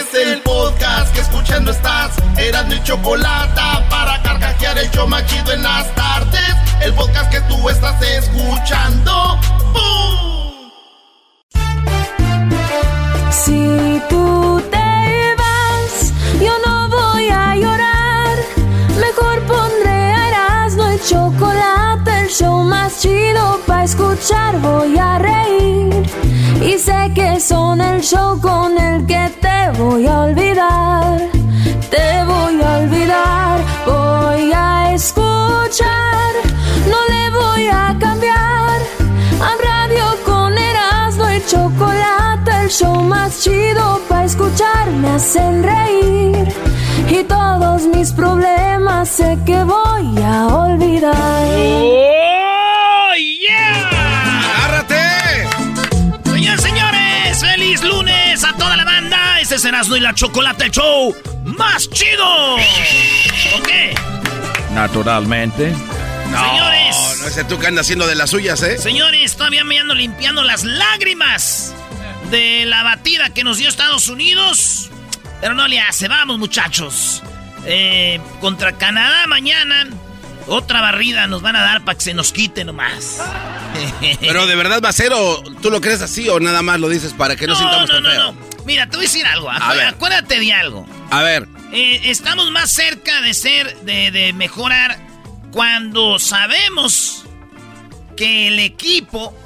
Es el podcast que escuchando estás. Eran mi chocolate para carcajear el show machido en las tardes. El podcast que tú estás escuchando. ¡Bum! Si tú te vas, yo no voy a llorar. Mejor pondré a Erasmo el chocolate, show más chido para escuchar. Voy a reír y sé que son el show con el que te voy a olvidar. Te voy a olvidar, voy a escuchar. No le voy a cambiar show más chido para escuchar. Me hacen reír y todos mis problemas sé que voy a olvidar. ¡Oh, yeah! ¡Agárrate! Señores, señores, feliz lunes a toda la banda. Este es Erasmo y la Chocolate el Show más chido. ¿O qué? Naturalmente. Señores. No, no ese tú que anda haciendo de las suyas, ¿eh? Señores, todavía me ando limpiando las lágrimas de la batida que nos dio Estados Unidos. Pero no le hace, vamos muchachos. Eh, contra Canadá mañana. Otra barrida nos van a dar para que se nos quite nomás. Pero de verdad va a ser o tú lo crees así o nada más lo dices para que no, sintamos no, tan no, feo. no. Mira, te voy a decir algo. A Acu- ver. Acuérdate de algo. A ver, Eh, estamos más cerca de ser, de, de mejorar cuando sabemos que el equipo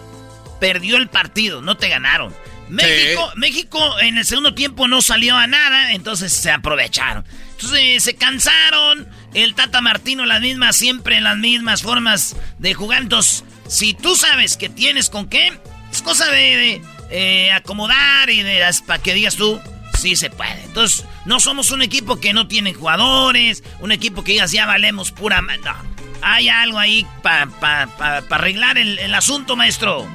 perdió el partido, no te ganaron. México, México en el segundo tiempo no salió a nada, entonces se aprovecharon. Entonces se cansaron, el Tata Martino las mismas, siempre las mismas formas de jugar. Entonces, si tú sabes que tienes con qué, es cosa de, de, eh, acomodar y de para que digas tú, sí se puede. Entonces, no somos un equipo que no tiene jugadores, un equipo que digas ya valemos pura... ma-". No, hay algo ahí para pa, pa- pa arreglar el, el asunto, maestro.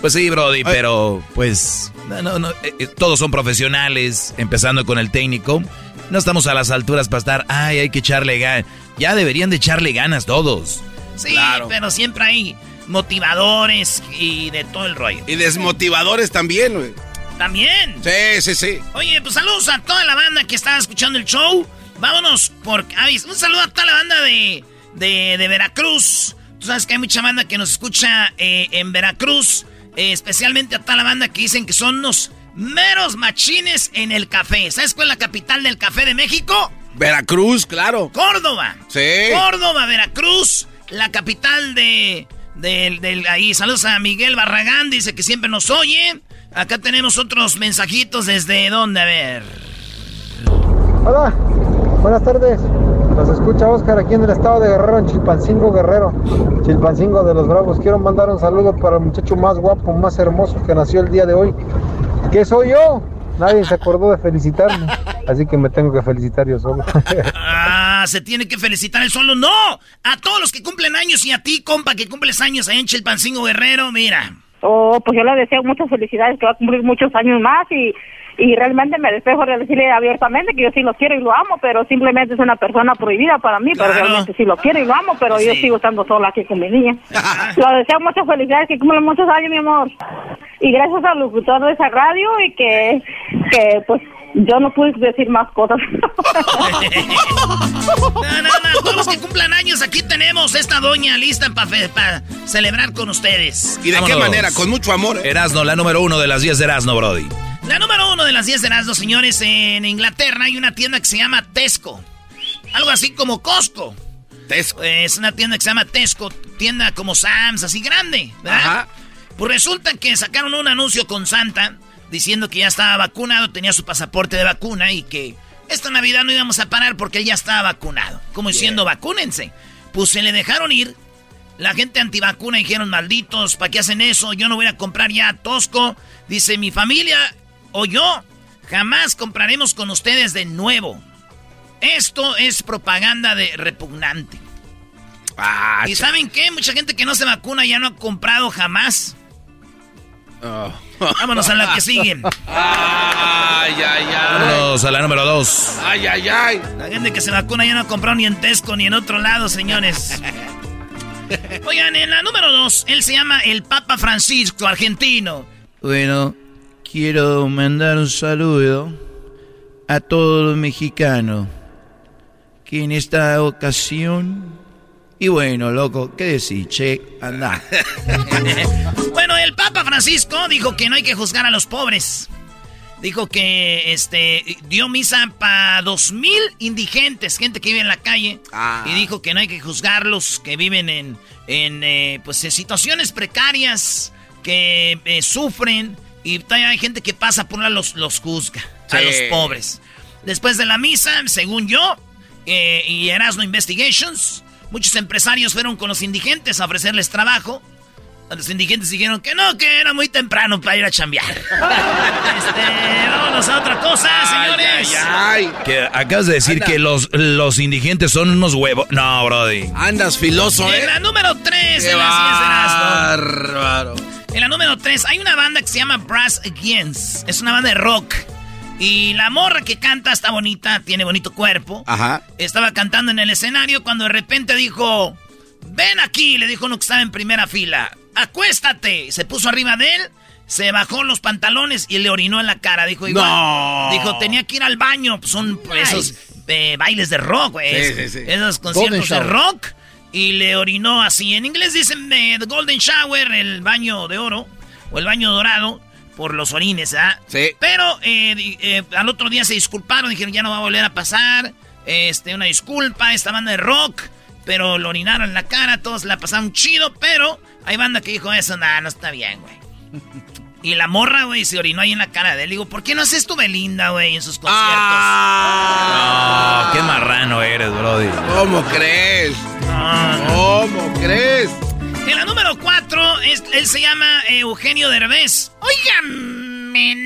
Pues sí, Brody, pero pues no, no, no, eh, eh, todos son profesionales, empezando con el técnico. No estamos a las alturas para estar, ay, hay que echarle ganas. Ya deberían de echarle ganas todos. Sí, Claro. pero siempre hay motivadores y de todo el rollo. y desmotivadores también, güey. También. Sí, sí, sí. Oye, pues saludos a toda la banda que está escuchando el show. Vámonos por... ay, un saludo a toda la banda de, de, de Veracruz. Tú sabes que hay mucha banda que nos escucha eh, en Veracruz. Eh, especialmente a toda la banda que dicen que son unos meros machines en el café. ¿Sabes cuál es la capital del café de México? Veracruz, claro. Córdoba. Sí. Córdoba, Veracruz, la capital de, del- del- ahí. Saludos a Miguel Barragán, dice que siempre nos oye. Acá tenemos otros mensajitos desde dónde, a ver. Hola, buenas tardes. Nos escucha Oscar aquí en el estado de Guerrero, en Chilpancingo Guerrero. Chilpancingo de los Bravos. Quiero mandar un saludo para el muchacho más guapo, más hermoso que nació el día de hoy. ¿Qué soy yo? Nadie se acordó de felicitarme. Así que me tengo que felicitar yo solo. Ah, se tiene que felicitar el solo. ¡No! A todos los que cumplen años y a ti, compa, que cumples años ahí en Chilpancingo Guerrero, mira. Oh, pues yo le deseo muchas felicidades, que va a cumplir muchos años más y, y realmente me despejo de decirle abiertamente que yo sí lo quiero y lo amo, pero simplemente es una persona prohibida para mí, Claro. pero realmente sí lo quiero y lo amo, pero yo sigo estando sola aquí con mi niña. le deseo muchas felicidades, que cumplan muchos años, mi amor. Y gracias al locutor de esa radio y que, que pues yo no pude decir más cosas. No, no, no, todos los que cumplan años, aquí tenemos esta doña lista para celebrar con ustedes. ¿Y de qué Vámonos. manera? Con mucho amor, ¿eh? Erasno, la número uno de las 10 de Erasno, Brody. La número uno de las 10 de las dos señores, en Inglaterra hay una tienda que se llama Tesco. Algo así como Costco. Tesco. Es una tienda que se llama Tesco, tienda como Sam's, así grande, ¿verdad? Ajá. Pues resulta que sacaron un anuncio con Santa diciendo que ya estaba vacunado, tenía su pasaporte de vacuna y que esta Navidad no íbamos a parar porque él ya estaba vacunado. Como diciendo, vacúnense. Pues se le dejaron ir. La gente antivacuna dijeron, malditos, ¿para qué hacen eso? Yo no voy a comprar ya Tosco. Dice, mi familia o yo jamás compraremos con ustedes de nuevo. Esto es propaganda de repugnante. Ah, ¿Y saben qué? Mucha gente que no se vacuna ya no ha comprado jamás. Oh. Vámonos a la que sigue. Ay, ay, ay. Vámonos a la número dos. Ay, ay, ay. La gente que se vacuna ya no ha comprado ni en Tesco ni en otro lado, señores. Oigan, en la número dos, él se llama el Papa Francisco, argentino. Bueno, quiero mandar un saludo a todos los mexicanos que en esta ocasión... Y bueno, loco, ¿qué decís? Che, anda. Bueno, el Papa Francisco dijo que no hay que juzgar a los pobres. Dijo que este dio misa para dos mil indigentes, gente que vive en la calle. Ah. Y dijo que no hay que juzgarlos, que viven en, en eh, pues en situaciones precarias, que eh, sufren. Y todavía hay gente que pasa por una los, los juzga a Sí. los pobres. Después de la misa, según yo, eh, y Erasmo Investigations, muchos empresarios fueron con los indigentes a ofrecerles trabajo. Los indigentes dijeron que no, que era muy temprano para ir a chambear. este, vámonos a otra cosa, señores. Ay, ay. Que acabas de decir Anda. que los, los indigentes son unos huevos. No, Brody. Andas filoso, En ¿eh? la número 3 Qué de las 10 de Erasmo. En la número 3 hay una banda que se llama Brass Against. Es una banda de rock. Y la morra que canta está bonita, tiene bonito cuerpo. Ajá. Estaba cantando en el escenario cuando de repente dijo, ven aquí, le dijo uno que estaba en primera fila, acuéstate. Se puso arriba de él, se bajó los pantalones y le orinó en la cara. Dijo, igual, No. dijo, tenía que ir al baño. Pues son esos eh, bailes de rock, güey. Sí, sí, sí. Esos conciertos de rock. Y le orinó así. En inglés dicen eh, the golden shower, el baño de oro, o el baño dorado. Por los orines, ¿ah? Sí. Pero eh, eh, al otro día se disculparon, dijeron ya no va a volver a pasar. Este, una disculpa, esta banda de rock. Pero lo orinaron en la cara, todos la pasaron chido, pero hay banda que dijo eso, nada, no está bien, güey. Y la morra, güey, se orinó ahí en la cara de él. Digo, ¿por qué no haces tu Belinda, güey, en sus conciertos? Ah, No, qué marrano eres, Brody. ¿Cómo crees? No, no. ¿Cómo crees? En la número 4, él se llama eh, Eugenio Derbez. Óigame,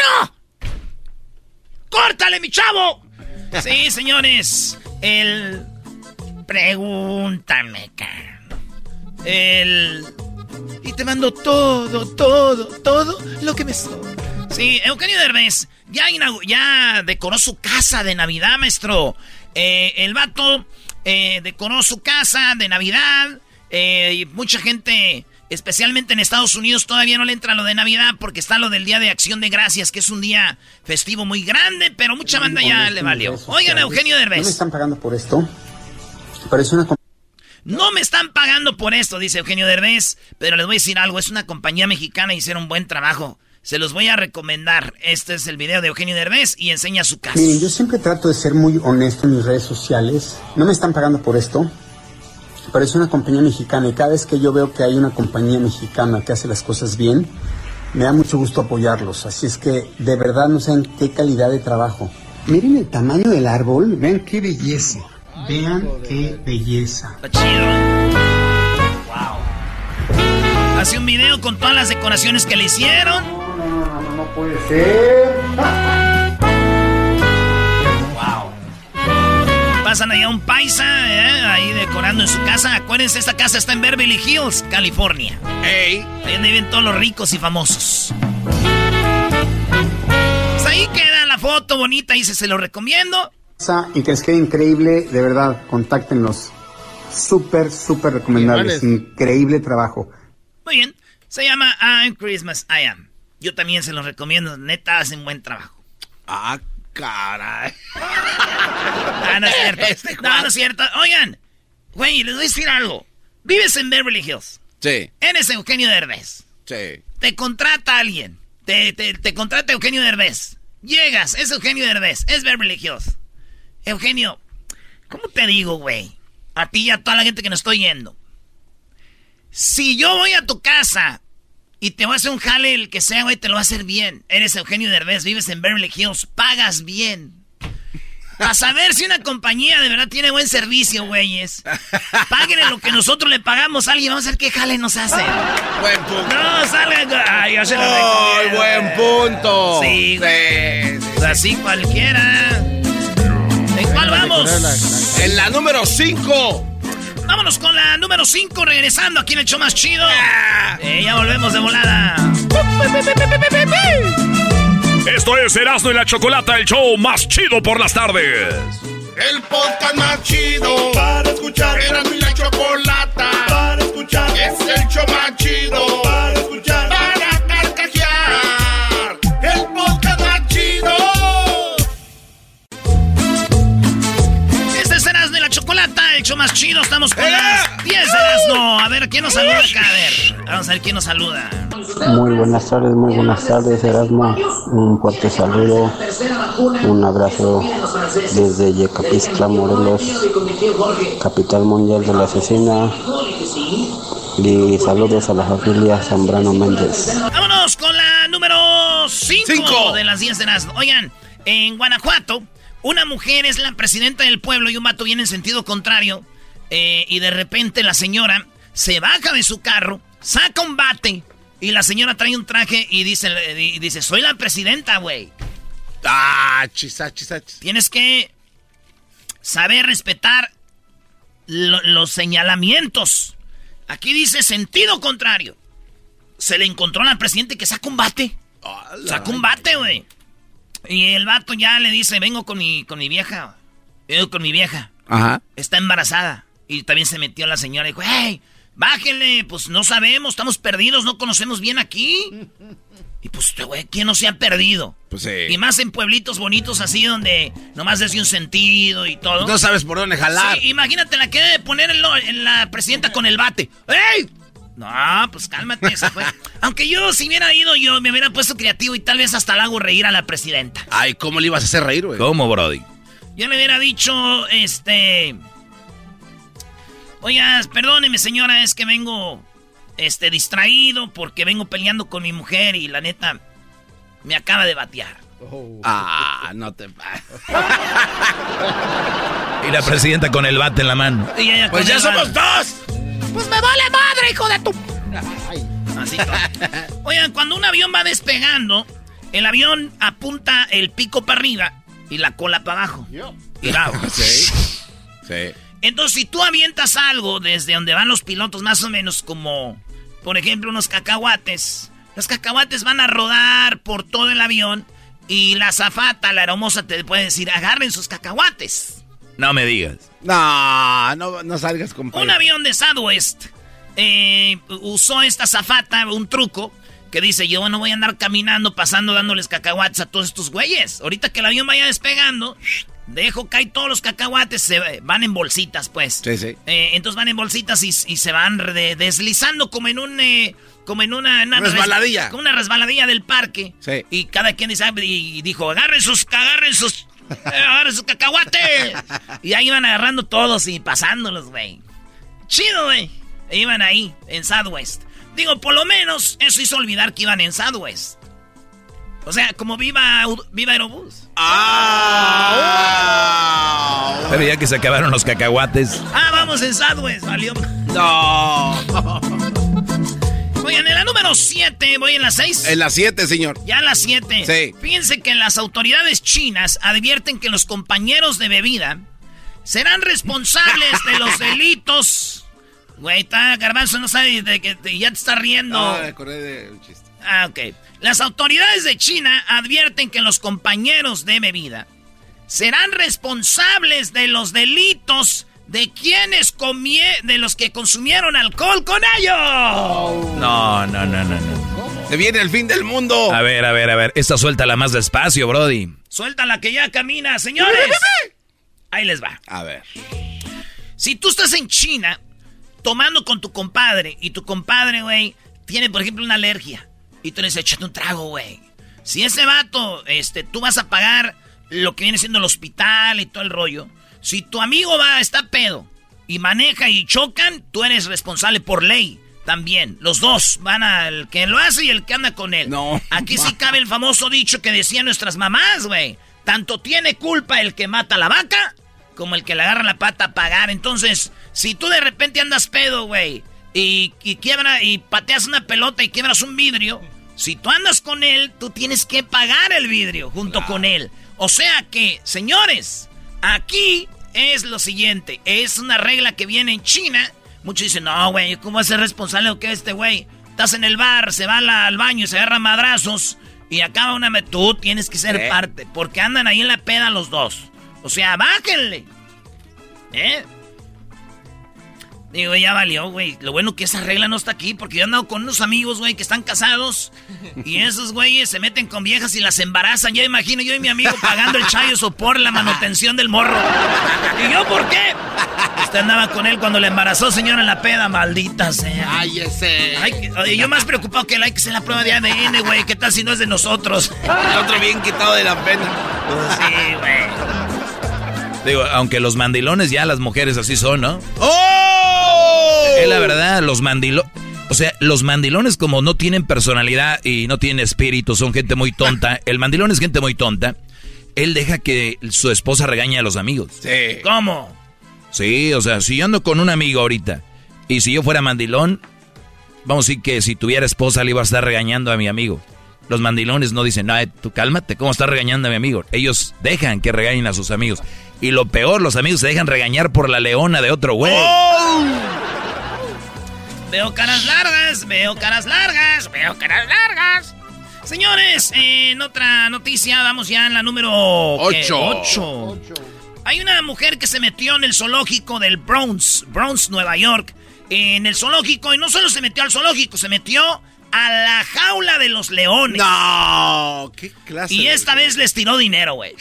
no. ¡Córtale, mi chavo! Sí, señores. El... Pregúntame, cara. El... Y te mando todo, todo, todo lo que me sobra. Sí, Eugenio Derbez ya, ya decoró su casa de Navidad, maestro. Eh, el vato eh, decoró su casa de Navidad. eh, y mucha gente, especialmente en Estados Unidos, todavía no le entra lo de Navidad porque está lo del Día de Acción de Gracias, que es un día festivo muy grande, pero mucha banda ya le valió. Oigan, Eugenio No me Derbez. están pagando por esto, pero es una No me están pagando por esto, dice Eugenio Derbez, pero les voy a decir algo, es una compañía mexicana y hicieron un buen trabajo. Se los voy a recomendar. Este es el video de Eugenio Derbez y enseña su casa. Miren, yo siempre trato de ser muy honesto en mis redes sociales. No me están pagando por esto, pero es una compañía mexicana y cada vez que yo veo que hay una compañía mexicana que hace las cosas bien, me da mucho gusto apoyarlos. Así es que de verdad no saben qué calidad de trabajo. Miren el tamaño del árbol, vean qué belleza. Vean qué belleza. Está chido. Wow. Hace un video con todas las decoraciones que le hicieron. No puede ser. Wow. Pasan allá un paisa, ¿eh? ahí decorando en su casa. Acuérdense, esta casa está en Beverly Hills, California. Ey. Ahí donde viven todos los ricos y famosos. Pues ahí queda la foto bonita, dice, se lo recomiendo. Y que les quede increíble, de verdad, contáctenlos. Súper, súper recomendables. Increíble trabajo. Muy bien. Se llama I'm Christmas I Am. Yo también se los recomiendo. Neta, hacen buen trabajo. Ah, caray. Ah, no es cierto. Este no, no es cierto. Oigan, güey, les voy a decir algo. Vives en Beverly Hills. Sí, Eres Eugenio Derbez. sí. Te contrata alguien te, te, te contrata Eugenio Derbez. Llegas, es Eugenio Derbez, es Beverly Hills. Eugenio, ¿cómo te digo, güey? A ti y a toda la gente que nos estoy yendo. Si yo voy a tu casa y te voy a hacer un jale, el que sea, güey, te lo va a hacer bien. Eres Eugenio Derbez, vives en Beverly Hills, pagas bien. A saber si una compañía de verdad tiene buen servicio, güeyes. Páguenle lo que nosotros le pagamos a alguien. Vamos a ver qué jale nos hace. Buen punto. No, salga. Ay, yo se lo ¡Ay, recomiendo. buen punto! Sí, güey. Sí, sí, Pues así cualquiera. ¿En cuál vamos? En la número 5. Vámonos con la número 5, regresando aquí en el show más chido. Eh, ya volvemos de volada. Esto es Erasmo y la Chocolata, el show más chido por las tardes. El podcast más chido para escuchar. Era mi la chocolata para escuchar. Es el show más chido para escuchar. Más chido. Estamos con las 10 de Erasmo. A ver, ¿quién nos saluda acá? A ver, vamos a ver quién nos saluda. Muy buenas tardes, muy buenas tardes, Erasmo. Un fuerte saludo, un abrazo desde Yecapixtla, Morelos, capital mundial de la asesina. Y saludos a la familia Zambrano Méndez. Vámonos con la número 5 Cinco. de las 10 de Erasmo. Oigan, en Guanajuato, una mujer es la presidenta del pueblo y un vato viene en sentido contrario. Eh, y de repente la señora se baja de su carro, saca un bate. Y la señora trae un traje y dice, y dice soy la presidenta, güey. Ah, chisa, chisa, chisa. Tienes que saber respetar lo- los señalamientos. Aquí dice sentido contrario. Se le encontró a la presidenta que saca un bate. Saca un bate, güey. Y el vato ya le dice, vengo con mi, con mi vieja. Vengo con mi vieja. Ajá. Está embarazada. Y también se metió la señora y dijo, hey, bájenle, pues no sabemos, estamos perdidos, no conocemos bien aquí. Y pues, güey, ¿quién no se ha perdido? Pues sí. Y más en pueblitos bonitos así donde nomás decía un sentido y todo. No sabes por dónde jalar. Sí, imagínate la que debe poner en, lo- en la presidenta con el bate. ¡Ey! No, pues cálmate, se fue. Aunque yo, si hubiera ido, yo me hubiera puesto creativo y tal vez hasta la hago reír a la presidenta. Ay, ¿cómo le ibas a hacer reír, güey? ¿Cómo, Brody? Yo le hubiera dicho, este. Oiga, perdóneme, señora, es que vengo. Este, distraído porque vengo peleando con mi mujer y la neta. Me acaba de batear. Ah, no te... Y la presidenta con el bate en la mano. Y ella Pues ya somos dos. Pues me vale madre, hijo de tu. Así todo. Oigan, cuando un avión va despegando, el avión apunta el pico para arriba y la cola para abajo. Mira, Sí. Sí. Entonces, si tú avientas algo desde donde van los pilotos, más o menos como, por ejemplo, unos cacahuates, los cacahuates van a rodar por todo el avión y la zafata, la hermosa, te puede decir, agarren sus cacahuates. No me digas. No, no, no salgas con... Un avión de Southwest eh, usó esta zafata, un truco, que dice, yo no voy a andar caminando, pasando, dándoles cacahuates a todos estos güeyes. Ahorita que el avión vaya despegando, dejo caer todos los cacahuates, se van en bolsitas, pues. Sí, sí. Eh, entonces van en bolsitas y, y se van re- deslizando como en un... eh, como en una, una Resbaladilla. res- como una resbaladilla del parque. Sí. Y cada quien dice, ah, y dijo, agarren sus, agarren sus, eh, agarren sus cacahuates. y ahí iban agarrando todos y pasándolos, güey. Chido, güey. E Iban ahí, en Southwest. Digo, por lo menos eso hizo olvidar que iban en Southwest. O sea, como viva, viva Aerobús. Ah. Pero ya que se acabaron los cacahuates. Ah, vamos en Southwest, valió. No. Oigan, en la número 7, voy en la 6. En la 7, señor. Ya en la 7. Sí. Fíjense que las autoridades chinas advierten que los compañeros de bebida serán responsables de los delitos. Güey, está garbanzo, no sabe de que ya te está riendo. No, me acordé de un chiste. Ah, ok. Las autoridades de China advierten que los compañeros de bebida serán responsables de los delitos de quienes comie de los que consumieron alcohol con ellos. No, no, no, no, no. Se viene el fin del mundo. A ver, a ver, a ver. Esta suéltala más despacio, Brody. Suelta que ya camina, señores. Ahí les va. A ver. Si tú estás en China tomando con tu compadre y tu compadre, güey, tiene, por ejemplo, una alergia Y tú le dices, échate un trago, güey. Si ese vato, este, tú vas a pagar lo que viene siendo el hospital y todo el rollo. Si tu amigo va, está pedo y maneja y chocan, tú eres responsable por ley. También, los dos van al que lo hace y el que anda con él. No. Aquí sí cabe el famoso dicho que decían nuestras mamás, güey. Tanto tiene culpa el que mata a la vaca como el que le agarra la pata a pagar. Entonces, si tú de repente andas pedo, güey, y, y quiebra y pateas una pelota y quiebras un vidrio, si tú andas con él, tú tienes que pagar el vidrio junto con él. O sea que, señores, aquí es lo siguiente. Es una regla que viene en China. Muchos dicen, no, güey, ¿cómo va a ser responsable o qué este güey? Estás en el bar, se va al baño y se agarra madrazos y acaba una... Tú tienes que ser ¿Eh? parte, porque andan ahí en la peda los dos. O sea, bájenle. ¿Eh? Digo, ya valió, güey. Lo bueno que esa regla no está aquí, porque yo he andado con unos amigos, güey, que están casados. Y esos güeyes se meten con viejas y las embarazan. Ya imagino yo y mi amigo pagando el chayo sopor, la manutención del morro. ¿Y yo por qué? Usted andaba con él cuando le embarazó, señora, en la peda, maldita sea. Ay, ese. Ay, yo más preocupado que el hay que hacer la prueba de ADN, güey. ¿Qué tal si no es de nosotros? El otro bien quitado de la pena. Sí, güey. Digo, aunque los mandilones ya las mujeres así son, ¿no? ¡Oh! Es la verdad, los mandilones... O sea, los mandilones como no tienen personalidad y no tienen espíritu, son gente muy tonta. El mandilón es gente muy tonta. Él deja que su esposa regañe a los amigos. Sí. ¿Cómo? Sí, o sea, si yo ando con un amigo ahorita y si yo fuera mandilón, vamos a decir que si tuviera esposa le iba a estar regañando a mi amigo. Los mandilones no dicen, no, tú cálmate, ¿cómo estás regañando a mi amigo? Ellos dejan que regañen a sus amigos. Y lo peor, los amigos se dejan regañar por la leona de otro güey. Veo caras largas, veo caras largas, veo caras largas. Señores, eh, en otra noticia, vamos ya en la número ¿qué? Ocho. Ocho. Hay una mujer que se metió en el zoológico del Bronx, Bronx, Nueva York. En el zoológico, y no solo se metió al zoológico, se metió a la jaula de los leones. No, qué clase. Y de- esta vez les tiró dinero, güey.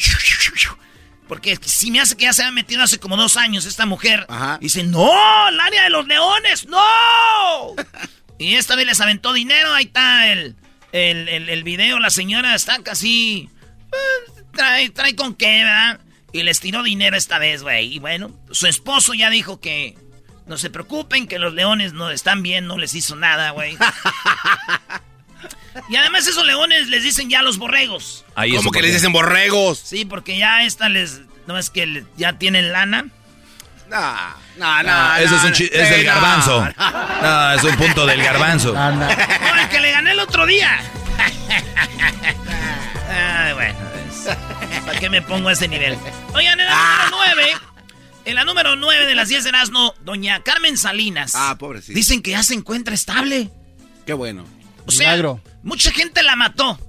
Porque si me hace que ya se ha metido hace como dos años esta mujer. Ajá. Dice, no, el área de los leones, no. y esta vez les aventó dinero, ahí está el, el, el- el video, la señora está casi... eh, trae, trae con qué, ¿verdad? Y les tiró dinero esta vez, güey. Y bueno, su esposo ya dijo que no se preocupen, que los leones no están bien, no les hizo nada, güey. y además esos leones les dicen ya los borregos. Ahí ¿Cómo eso que les dicen borregos? Sí, porque ya esta les. No es que le- ya tienen lana. No, no, no. Ah, eso no, es, un es del garbanzo. no. No, es un punto del garbanzo. No, el que le gané el otro día. Ay, bueno. es- ¿Para qué me pongo a ese nivel? Oigan, en la Ah. número 9. En la número 9 de las 10 de Erasmo, doña Carmen Salinas. Ah, pobrecita. Dicen que ya se encuentra estable. Qué bueno. O sea, Milagro. mucha gente la mató.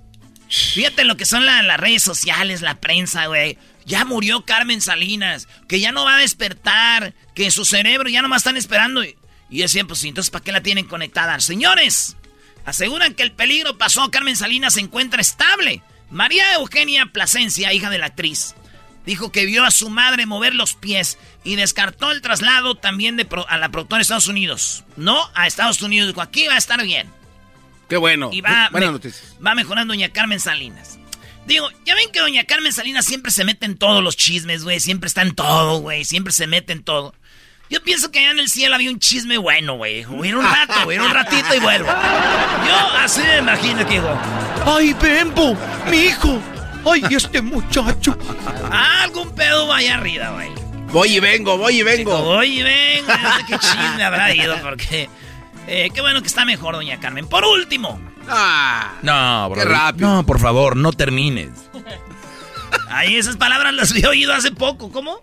Fíjate lo que son la- las redes sociales, la prensa, güey. Ya murió Carmen Salinas, que ya no va a despertar, que su cerebro ya no más están esperando. Y, y decía, pues entonces, ¿para qué la tienen conectada? Señores, aseguran que el peligro pasó, Carmen Salinas se encuentra estable. María Eugenia Plasencia, hija de la actriz, dijo que vio a su madre mover los pies y descartó el traslado también de pro- a la productora de Estados Unidos. No a Estados Unidos, dijo, aquí va a estar bien. Qué bueno. Y va, Buenas me- noticias. va mejorando doña Carmen Salinas. Digo, ya ven que doña Carmen Salinas siempre se mete en todos los chismes, güey. Siempre está en todo, güey. Siempre se mete en todo. Yo pienso que allá en el cielo había un chisme bueno, güey. Hubiera un rato, güey. Un ratito y vuelvo. Yo así me imagino que digo, ¡Ay, Bembo! ¡Mi hijo! ¡Ay, este muchacho! algún pedo va allá arriba, güey. Voy y vengo, voy y vengo. Oye, vengo, no sé qué chisme habrá ido, porque... eh, qué bueno que está mejor, doña Carmen. Por último, Ah, No, Qué bro, rápido. No, por favor, no termines. ahí esas palabras las había oído hace poco, ¿cómo?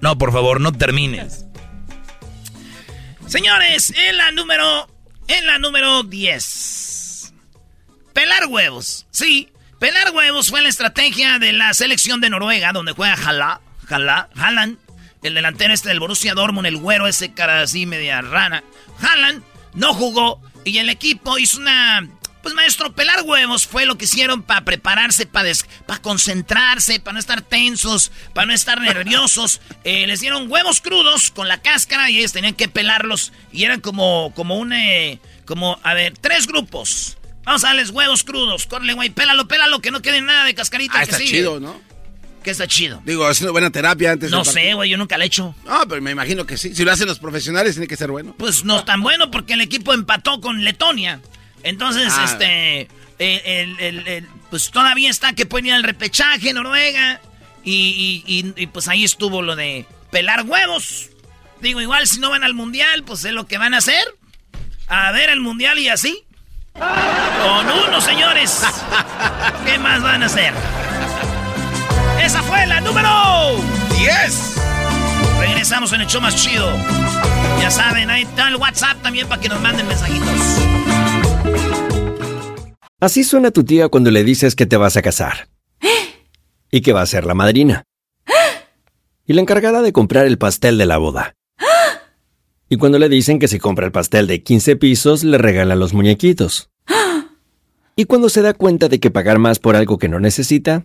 No, por favor, no termines. Señores, en la número. En la número 10. Pelar huevos. Sí, pelar huevos fue la estrategia de la selección de Noruega, donde juega Hala, Hala, Haaland, el delantero este del Borussia Dortmund, el güero ese cara así media rana. Haaland no jugó y el equipo hizo una. Pues maestro, pelar huevos fue lo que hicieron para prepararse, para concentrarse, para no estar tensos, para no estar nerviosos. Eh, les dieron huevos crudos con la cáscara y ellos tenían que pelarlos. Y eran como, como un, eh, como, a ver, tres grupos. Vamos a darles huevos crudos. Corre, güey, pélalo, pélalo, que no quede nada de cascarita. Ah, que está sigue. chido, ¿no? Que está chido. Digo, haciendo buena terapia antes No sé, güey, yo nunca lo he hecho. No, pero me imagino que sí. Si lo hacen los profesionales, tiene que ser bueno. Pues no es tan bueno porque el equipo empató con Letonia. Entonces, Ah. este, el- el- el- pues todavía está que pueden ir al repechaje Noruega. Y, y- y- y, pues ahí estuvo lo de pelar huevos. Digo, igual si no van al mundial, pues es lo que van a hacer. A ver el mundial y así. Con uno, señores. ¿Qué más van a hacer? Esa fue la número 10. Regresamos en el show más chido. Ya saben, ahí está el WhatsApp también para que nos manden mensajitos. Así suena tu tía cuando le dices que te vas a casar. Y que va a ser la madrina. Y la encargada de comprar el pastel de la boda. Y cuando le dicen que si compra el pastel de 15 pisos, le regalan los muñequitos. Y cuando se da cuenta de que pagar más por algo que no necesita,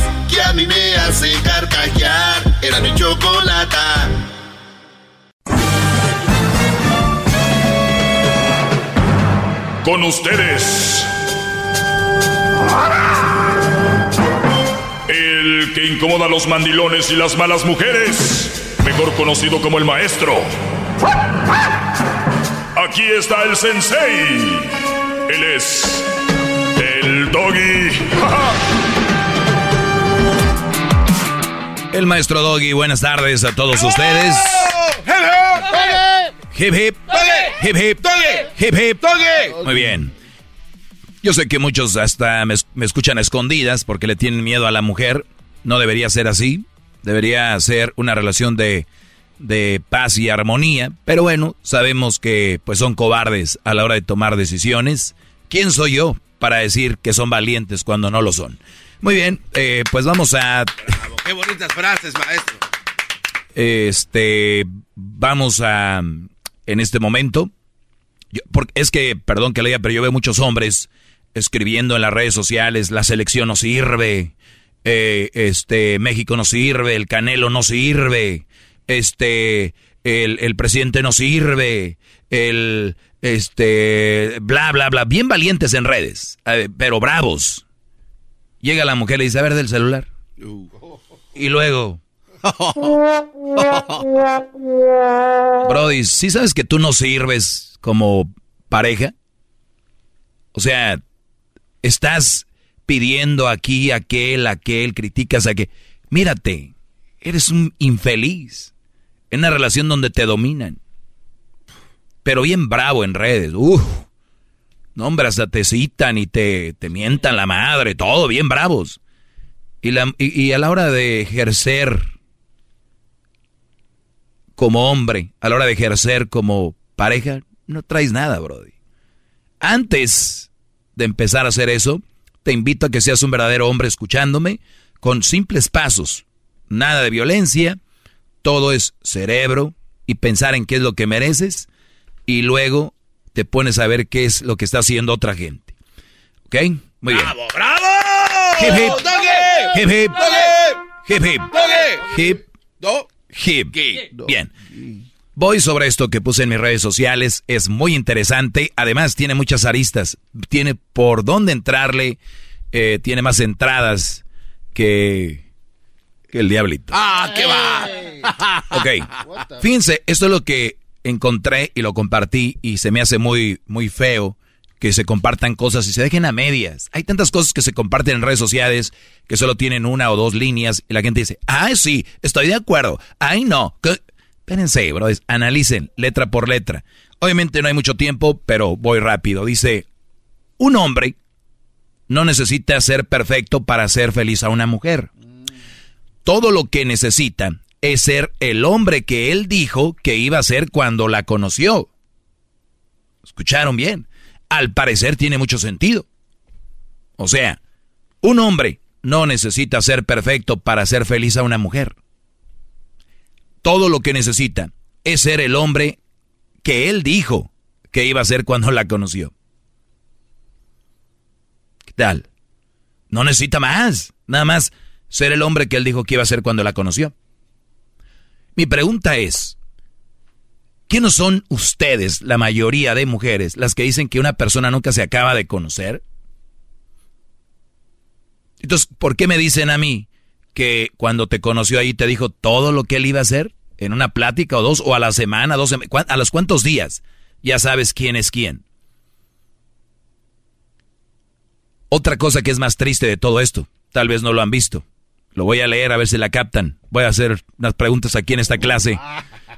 que a mí me hace carcajear. Era mi chocolata. Con ustedes. El que incomoda a los mandilones y las malas mujeres. Mejor conocido como el maestro. Aquí está el sensei. Él es el doggy. El maestro Doggy, buenas tardes a todos ustedes. Hip hip. Hip hip. Hip hip. Muy bien. Yo sé que muchos hasta me, me escuchan a escondidas porque le tienen miedo a la mujer. No debería ser así. Debería ser una relación de, de paz y armonía. Pero bueno, sabemos que pues son cobardes a la hora de tomar decisiones. ¿Quién soy yo para decir que son valientes cuando no lo son? Muy bien, eh, pues vamos a Bravo, qué bonitas frases, maestro. este, vamos a, en este momento, yo- porque es que, perdón que le diga, pero yo veo muchos hombres escribiendo en las redes sociales, la selección no sirve, eh, este, México no sirve, el Canelo no sirve, este, el, el presidente no sirve, el, este, bla, bla, bla, bien valientes en redes, eh, pero bravos. Llega la mujer y dice, a ver del celular. Y luego, Brody, ¿sí sabes que tú no sirves como pareja? O sea, estás pidiendo aquí, aquel, aquel, criticas a que... Mírate, eres un infeliz en una relación donde te dominan. Pero bien bravo en redes. Uf. No, hasta te citan y te, te mientan la madre, todo bien bravos. Y, a la hora de ejercer como hombre, a la hora de ejercer como pareja, no traes nada, Brody. Antes de empezar a hacer eso, te invito a que seas un verdadero hombre escuchándome. con simples pasos. Nada de violencia, todo es cerebro y pensar en qué es lo que mereces y luego te pones a ver qué es lo que está haciendo otra gente. ¿Ok? Muy bien. ¡Bravo, bravo! Hip, hip. Hip, hip. Hip, hip. Hip, hip. Bien. Voy sobre esto que puse en mis redes sociales. Es muy interesante. Además, tiene muchas aristas. Tiene por dónde entrarle. eh, tiene más entradas que, que el diablito. ¡Ah, qué va! Ok. Fíjense, esto es lo que encontré y lo compartí y se me hace muy, muy feo que se compartan cosas y se dejen a medias. Hay tantas cosas que se comparten en redes sociales que solo tienen una o dos líneas y la gente dice, ay sí, estoy de acuerdo, ay no. ¿Qué? Espérense, analicen letra por letra. Obviamente no hay mucho tiempo, pero voy rápido. Dice, un hombre no necesita ser perfecto para ser feliz a una mujer. Todo lo que necesita es ser el hombre que él dijo que iba a ser cuando la conoció. ¿Escucharon bien? Al parecer tiene mucho sentido. O sea, un hombre no necesita ser perfecto para ser feliz a una mujer. Todo lo que necesita es ser el hombre que él dijo que iba a ser cuando la conoció. ¿Qué tal? No necesita más. Nada más ser el hombre que él dijo que iba a ser cuando la conoció. Mi pregunta es, ¿qué no son ustedes, la mayoría de mujeres, las que dicen que una persona nunca se acaba de conocer? Entonces, ¿por qué me dicen a mí que cuando te conoció ahí te dijo todo lo que él iba a hacer? ¿En una plática o dos? ¿O a la semana? Dos sema- ¿cuán- ¿A los cuántos días? Ya sabes quién es quién. Otra cosa que es más triste de todo esto, tal vez no lo han visto. Lo voy a leer a ver si la captan. Voy a hacer unas preguntas aquí en esta clase.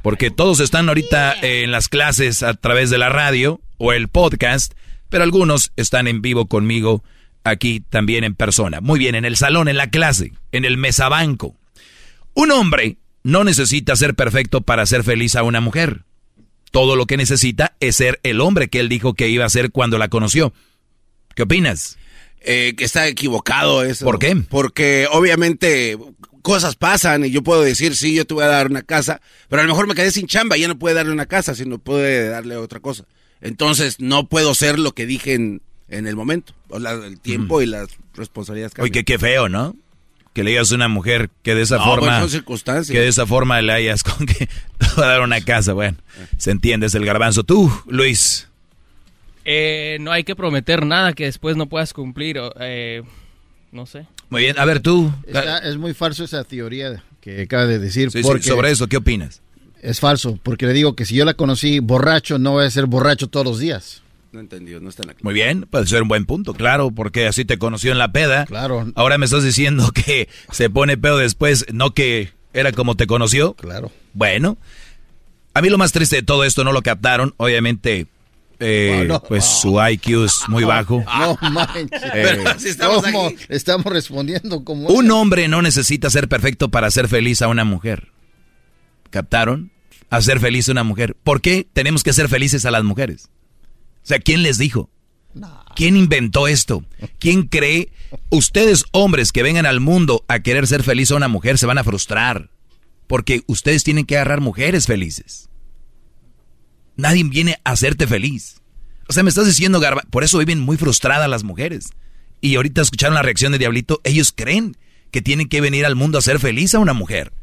Porque todos están ahorita en las clases a través de la radio o el podcast, pero algunos están en vivo conmigo aquí también en persona. Muy bien, en el salón, en la clase, en el mesabanco. Un hombre no necesita ser perfecto para ser feliz a una mujer. Todo lo que necesita es ser el hombre que él dijo que iba a ser cuando la conoció. ¿Qué opinas? Eh, que está equivocado eso. ¿Por qué? Porque obviamente cosas pasan y yo puedo decir, sí, yo te voy a dar una casa, pero a lo mejor me quedé sin chamba y ya no puede darle una casa, sino puede darle otra cosa. Entonces no puedo ser lo que dije en, en el momento. O la- el tiempo y las responsabilidades Oye, qué, qué feo, ¿no? Que le digas a una mujer que de esa No, forma... pues, son circunstancias. Que de esa forma le hayas con que te va a dar una casa. Bueno, se entiende, es el garbanzo. Tú, Luis. Eh, no hay que prometer nada que después no puedas cumplir. o, eh, no sé. Muy bien, a ver tú. Está- es muy falso esa teoría que acaba de decir. Sí, sí, porque sobre eso, ¿qué opinas? Es falso, porque le digo que si yo la conocí borracho, no voy a ser borracho todos los días. No entendió, no está en la Muy bien, puede ser un buen punto, claro, porque así te conoció en la peda. Claro. Ahora me estás diciendo que se pone pedo después, no que era como te conoció. Claro. Bueno, a mí lo más triste de todo esto no lo captaron, obviamente. Eh, Oh, no. Pues su IQ es muy bajo. No manches. Eh, ¿Cómo estamos respondiendo como Un hombre no necesita ser perfecto para ser feliz a una mujer. ¿Captaron? Hacer feliz a una mujer. ¿Por qué tenemos que ser felices a las mujeres? O sea, ¿quién les dijo? ¿Quién inventó esto? ¿Quién cree? Ustedes hombres que vengan al mundo a querer ser feliz a una mujer se van a frustrar. Porque ustedes tienen que agarrar mujeres felices. Nadie viene a hacerte feliz. O sea, me estás diciendo, Garba, por eso viven muy frustradas las mujeres. Y ahorita escucharon la reacción de Diablito, ellos creen que tienen que venir al mundo a ser feliz a una mujer.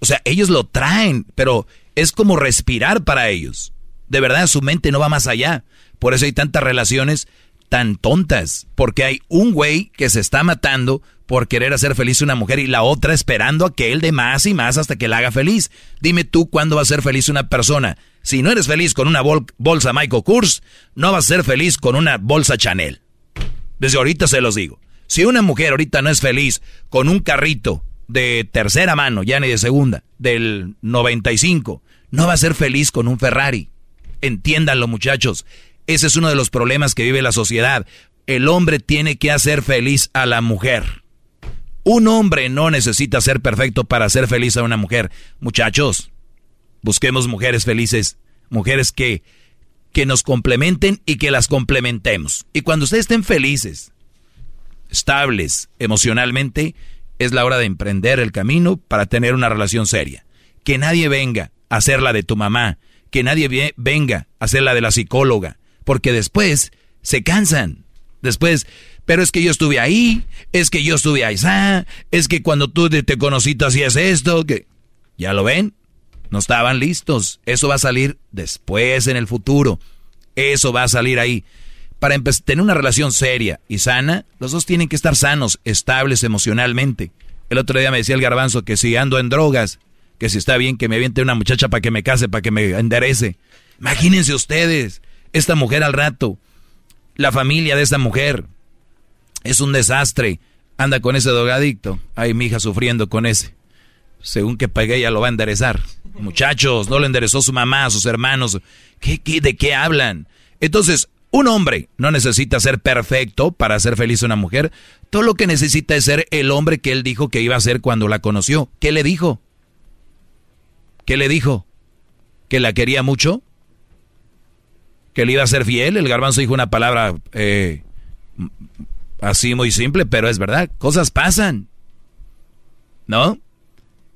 O sea, ellos lo traen, pero es como respirar para ellos. De verdad, su mente no va más allá. Por eso hay tantas relaciones tan tontas, porque hay un güey que se está matando por querer hacer feliz a una mujer y la otra esperando a que él dé más y más hasta que la haga feliz. Dime tú cuándo va a ser feliz una persona. Si no eres feliz con una bol- bolsa Michael Kors, no vas a ser feliz con una bolsa Chanel. Desde ahorita se los digo. Si una mujer ahorita no es feliz con un carrito de tercera mano, ya ni de segunda, del 95, no va a ser feliz con un Ferrari. Entiéndanlo muchachos. Ese es uno de los problemas que vive la sociedad. El hombre tiene que hacer feliz a la mujer. Un hombre no necesita ser perfecto para hacer feliz a una mujer. Muchachos, busquemos mujeres felices, mujeres que, que nos complementen y que las complementemos. Y cuando ustedes estén felices, estables emocionalmente, es la hora de emprender el camino para tener una relación seria. Que nadie venga a hacer la de tu mamá, que nadie venga a hacer la de la psicóloga, porque después se cansan. Después, pero es que yo estuve ahí, es que yo estuve ahí, es que cuando tú te conocí tú hacías esto, que... ¿Ya lo ven? No estaban listos. Eso va a salir después en el futuro. Eso va a salir ahí. Para tener una relación seria y sana, los dos tienen que estar sanos, estables emocionalmente. El otro día me decía el garbanzo que si ando en drogas, que si está bien que me aviente una muchacha para que me case, para que me enderece. Imagínense ustedes, esta mujer al rato, la familia de esta mujer, es un desastre. Anda con ese drogadicto. Ay, mi hija sufriendo con ese. Según que pague, ella lo va a enderezar. Muchachos, no le enderezó su mamá, sus hermanos. ¿Qué, qué, de qué hablan? Entonces, un hombre no necesita ser perfecto para hacer feliz a una mujer. Todo lo que necesita es ser el hombre que él dijo que iba a ser cuando la conoció. ¿Qué le dijo? ¿Qué le dijo? ¿Que la quería mucho? ¿Que le iba a ser fiel? El garbanzo dijo una palabra eh, así muy simple, pero es verdad. Cosas pasan. ¿No?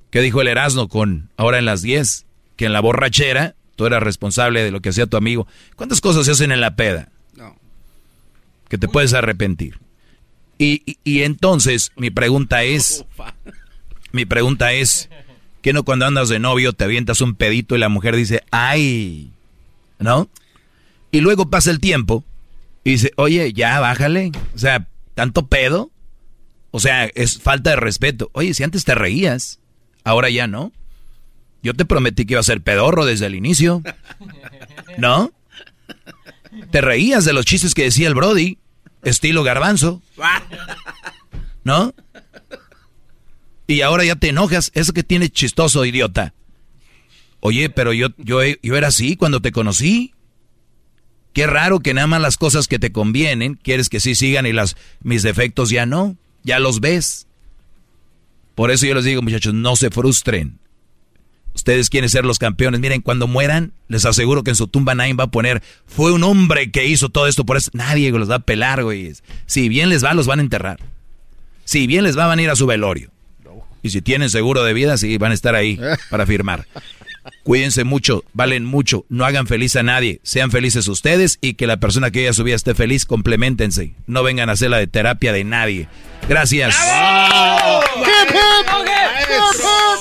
¿Qué dijo el Erasmo con ahora en las 10? Que en la borrachera Tú eras responsable de lo que hacía tu amigo. ¿Cuántas cosas se hacen en la peda? No. Que te puedes arrepentir. Y, y, entonces, mi pregunta es, mi pregunta es, ¿qué no cuando andas de novio te avientas un pedito y la mujer dice, ay, ¿no? Y luego pasa el tiempo y dice, oye, ya, bájale. O sea, ¿tanto pedo? O sea, es falta de respeto. Oye, si antes te reías, ahora ya no. Yo te prometí que iba a ser pedorro desde el inicio. ¿No? Te reías de los chistes que decía el Brody, estilo garbanzo. ¿No? Y ahora ya te enojas. Eso que tiene chistoso, idiota. Oye, pero yo, yo, yo era así cuando te conocí. Qué raro que nada más las cosas que te convienen quieres que sí sigan y las, mis defectos ya no. Ya los ves. Por eso yo les digo, muchachos, no se frustren. Ustedes quieren ser los campeones. Miren, cuando mueran, les aseguro que en su tumba nadie va a poner, fue un hombre que hizo todo esto por eso. Nadie los va a pelar, güey. Si bien les va, los van a enterrar. Si bien les va, van a ir a su velorio. Y si tienen seguro de vida, sí, van a estar ahí para firmar. Cuídense mucho, valen mucho, no hagan feliz a nadie, sean felices ustedes y que la persona que haya su vida esté feliz, complementense. No vengan a hacer la de terapia de nadie. Gracias.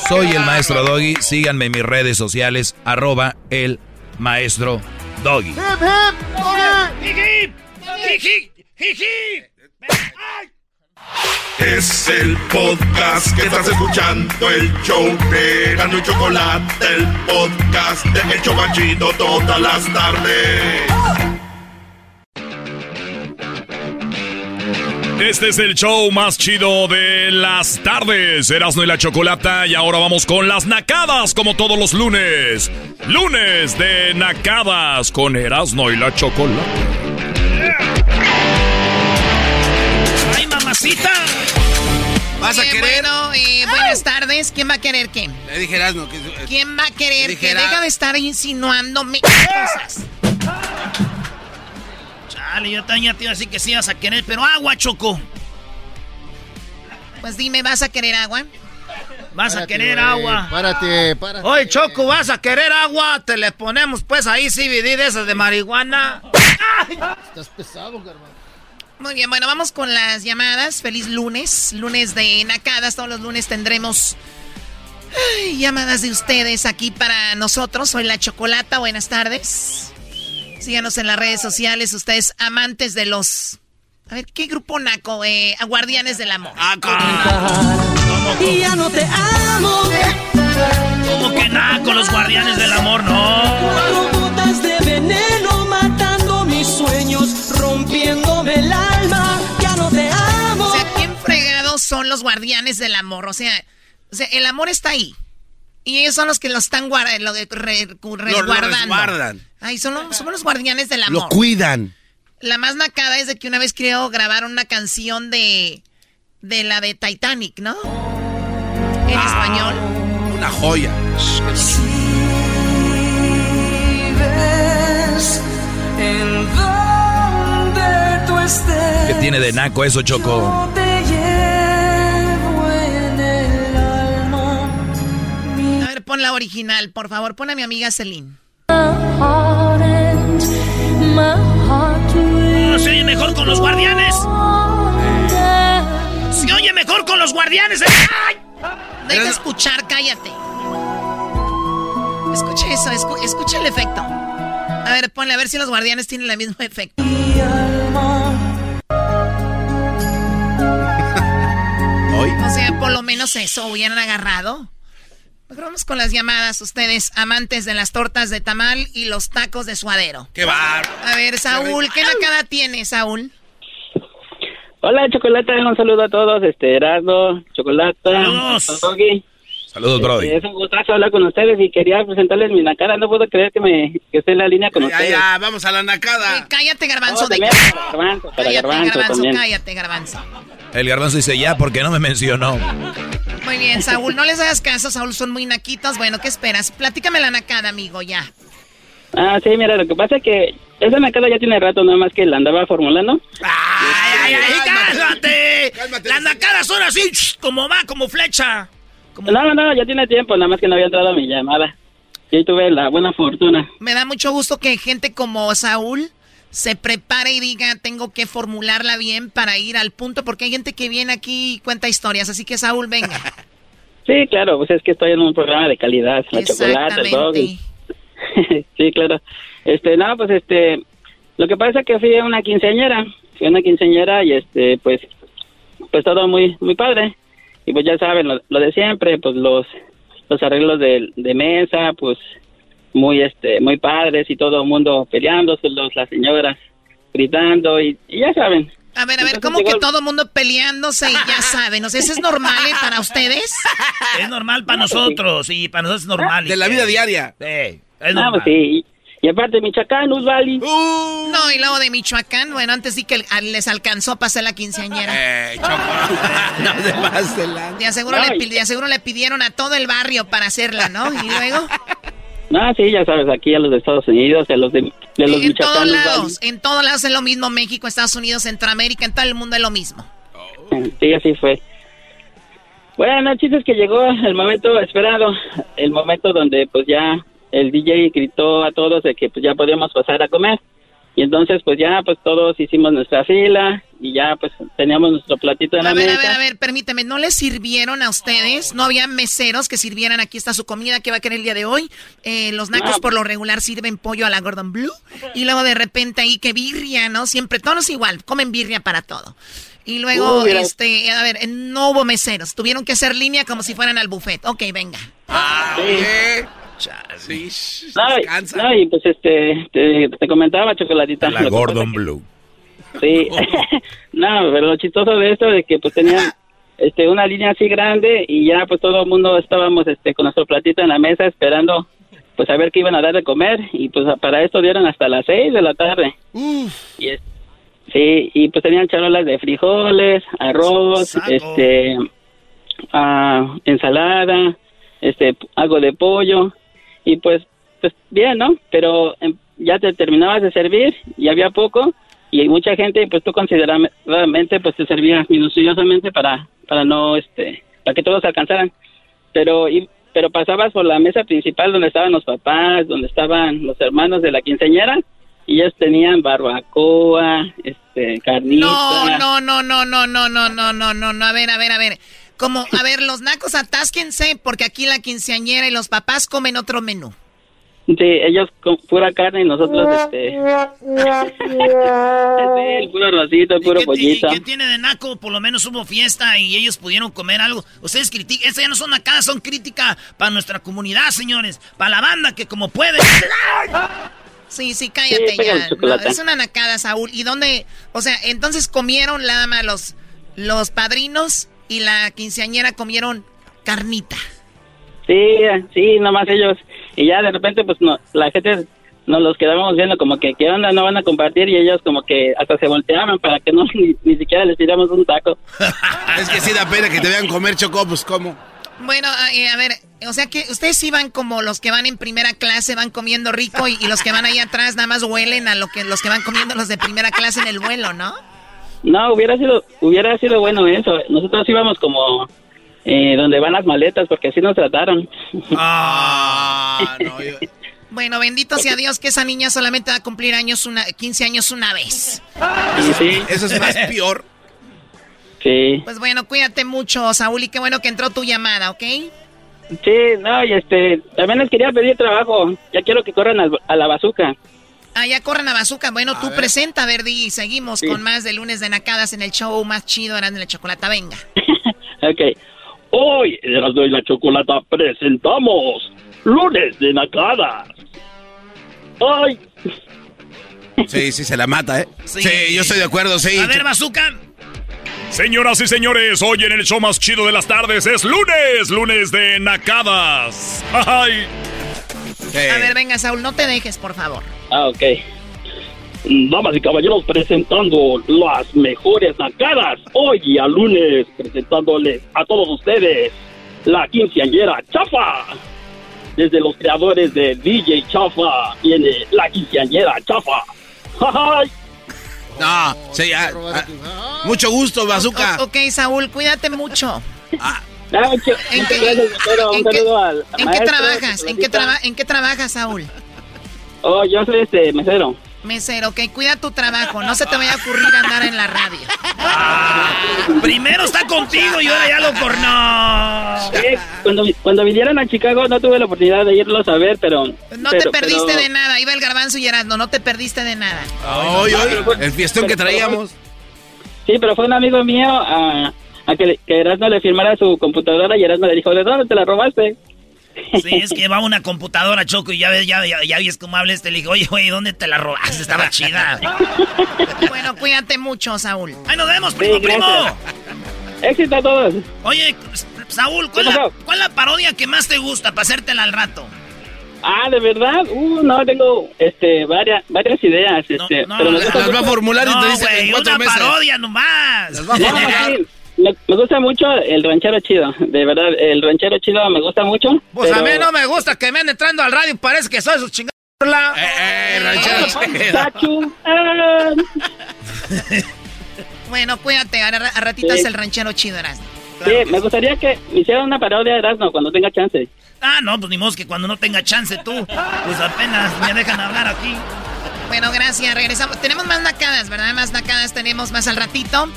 Soy el maestro Doggy, síganme en mis redes sociales, arroba el maestro Doggy. Es el podcast que estás escuchando, el show de Gano y Chocolate, el podcast de Hecho Chocachito todas las tardes. Este es el show más chido de las tardes, Erasmo y la Chocolata, y ahora vamos con las nacadas como todos los lunes. Lunes de nacadas con Erasmo y la Chocolata. ¿Vas a querer? Bueno, eh, buenas tardes. ¿Quién va a querer qué? Le dije no. Que, ¿Quién va a querer que deja de estar insinuándome cosas? Chale, yo también te iba a decir que sí vas a querer, pero agua, Choco. Pues dime, ¿vas a querer agua? Vas a querer agua. Párate, párate. Oye, Choco, ¿vas a querer agua? Te le ponemos pues ahí CBD de esas de marihuana. Estás pesado, hermano. Muy bien, bueno, vamos con las llamadas. Feliz lunes, lunes de Nacadas. Todos los lunes tendremos llamadas de ustedes aquí para nosotros. Soy la Chocolata, buenas tardes. Síganos en las redes sociales, ustedes amantes de los... A ver, ¿qué grupo naco? Eh, Guardianes del Amor. Ah, y ya no te amo. ¿Cómo que naco, los Guardianes del Amor? No. Son los Guardianes del Amor? O sea, o sea el amor está ahí. Y ellos son los que lo están guarda, lo de re, resguardando. Ay, son los, somos los guardianes del amor. Lo cuidan. La más nacada es de que una vez creo grabar una canción de, de la de Titanic, ¿no? En Ah. español. Una joya. ves en donde tú estés. ¿Qué tiene de naco eso, Choco? Pon la original, por favor. Pon a mi amiga Celine. se oye mejor con los guardianes. Se oye mejor con los guardianes. ¡Ay! Deja escuchar, cállate. Escuche eso, escucha el efecto. A ver, ponle a ver si los guardianes tienen el mismo efecto. O sea, por lo menos eso hubieran agarrado. Mejor vamos con las llamadas, ustedes, amantes de las tortas de tamal y los tacos de suadero. ¡Qué bar! A ver, Saúl, ¿qué nacada tiene, Saúl? Hola, Chocolata, un saludo a todos, este, Erasmo, Chocolata, Saludos, Brody. es un gustazo hablar con ustedes y quería presentarles mi nacada. No puedo creer que me que esté en la línea con ustedes. Ya, vamos a la nacada. cállate, garbanzo. de... garbanzo, cállate, garbanzo, garbanzo cállate, garbanzo. El garbanzo dice ya porque no me mencionó. Muy bien, Saúl, no les hagas caso, Saúl, son muy naquitos. Bueno, ¿qué esperas? Platícame la nacada, amigo, ya. Ah, sí, mira, lo que pasa es que esa nacada ya tiene rato, nada más que la andaba formulando. ¡Ay, ay, ay! ¡Cálmate! Las nacadas son así, como va, como flecha. No, no, ya tiene tiempo, nada más que no había entrado mi llamada. Y tuve la buena fortuna. Me da mucho gusto que gente como Saúl se prepare y diga, tengo que formularla bien para ir al punto, porque hay gente que viene aquí y cuenta historias, así que Saúl, venga. Sí, claro, pues es que estoy en un programa de calidad, la chocolate, todo. sí, claro. Este, no, pues este, lo que pasa es que fui a una quinceañera, fui a una quinceañera y este, pues, pues todo muy, muy padre y pues ya saben lo, de siempre pues los los arreglos de, de, mesa pues muy este muy padres y todo el mundo peleándose los las señoras gritando y, ya saben a ver, a ver, ¿cómo que todo el mundo peleándose y ya saben? O sea, ¿eso es normal ¿eh, para ustedes? Es normal para nosotros y para nosotros es normal. De la vida diaria. Sí, es pues normal. sí. Y aparte, Michoacán, Usvali. Uh. No, y luego de Michoacán, bueno, antes sí que les alcanzó para hacer la quinceañera. Eh, no se pase de, aseguro le, de aseguro le pidieron a todo el barrio para hacerla, ¿no? Y luego... No, sí, ya sabes, aquí a los de Estados Unidos, a los de, de los En todos lados, en todos lados es lo mismo, México, Estados Unidos, Centroamérica, en todo el mundo es lo mismo. Sí, así fue. Bueno, chistes que llegó el momento esperado, el momento donde pues ya el DJ gritó a todos de que pues ya podíamos pasar a comer. Y entonces pues ya pues todos hicimos nuestra fila y ya pues teníamos nuestro platito en la ver, mesa. A ver, a ver, permíteme, ¿no les sirvieron a ustedes? ¿No había meseros que sirvieran aquí está su comida que va a querer el día de hoy? Eh, los nacos por lo regular sirven pollo a la Gordon Blue y luego de repente ahí que birria, ¿no? Siempre todos igual, comen birria para todo. Y luego, este, a ver, no hubo meseros, tuvieron que hacer línea como si fueran al buffet. Ok, venga. Ah, Sí, no, y pues este, te, comentaba, Chocolatita. La Gordon Blue. Sí, no, pero lo chistoso de esto es que pues tenían este, una línea así grande y ya pues todo el mundo estábamos este, con nuestro platito en la mesa esperando pues a ver qué iban a dar de comer y pues para esto dieron hasta las seis de la tarde. Y sí, y pues tenían charolas de frijoles, arroz, este, ah, ensalada, este, algo de pollo y pues, pues bien, ¿no? Pero em, ya te terminabas de servir y había poco y mucha gente, pues tú consideradamente, pues te servías minuciosamente para, para no, este, para que todos alcanzaran. Pero, y, pero pasabas por la mesa principal donde estaban los papás, donde estaban los hermanos de la quinceañera y ellos tenían barbacoa, este, carnita. No, no, no, no, no, no, no, no, no, no, a ver, a ver, a ver. Como, a ver, los nacos atásquense porque aquí la quinceañera y los papás comen otro menú. Sí, ellos con pura carne y nosotros este. el puro rosito, el puro pollito. ¿Qué tiene de naco? Por lo menos hubo fiesta y ellos pudieron comer algo. Ustedes critican, estas ya no son nacadas, son crítica para nuestra comunidad, señores. Para la banda que como puede. Sí, sí, cállate ya. es una nacada, Saúl. ¿Y dónde? O sea, entonces comieron nada más los, los padrinos y la quinceañera comieron carnita. Sí, sí, nomás ellos. Y ya de repente, pues no, la gente nos los quedábamos viendo como que, ¿qué onda? No van a compartir y ellos como que hasta se volteaban para que no ni, siquiera les tiramos un taco. es que sí da pena que te vean comer chocó, pues ¿cómo? Bueno, eh, a ver, o sea que ustedes sí van como los que van en primera clase, van comiendo rico y, y, los que van ahí atrás nada más huelen a lo que los que van comiendo los de primera clase en el vuelo, ¿no? No, hubiera sido, hubiera sido bueno eso. Nosotros íbamos como, eh, donde van las maletas, porque así nos trataron. Ah, no, yo- Bueno, bendito sea Dios que esa niña solamente va a cumplir años una, 15 años una vez. Y sí. Eso es más peor. Sí. Pues bueno, cuídate mucho, Saúl, y qué bueno que entró tu llamada, ¿ok? Sí, no, y este, también les quería pedir trabajo. Ya quiero que corran al- a la bazuca. Ah, ya corran a Bazooka. Bueno, tú presenta, Verdi, y seguimos Sí. con más de lunes de Nacadas en el show más chido, eran de la chocolata. Venga. Ok. Hoy, en Erasmo y la Chocolata, presentamos Lunes de Nacadas. ¡Ay! Sí, sí, se la mata, ¿eh? Sí, yo estoy de acuerdo, sí. A ver, Bazooka. Señoras y señores, hoy en el show más chido de las tardes es lunes, lunes de nacadas. Ay. A ver, venga, Saúl, no te dejes, por favor. Ah, ok. Damas y caballeros, presentando las mejores nacadas. Hoy a lunes, presentándoles a todos ustedes la quinceañera Chafa. Desde los creadores de DJ Chafa viene la quinceañera Chafa. ¡Ay! No, sí, ah, ah, mucho gusto, Bazooka. O- ok, Saúl, cuídate mucho. Ah, mucho- ¿En muchas qué- gracias, doctora. Un en qué- saludo al ¿En qué maestro, trabajas? ¿En qué, supervisor. traba- ¿En qué trabajas, Saúl? Oh, yo soy este mesero. Mesero, ok, cuida tu trabajo, no se te vaya a ocurrir andar en la radio. Primero está contigo y ahora ya lo cornó. Sí, cuando, cuando vinieron a Chicago no tuve la oportunidad de irlos a ver, pero... No te perdiste de nada, iba el garbanzo y Erasmo, no te perdiste de nada. Hoy, hoy, el fiestón que traíamos. Sí, pero fue un amigo mío a, a que, que Erasmo le firmara su computadora y Erasmo le dijo, ¿de dónde te la robaste? Sí, es que va una computadora, Choco, y ya ves, ya, ya, ya ves cómo habla este. Le digo, oye, güey, ¿dónde te la robaste? Estaba chida. Bueno, cuídate mucho, Saúl. ¡Ahí nos vemos, primo, Sí, primo! Éxito a todos. Oye, Saúl, ¿cuál ¿Qué es la, cuál la parodia que más te gusta para hacértela al rato? Ah, ¿de verdad? Uh, no, tengo este, varias, varias ideas. Este, pero me gusta mucho- No, güey, una parodia nomás. No, sí, me, me gusta mucho el ranchero chido, de verdad, el ranchero chido me gusta mucho. Pues a mí no me gusta que me anden entrando al radio, parece que soy su chingada. Eh, Sachu, ah. Bueno, cuídate, a, a Sí. es el ranchero chido, Erasmo. Sí, me gustaría que me hicieran una parodia de Erasmo cuando tenga chance. Ah, no, pues ni modo que cuando no tenga chance tú, pues apenas me dejan hablar aquí. Bueno, gracias, regresamos. Tenemos más nacadas, ¿verdad? Más nacadas tenemos más al ratito.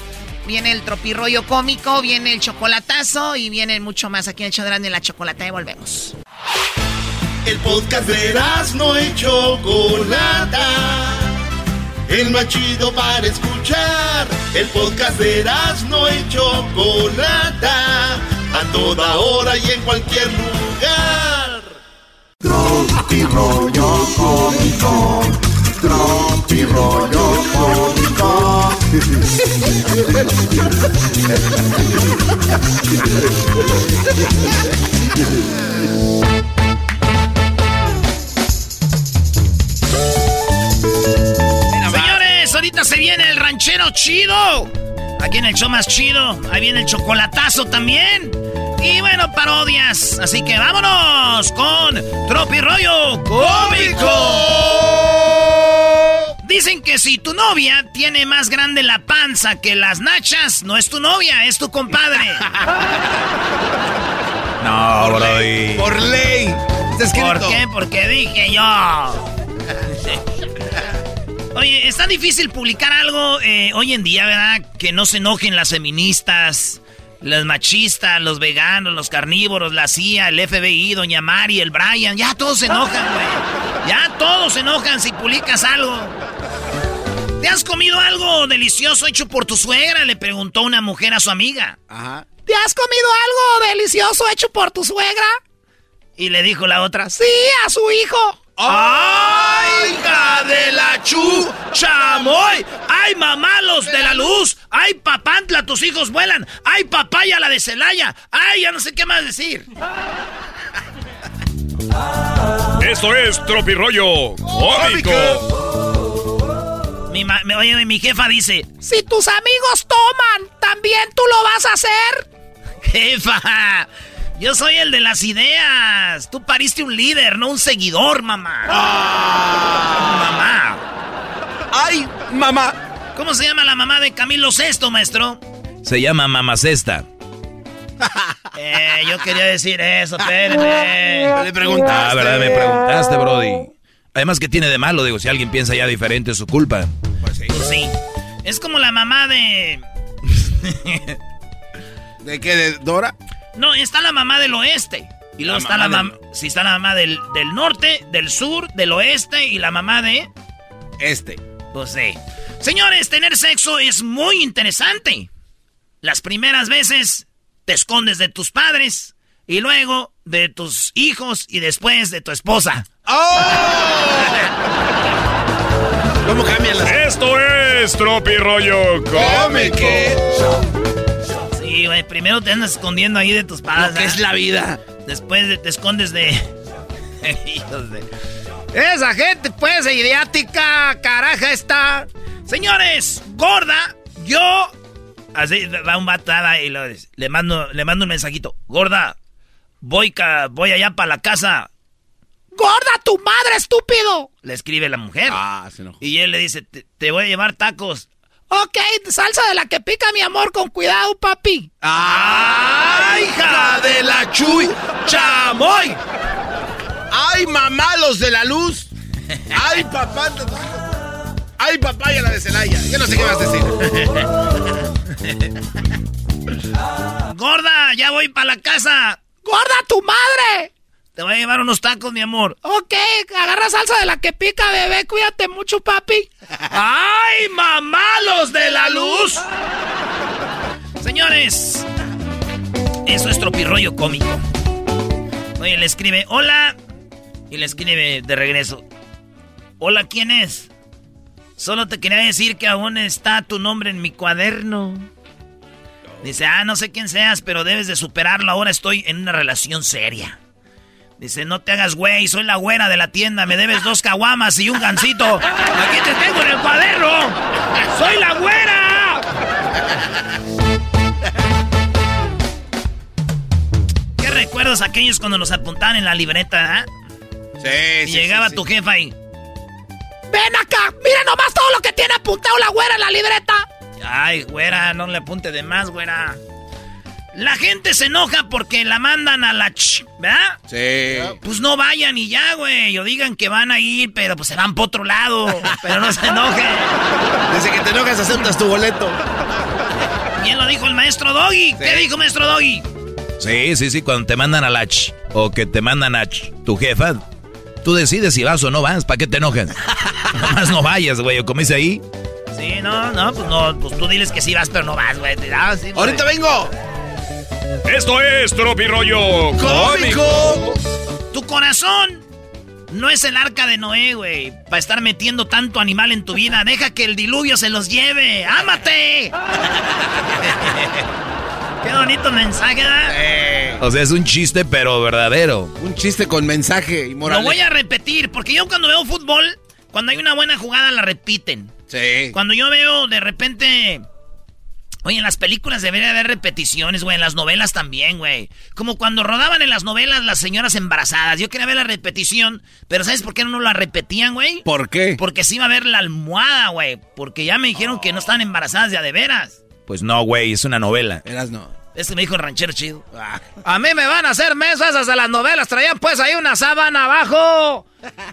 Viene el tropirroyo cómico, viene el chocolatazo y viene mucho más aquí en el show de la chocolata y volvemos. El podcast de no y Chocolata. El más chido para escuchar. El podcast de no y Chocolata. A toda hora y en cualquier lugar. Tropi rollo cómico. Tropi rollo cómico. Señores, ahorita se viene el ranchero chido. Aquí en el show más chido. Ahí viene el chocolatazo también. Y bueno, parodias. Así que vámonos con Tropi Rollo Cómico. Dicen que si tu novia tiene más grande la panza que las nachas, no es tu novia, es tu compadre. No. Por ley. ¿Por escrito. qué? Porque dije yo. Oye, está difícil publicar algo eh, hoy en día, ¿verdad? Que no se enojen las feministas, las machistas, los veganos, los carnívoros, la CIA, el FBI, Doña Mari, el Brian. Ya todos se enojan, güey. Ya todos se enojan si publicas algo. ¿Te has comido algo delicioso hecho por tu suegra? Le preguntó una mujer a su amiga. Ajá. ¿Te has comido algo delicioso hecho por tu suegra? Y le dijo la otra, Sí, a su hijo. ¡Ay, hija de la chu! ¡Chamoy! ¡Ay, mamalos de la luz! ¡Ay, papantla, tus hijos vuelan! ¡Ay, papaya, la de Celaya! ¡Ay, ya no sé qué más decir! Esto es Tropirollo Cómico. Mi, ma- oye, mi jefa dice, Si tus amigos toman, ¿también tú lo vas a hacer? jefa, yo soy el de las ideas. Tú pariste un líder, no un seguidor, mamá. Mamá. ¡Ay, mamá! ¿Cómo se llama la mamá de Camilo Sesto, maestro? Se llama Mamacesta. Eh, yo quería decir eso, espérenme. Le preguntaste. Ah, ¿verdad? Me preguntaste, Brody. Además, ¿qué tiene de malo? Digo, si alguien piensa ya diferente, es su culpa. Pues sí. Pues sí. Es como la mamá de... ¿De qué? ¿De Dora? No, está la mamá del oeste. Y luego La está la mamá mamá... Sí, está la mamá del, del norte, del sur, del oeste y la mamá de... Este. Pues sí. Señores, tener sexo es muy interesante. Las primeras veces te escondes de tus padres y luego de tus hijos y después de tu esposa. ¿Cómo cambian las Esto es Tropi Rollo Cómico. Sí, güey, primero te andas escondiendo ahí de tus padres. Lo que es la vida. Después de- te escondes de... Hijos de... Esa gente, pues, idiática, caraja está. Señores, gorda, yo... Así va un batada y lo, le, mando, le mando un mensajito. Gorda, voy, ca- voy allá para la casa. ¡Gorda, tu madre, estúpido! Le escribe la mujer. Ah, se enojó. Y él le dice, te, te voy a llevar tacos. Ok, salsa de la que pica, mi amor, con cuidado, papi. ¡Ay, hija de la chuy! ¡Chamoy! ¡Ay, mamá, los de la luz! ¡Ay, papá! ¡Ay, papaya la de Celaya! Yo no sé qué vas a decir. Gorda, ya voy para la casa. ¡Gorda, tu madre! Te voy a llevar unos tacos, mi amor. Ok, agarra salsa de la que pica, bebé. Cuídate mucho, papi. ¡Ay, mamá, los de la luz! Señores, eso es tropirroyo cómico. Oye, le escribe, hola. Y le escribe de regreso, hola, ¿quién es? Solo te quería decir que aún está tu nombre en mi cuaderno. Dice, ah, no sé quién seas, pero debes de superarlo. Ahora estoy en una relación seria. Dice, no te hagas güey, soy la güera de la tienda. Me debes dos caguamas y un gancito. Aquí te tengo en el cuaderno. ¡Soy la güera! ¿Qué recuerdas aquellos cuando nos apuntaban en la libreta, ah? Sí, Y llegaba tu jefa ahí. ¡Ven acá! ¡Mira nomás todo lo que tiene apuntado la güera en la libreta! Ay, güera, no le apunte de más, güera. La gente se enoja porque la mandan a la ch, ¿verdad? Sí. Pues no vayan y ya, güey. O digan que van a ir, pero pues se van por otro lado. Pero no se enojen. Desde que te enojas aceptas tu boleto. Bien lo dijo el maestro Doggy. ¿Qué dijo maestro Doggy? Sí, sí, sí, cuando te mandan a la ch, o que te mandan a ch, tu jefa, tú decides si vas o no vas, ¿para qué te enojas? Nomás no vayas, güey, o como dice ahí. Sí, no, no, pues no, pues tú diles que sí vas, pero no vas, güey. Ah, sí. ¡Ahorita vengo! Esto es Tropi Rollo ¡Cómico! Tu corazón no es el arca de Noé, güey. Para estar metiendo tanto animal en tu vida. Deja que el diluvio se los lleve. ¡Ámate! Qué bonito mensaje, ¿verdad? Eh, O sea, es un chiste, pero verdadero. un chiste con mensaje y moral. Lo voy a repetir, porque yo cuando veo fútbol, cuando hay una buena jugada la repiten. Sí. Cuando yo veo de repente... Oye, en las películas debería haber repeticiones, güey. En las novelas también, güey. Como cuando rodaban en las novelas las señoras embarazadas. Yo quería ver la repetición, pero ¿sabes por qué no la repetían, güey? ¿Por qué? Porque sí iba a ver la almohada, güey. Porque ya me dijeron que no estaban embarazadas de a de veras. Pues no, güey, es una novela. Eras no. Este me dijo el ranchero chido. A mí me van a hacer mesas esas de las novelas. Traían pues ahí una sábana abajo.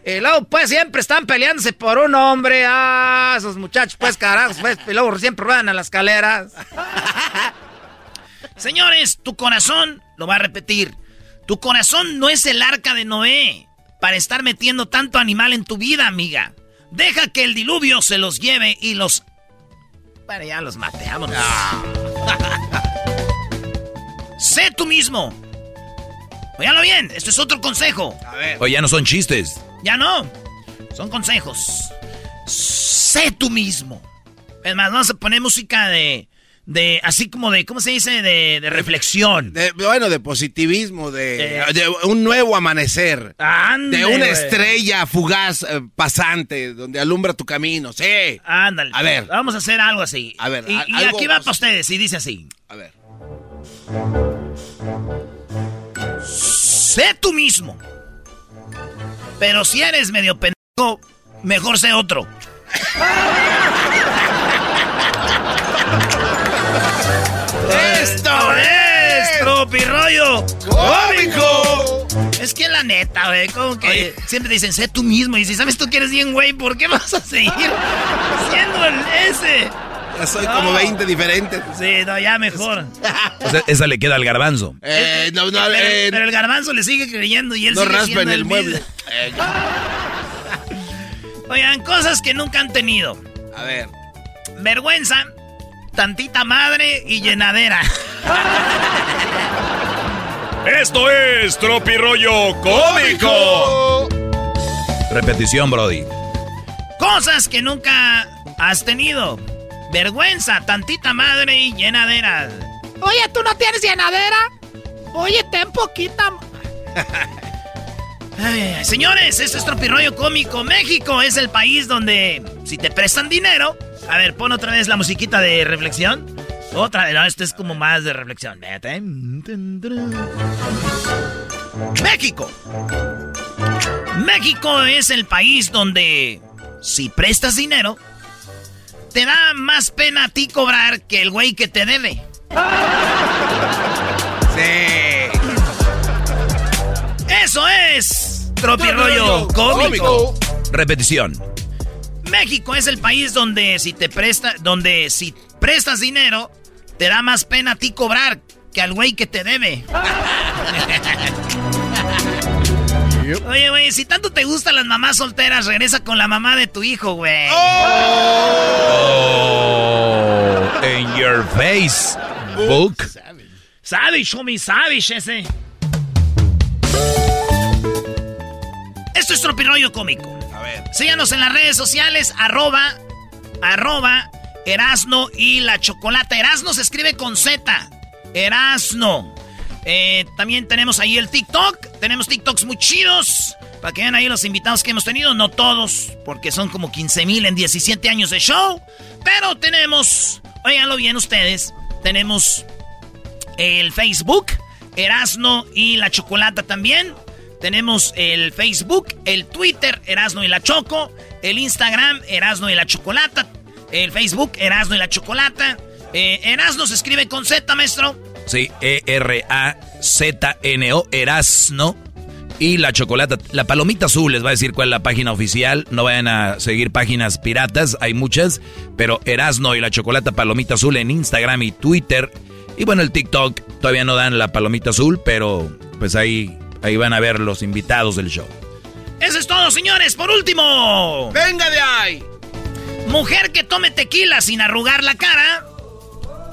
Y luego pues siempre están peleándose por un hombre. Ah, esos muchachos pues carajos. Pues, y luego siempre ruedan a las escaleras. Señores, tu corazón, lo va a repetir. Tu corazón no es el arca de Noé para estar metiendo tanto animal en tu vida, amiga. Deja que el diluvio se los lleve y los... Bueno, ya los mate, vámonos. sé tú mismo. Óyalo bien, esto es otro consejo. A ver. O ya no son chistes. Ya no, son consejos. Sé tú mismo. Es más, vamos a poner música de... De, así como de, ¿cómo se dice? De, de reflexión. De- bueno, de positivismo, de, Eh. de un nuevo amanecer. Ande, de una estrella fugaz eh, pasante donde alumbra tu camino. Sí. Ándale. A ver. Vamos a hacer algo así. A ver, Y, a- y algo aquí va para ustedes y dice así. A ver. Sé tú mismo. Pero si eres medio pendejo, mejor sé otro. ¡Esto es Tropirollo cómico. Es que la neta, güey, como que siempre dicen, sé tú mismo. Y si sabes tú que eres bien, güey, ¿por qué vas a seguir siendo el ese? Ya soy como 20 diferentes. Sí, no, ya mejor. O sea, esa le queda al garbanzo. Eh, no, no, pero, eh, pero el garbanzo le sigue creyendo y él no sigue raspa siendo en el mismo. mueble. Eh, Oigan, cosas que nunca han tenido. a ver. Vergüenza, tantita madre y llenadera. Esto es Tropirollo Cómico. Repetición, Brody. Cosas que nunca has tenido. Vergüenza, tantita madre y llenadera. Oye, ¿tú no tienes llenadera? Oye, ten poquita. Ay, señores, este es Tropirollo Cómico. México es el país donde si te prestan dinero... A ver, pon otra vez la musiquita de reflexión. Otra vez, no, esto es como más de reflexión. México. México es el país donde si prestas dinero, te da más pena a ti cobrar que el güey que te debe. Sí. Eso es Tropirollo Cómico. Repetición. México es el país donde si te presta, donde si prestas dinero, te da más pena a ti cobrar que al güey que te debe. Oye, güey, si tanto te gustan las mamás solteras, regresa con la mamá de tu hijo, güey. Oh, in your face, book. Savage, homie, savage ese. Esto es Tropirollo Cómico. A ver. Síganos en las redes sociales, arroba, arroba, Erasno y la Chocolata. Erasno se escribe con Z. Erasno. Eh, también tenemos ahí el TikTok. Tenemos TikToks muy chidos. Para que vean ahí los invitados que hemos tenido. No todos, porque son como 15 mil en 17 años de show. Pero tenemos, óiganlo bien ustedes, tenemos el Facebook, Erasno y la Chocolata también. Tenemos el Facebook, el Twitter, Erasno y la Choco, el Instagram, Erasno y la Chocolata, el Facebook, Erasno y la Chocolata. Eh, Erasno se escribe con Z, maestro. Sí, E E-R-A-Z-N-O, Erasno. Y la chocolata, la palomita azul les va a decir cuál es la página oficial. No vayan a seguir páginas piratas, hay muchas. Pero Erasno y la chocolata palomita azul en Instagram y Twitter. Y bueno, el TikTok todavía no dan la palomita azul, pero pues ahí, ahí van a ver los invitados del show. Eso es todo, señores. Por último, ¡Venga de ahí! mujer que tome tequila sin arrugar la cara,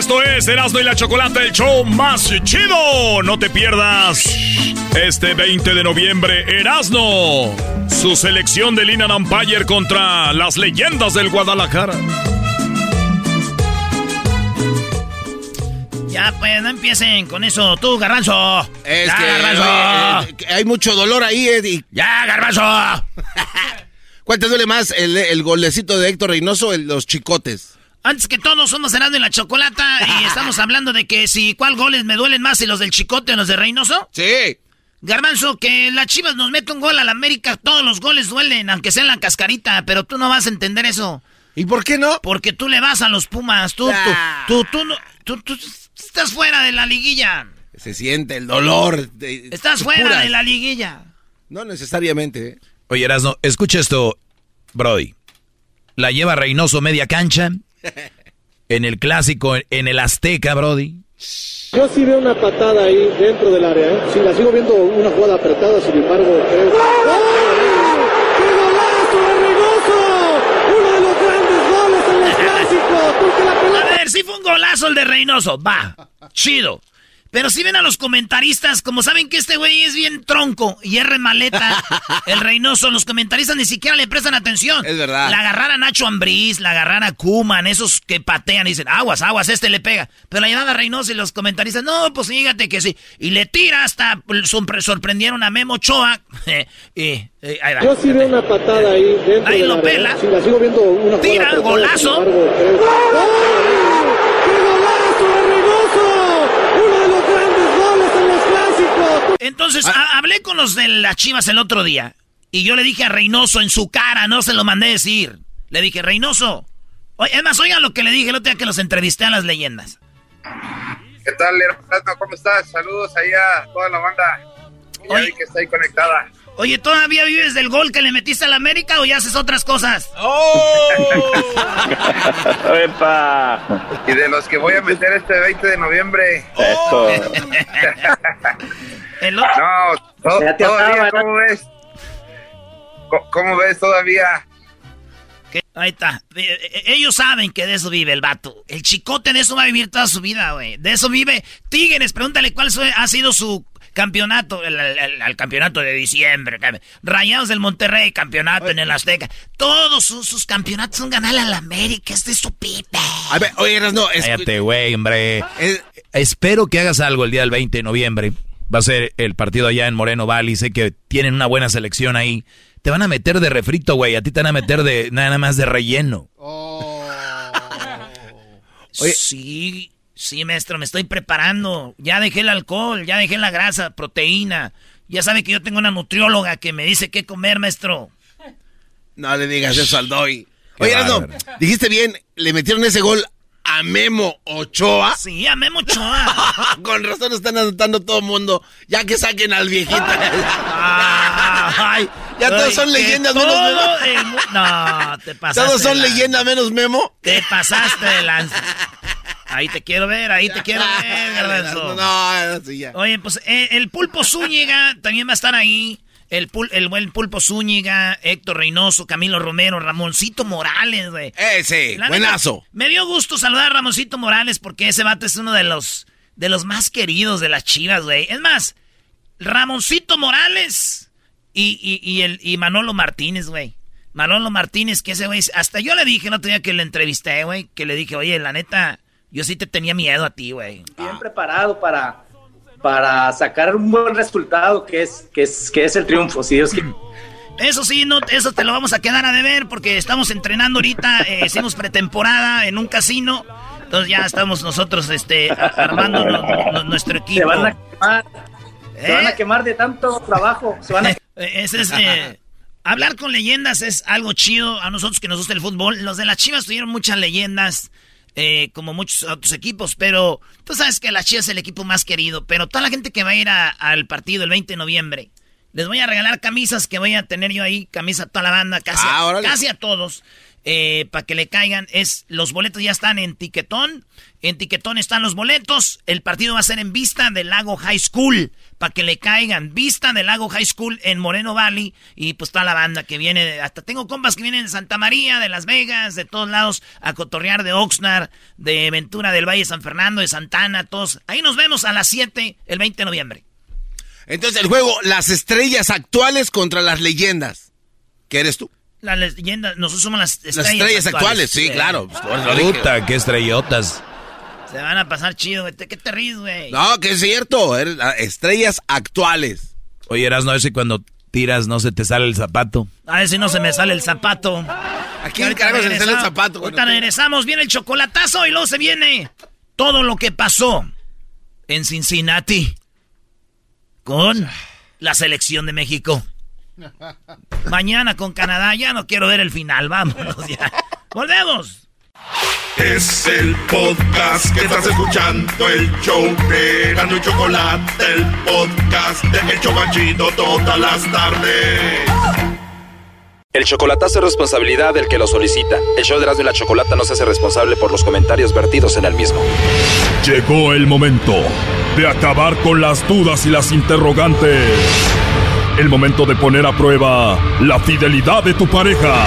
Esto es Erasmo y la Chocolate, el show más chido. No te pierdas este 20 de noviembre, Erasmo. Su selección de Lina Empire contra las leyendas del Guadalajara. Ya, pues, no empiecen con eso. Tú, Garbanzo. Es ya, que, Garbanzo. eh, hay mucho dolor ahí, Eddie. Ya, Garbanzo. ¿Cuál te duele más, el, el golecito de Héctor Reynoso o los chicotes? Antes que todo, somos Erasmo y la Chocolata y estamos hablando de que si cuál goles me duelen más, si los del Chicote o los de Reynoso. Sí. Garbanzo, que la Chivas nos mete un gol a la América, todos los goles duelen, aunque sea en la cascarita, pero tú no vas a entender eso. ¿Y por qué no? Porque tú le vas a los Pumas, tú, Ah. tú, tú, tú, no- tú, tú estás fuera de la liguilla. Se siente el dolor. de- Estás fuera puras. de la liguilla. No necesariamente. ¿eh? Oye, Erasno, escucha esto, Brody. La lleva Reynoso media cancha. En el clásico, en el Azteca, Brody. Yo sí veo una patada ahí dentro del área, ¿eh? Sí, la sigo viendo una jugada apretada, sin embargo, creo... ¡Qué golazo de Reynoso! ¡Uno de los grandes goles en los clásicos! Porque la pelota... A ver, sí fue un golazo el de Reynoso, va, chido. Pero si ven a los comentaristas, como saben que este güey es bien tronco y es remaleta, el Reynoso, los comentaristas ni siquiera le prestan atención. Es verdad. La agarrar a Nacho Ambriz, la agarrar a Kuman, esos que patean y dicen, aguas, aguas, este le pega. Pero la llevaba a Reynoso y los comentaristas, no, pues fíjate que sí. Y le tira hasta, sorpre- sorprendieron a Memo Ochoa. y, y ahí va. Yo sí veo una patada ahí dentro Ahí lo pela. Sí, la sigo viendo una Tira, golazo. sin embargo, creo... ¡Qué golazo de Reynoso! ¡Uno de los grandes goles en los clásicos! Entonces, ha- hablé con los de las chivas el otro día. Y yo le dije a Reynoso en su cara, no se lo mandé decir. Le dije, Reynoso. Oye, es más, oigan lo que le dije el otro día que los entrevisté a las leyendas. ¿Qué tal, hermano? ¿Cómo estás? Saludos ahí a toda la banda. Ya vi que está ahí conectada. Oye, ¿todavía vives del gol que le metiste a la América o ya haces otras cosas? ¡Epa! Y de los que voy a meter este 20 de noviembre. Eso. No, to- Ya te todavía, ¿cómo ves? Co- ¿Cómo ves todavía? ¿Qué? Ahí está. Eh, eh, Ellos saben que de eso vive el vato. El chicote de eso va a vivir toda su vida, güey. De eso vive. Tigres, pregúntale cuál ha sido su campeonato, el, el- el- el campeonato de diciembre. Rayados del Monterrey, campeonato en el Azteca. Todos sus, sus campeonatos son ganarle a la América. Es de su pipe. A ver, oye, Erasno, es- Cállate, güey, hombre. Espero que hagas algo el día del 20 de noviembre. Va a ser el partido allá en Moreno Valley. Sé que tienen una buena selección ahí. Te van a meter de refrito, güey. A ti te van a meter de nada más de relleno. Sí, sí, maestro, me estoy preparando. Ya dejé el alcohol, ya dejé la grasa, proteína. Ya sabe que yo tengo una nutrióloga que me dice qué comer, maestro. No le digas eso al Doy. Oye, Erasno, dijiste bien, le metieron ese gol a Memo Ochoa. Sí, a Memo Ochoa. Con razón están anotando todo el mundo. Ya que saquen al viejito. Ay, ya todos son leyendas menos todo Memo. el mu- No, te pasaste. Todos son lanza. leyendas menos Memo. Te pasaste de lanza. Ahí te quiero ver, ahí te quiero ver, garbanzo. No, así ya. Oye, pues eh, el Pulpo Zúñiga también va a estar ahí. El, pul- el buen Pulpo Zúñiga, Héctor Reynoso, Camilo Romero, Ramoncito Morales, güey. Ese, La neta, buenazo. me dio gusto saludar a Ramoncito Morales porque ese vato es uno de los, de los más queridos de las chivas, güey. Es más, Ramoncito Morales y, y, y el, y Manolo Martínez, güey. Manolo Martínez, que ese güey, hasta yo le dije otro día que le entrevisté, güey, que le dije, oye, la neta, yo sí te tenía miedo a ti, güey. bien preparado para, para sacar un buen resultado que es, que es, que es el triunfo, si Dios quiere. Eso sí, no, eso te lo vamos a quedar a deber porque estamos entrenando ahorita, eh, hicimos pretemporada en un casino, entonces ya estamos nosotros este, armando no- no- nuestro equipo. Se van a quemar, se ¿Eh? van a quemar de tanto trabajo, se van a Eh, Ese es, eh, hablar con leyendas es algo chido a nosotros que nos gusta el fútbol. Los de las Chivas tuvieron muchas leyendas, eh, como muchos otros equipos, pero tú sabes que las Chivas es el equipo más querido. Pero toda la gente que va a ir a- al partido el 20 de noviembre, les voy a regalar camisas que voy a tener yo ahí, camisa a toda la banda, casi, Ah, casi a todos. eh, para que le caigan. Es Los boletos ya están en Tiquetón. En Tiquetón están los boletos. El partido va a ser en Vista del Lago High School. Para que le caigan. Vista del Lago High School en Moreno Valley. Y pues está la banda que viene. Hasta tengo compas que vienen de Santa María, de Las Vegas, de todos lados. A cotorrear de Oxnard, de Ventura del Valle San Fernando, de Santana. Todos. Ahí nos vemos a las 7 el 20 de noviembre. Entonces el juego, las estrellas actuales contra las leyendas. ¿Qué eres tú? Las leyendas, nosotros somos las estrellas, Las estrellas actuales, sí, claro. pues. Puta, qué estrellotas. Se van a pasar chido, güey. ¿Qué te ríes, güey? No, que es cierto. las estrellas actuales. Oye, eras no ese cuando tiras no se te sale el zapato. A ver si no se me sale el zapato. ¿A quién carajo se le sale el zapato? Ahorita regresamos, viene el chocolatazo y luego se viene todo lo que pasó en Cincinnati con la selección de México. Mañana con Canadá, ya no quiero ver el final, vámonos ya. Volvemos. Es el podcast que estás escuchando, el show de Gano y Chocolate, el podcast de El Chobachito todas las tardes. El chocolatazo es responsabilidad del que lo solicita. El show de Erasmo y la Chocolata no se hace responsable por los comentarios vertidos en el mismo. Llegó el momento de acabar con las dudas y las interrogantes. El momento de poner a prueba la fidelidad de tu pareja.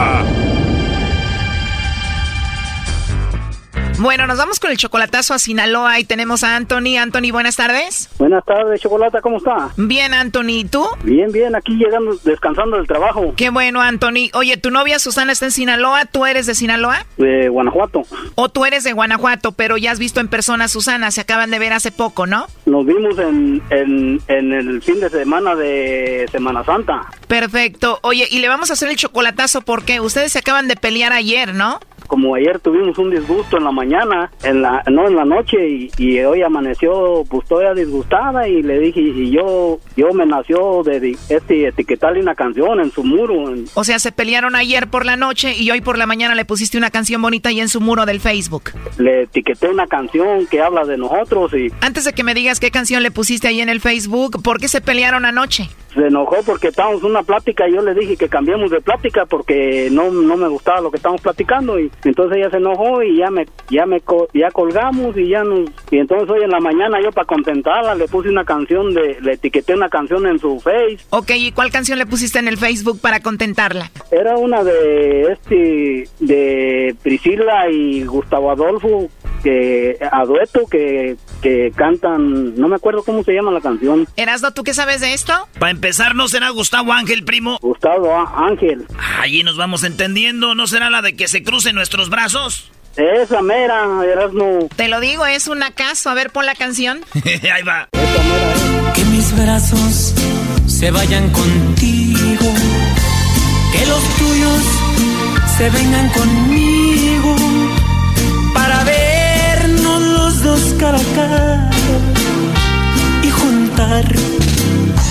Bueno, nos vamos con el chocolatazo a Sinaloa y tenemos a Anthony. Anthony, buenas tardes. Buenas tardes, Chocolata, ¿cómo está? Bien, Anthony, ¿y tú? Bien, bien, aquí llegando, descansando del trabajo. Qué bueno, Anthony. Oye, tu novia Susana está en Sinaloa, ¿tú eres de Sinaloa? De Guanajuato. O tú eres de Guanajuato, pero ya has visto en persona a Susana, se acaban de ver hace poco, ¿no? Nos vimos en, en, en el fin de semana de Semana Santa. Perfecto. Oye, y le vamos a hacer el chocolatazo porque ustedes se acaban de pelear ayer, ¿no? Como ayer tuvimos un disgusto en la mañana, en la, no en la noche, y, y hoy amaneció pues todavía disgustada y le dije, y yo, yo me nació de este, etiquetarle una canción en su muro. O sea, se pelearon ayer por la noche y hoy por la mañana le pusiste una canción bonita ahí en su muro del Facebook. le etiqueté una canción que habla de nosotros y Antes de que me digas qué canción le pusiste ahí en el Facebook, ¿por qué se pelearon anoche? se enojó porque estábamos en una plática y yo le dije que cambiemos de plática porque no, no me gustaba lo que estábamos platicando y entonces ella se enojó y ya me ya me ya colgamos y ya nos y entonces hoy en la mañana yo para contentarla le puse una canción de le etiqueté una canción en su face Ok, ¿y cuál canción le pusiste en el Facebook para contentarla? era una de este de Priscila y Gustavo Adolfo que a dueto que que cantan no me acuerdo cómo se llama la canción Erasno, ¿tú qué sabes de esto? Para empezar, ¿no será Gustavo Ángel, primo? Gustavo Ángel. Allí nos vamos entendiendo. ¿No será la de que se crucen nuestros brazos? Esa mera, Erasmo. Te lo digo, es un acaso. A ver, pon la canción. Ahí va. Que mis brazos se vayan contigo. Que los tuyos se vengan conmigo. Cara a. Y juntar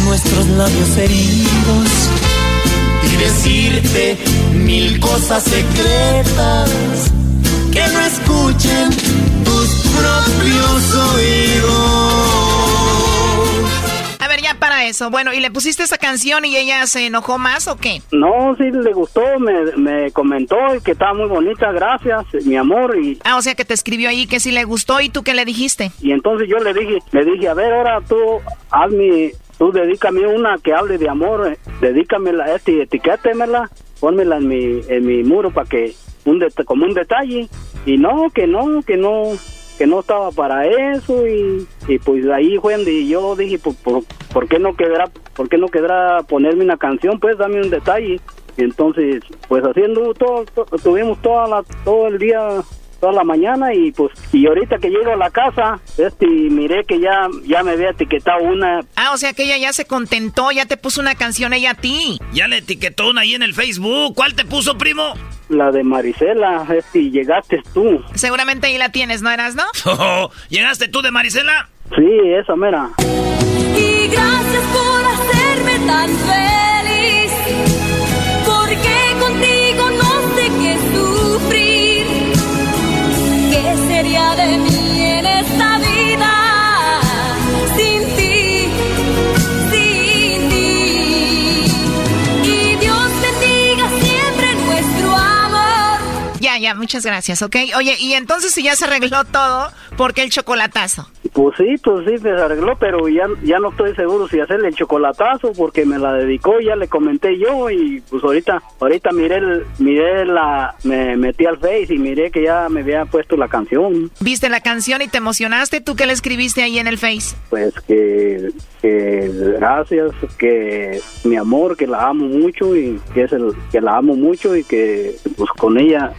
nuestros labios heridos. Y decirte mil cosas secretas. Que no escuchen tus propios oídos. A ya para eso. Bueno, ¿y le pusiste esa canción y ella se enojó más o qué? No, sí le gustó, me, me comentó y que estaba muy bonita, gracias, mi amor. Y, Ah, o sea que te escribió ahí que sí le gustó y tú qué le dijiste. y entonces yo le dije, le dije, a ver, ahora tú hazme, tú dedícame una que hable de amor, eh, dedícamela, este, etiquétemela, pónmela en mi, en mi muro para que, un como un detalle. Y no, que no, que no, que no estaba para eso y, y pues ahí fue donde yo dije, pues, por, ¿por qué no quedará, por qué no quedará ponerme una canción? Pues dame un detalle. Y entonces, pues haciendo todo, to- tuvimos toda la, todo el día, toda la mañana y pues, y ahorita que llego a la casa, este, miré que ya, ya me había etiquetado una, Ah, o sea que ella ya se contentó, ya te puso una canción ella a ti. Ya le etiquetó una ahí en el Facebook. ¿Cuál te puso, primo? La de Marisela, este, y llegaste tú. Seguramente ahí la tienes, ¿no eras, no? ¿Llegaste tú de Marisela? Sí, esa mera. Y gracias por hacerme tan feliz. Muchas gracias, ¿ok? Oye, y entonces si ya se arregló todo, ¿por qué el chocolatazo? Pues sí, pues sí, se arregló, pero ya, ya no estoy seguro si hacerle el chocolatazo porque me la dedicó, ya le comenté yo y pues ahorita, ahorita miré, el, miré la, me metí al Face y miré que ya me había puesto la canción. ¿Viste la canción y te emocionaste? ¿Tú qué le escribiste ahí en el Face? Pues que, que gracias, que mi amor, que la amo mucho y que es el, que la amo mucho y que pues con ella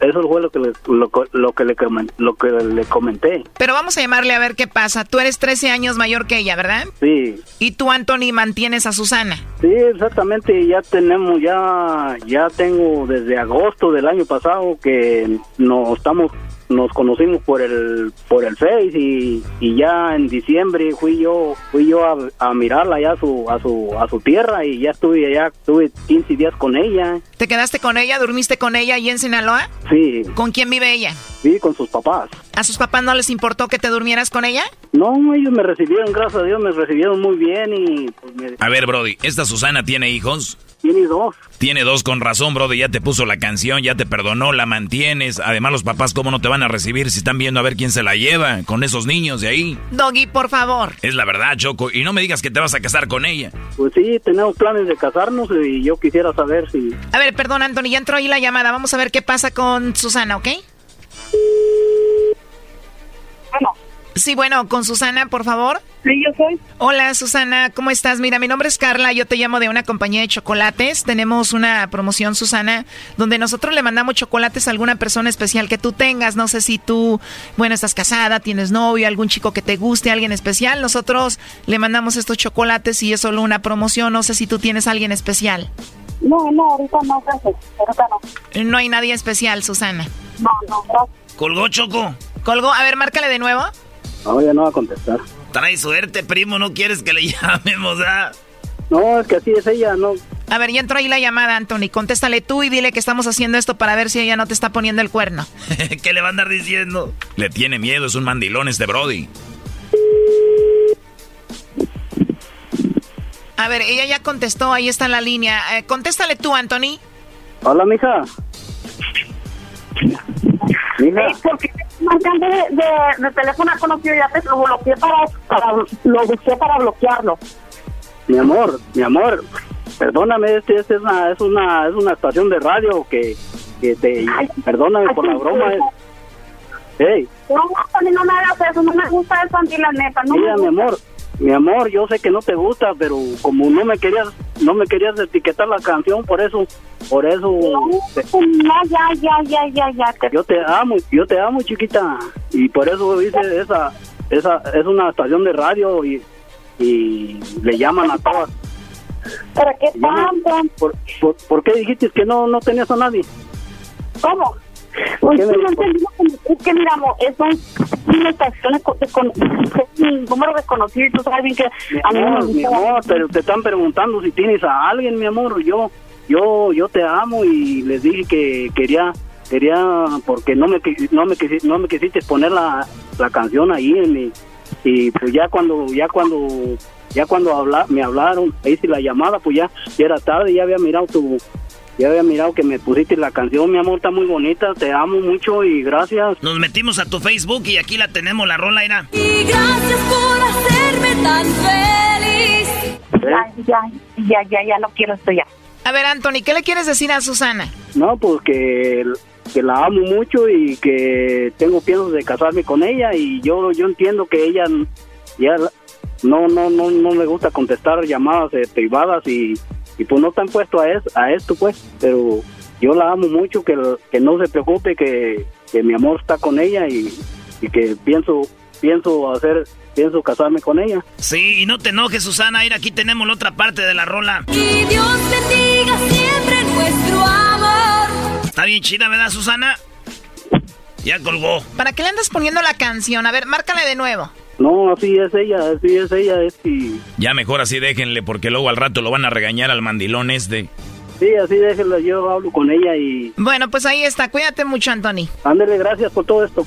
eso fue lo que le, lo, que le, lo que le comenté. Pero vamos a llamarle a ver qué pasa. Tú eres 13 años mayor que ella, ¿verdad? Sí. ¿Y tú, Anthony, mantienes a Susana? Sí, exactamente. Ya tenemos, ya, ya tengo desde agosto del año pasado que nos estamos nos conocimos por el por el Face y, y ya en diciembre fui yo fui yo a, a, mirarla allá a su a su a su tierra y ya estuve allá estuve 15 días con ella. ¿Te quedaste con ella? ¿Durmiste con ella ahí en Sinaloa? Sí. ¿Con quién vive ella? Sí, con sus papás. ¿A sus papás no les importó que te durmieras con ella? No, ellos me recibieron, gracias a Dios, me recibieron muy bien y pues me... A ver, Brody, ¿esta Susana tiene hijos? Tiene dos. Tiene dos con razón, Brody. Ya te puso la canción, ya te perdonó, la mantienes. Además, los papás, ¿cómo no te van a recibir si están viendo a ver quién se la lleva con esos niños de ahí? Doggy, por favor. Es la verdad, Choco. Y no me digas que te vas a casar con ella. Pues sí, tenemos planes de casarnos y yo quisiera saber si. A ver, perdón, Anthony, ya entró ahí la llamada. Vamos a ver qué pasa con Susana, ¿ok? Bueno. Sí, bueno, con Susana, por favor. Sí, yo soy. Hola, Susana, ¿cómo estás? Mira, mi nombre es Carla, yo te llamo de una compañía de chocolates. Tenemos una promoción, Susana, donde nosotros le mandamos chocolates a alguna persona especial que tú tengas. No sé si tú, bueno, estás casada, tienes novio, algún chico que te guste, alguien especial. Nosotros le mandamos estos chocolates y es solo una promoción. No sé si tú tienes alguien especial. No, no, ahorita no, gracias. Ahorita no. No hay nadie especial, Susana. No, no, gracias. ¿Colgó, Choco? ¿Colgó? A ver, márcale de nuevo. No, ya no va a contestar. Trae suerte, primo, no quieres que le llamemos, ¿ah? No, es que así es ella, no. A ver, ya entró ahí la llamada, Anthony. Contéstale tú y dile que estamos haciendo esto para ver si ella no te está poniendo el cuerno. ¿Qué le va a andar diciendo? Le tiene miedo, es un mandilón este Brody. A ver, ella ya contestó, ahí está en la línea. Eh, contéstale tú, Anthony. Hola, mija. Mija. Sí, porque marcando de, de, de, teléfono conocido ya te lo bloqueé para, para, lo busqué para bloquearlo. Mi amor, mi amor, perdóname, este, este es una es una es una estación de radio que, que te ay, perdóname ay, por la broma. Es, hey. No, no me hagas eso, no me gusta eso, Andy, la neta. No Mira, mi amor, mi amor, yo sé que no te gusta, pero como no me querías, no me querías etiquetar la canción, por eso, por eso. No, no ya, ya, ya, ya, ya. Te... Yo te amo, yo te amo, chiquita, y por eso hice esa, esa, es una estación de radio y, y le llaman a todas. ¿Para qué tanto? ¿Por, por, por qué dijiste que no, no tenías a nadie? ¿Cómo? No es que mira, es una estación un número desconocido y tú sabes bien que a mí no, mi amor, pero te están preguntando si tienes a alguien, mi amor, yo yo yo te amo y les dije que quería quería porque no me no me no me quisiste poner la, la canción ahí en mi y pues ya cuando ya cuando ya cuando habla, me hablaron, hice la llamada, pues ya, ya era tarde, ya había mirado tu ya había mirado que me pusiste la canción, mi amor, está muy bonita, te amo mucho y gracias. Nos metimos a tu Facebook y aquí la tenemos, la rola era. Y gracias por hacerme tan feliz. Ya, ya, ya, ya, ya no quiero esto ya. A ver, Anthony, ¿qué le quieres decir a Susana? No, pues que, que la amo mucho y que tengo piensos de casarme con ella y yo yo entiendo que ella ya no no no no me gusta contestar llamadas eh, privadas y y pues no están puestos a, es, a esto pues pero yo la amo mucho que, que no se preocupe que, que mi amor está con ella y, y, que pienso pienso hacer pienso casarme con ella. Sí y no te enojes Susana ir aquí tenemos la otra parte de la rola. Y Dios bendiga siempre nuestro amor. Está bien chida verdad Susana ya colgó. Para qué le andas poniendo la canción a ver márcale de nuevo no, así es ella, así es ella, es y... Ya mejor así déjenle, porque luego al rato lo van a regañar al mandilón este. Sí, así déjenlo, yo hablo con ella y... Bueno, pues ahí está, cuídate mucho, Anthony. Ándele, gracias por todo esto.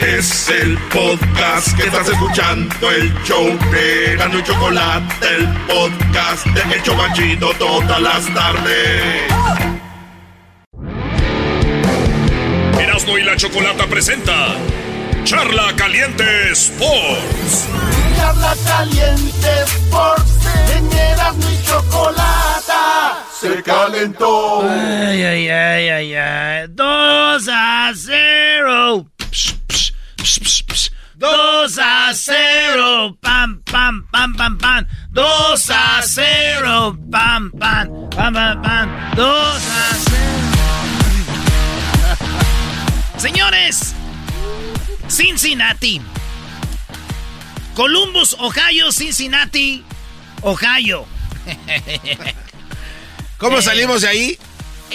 Es el podcast que estás escuchando, el show de Gano y Chocolate, el podcast de El Chocachito todas las tardes. Erasno y la chocolata presenta Charla Caliente Sports. Charla Caliente Sports. En Erasmo y Chocolata se calentó. Ay, ay, ay, ay, ay. 2 a 0. 2 a 0. Pam, pam, pam, pam, pam. 2 a 0. Pam, pam, pam, pam, pam. 2 a 0. Señores, Cincinnati. Columbus, Ohio, Cincinnati, Ohio. ¿Cómo salimos de ahí?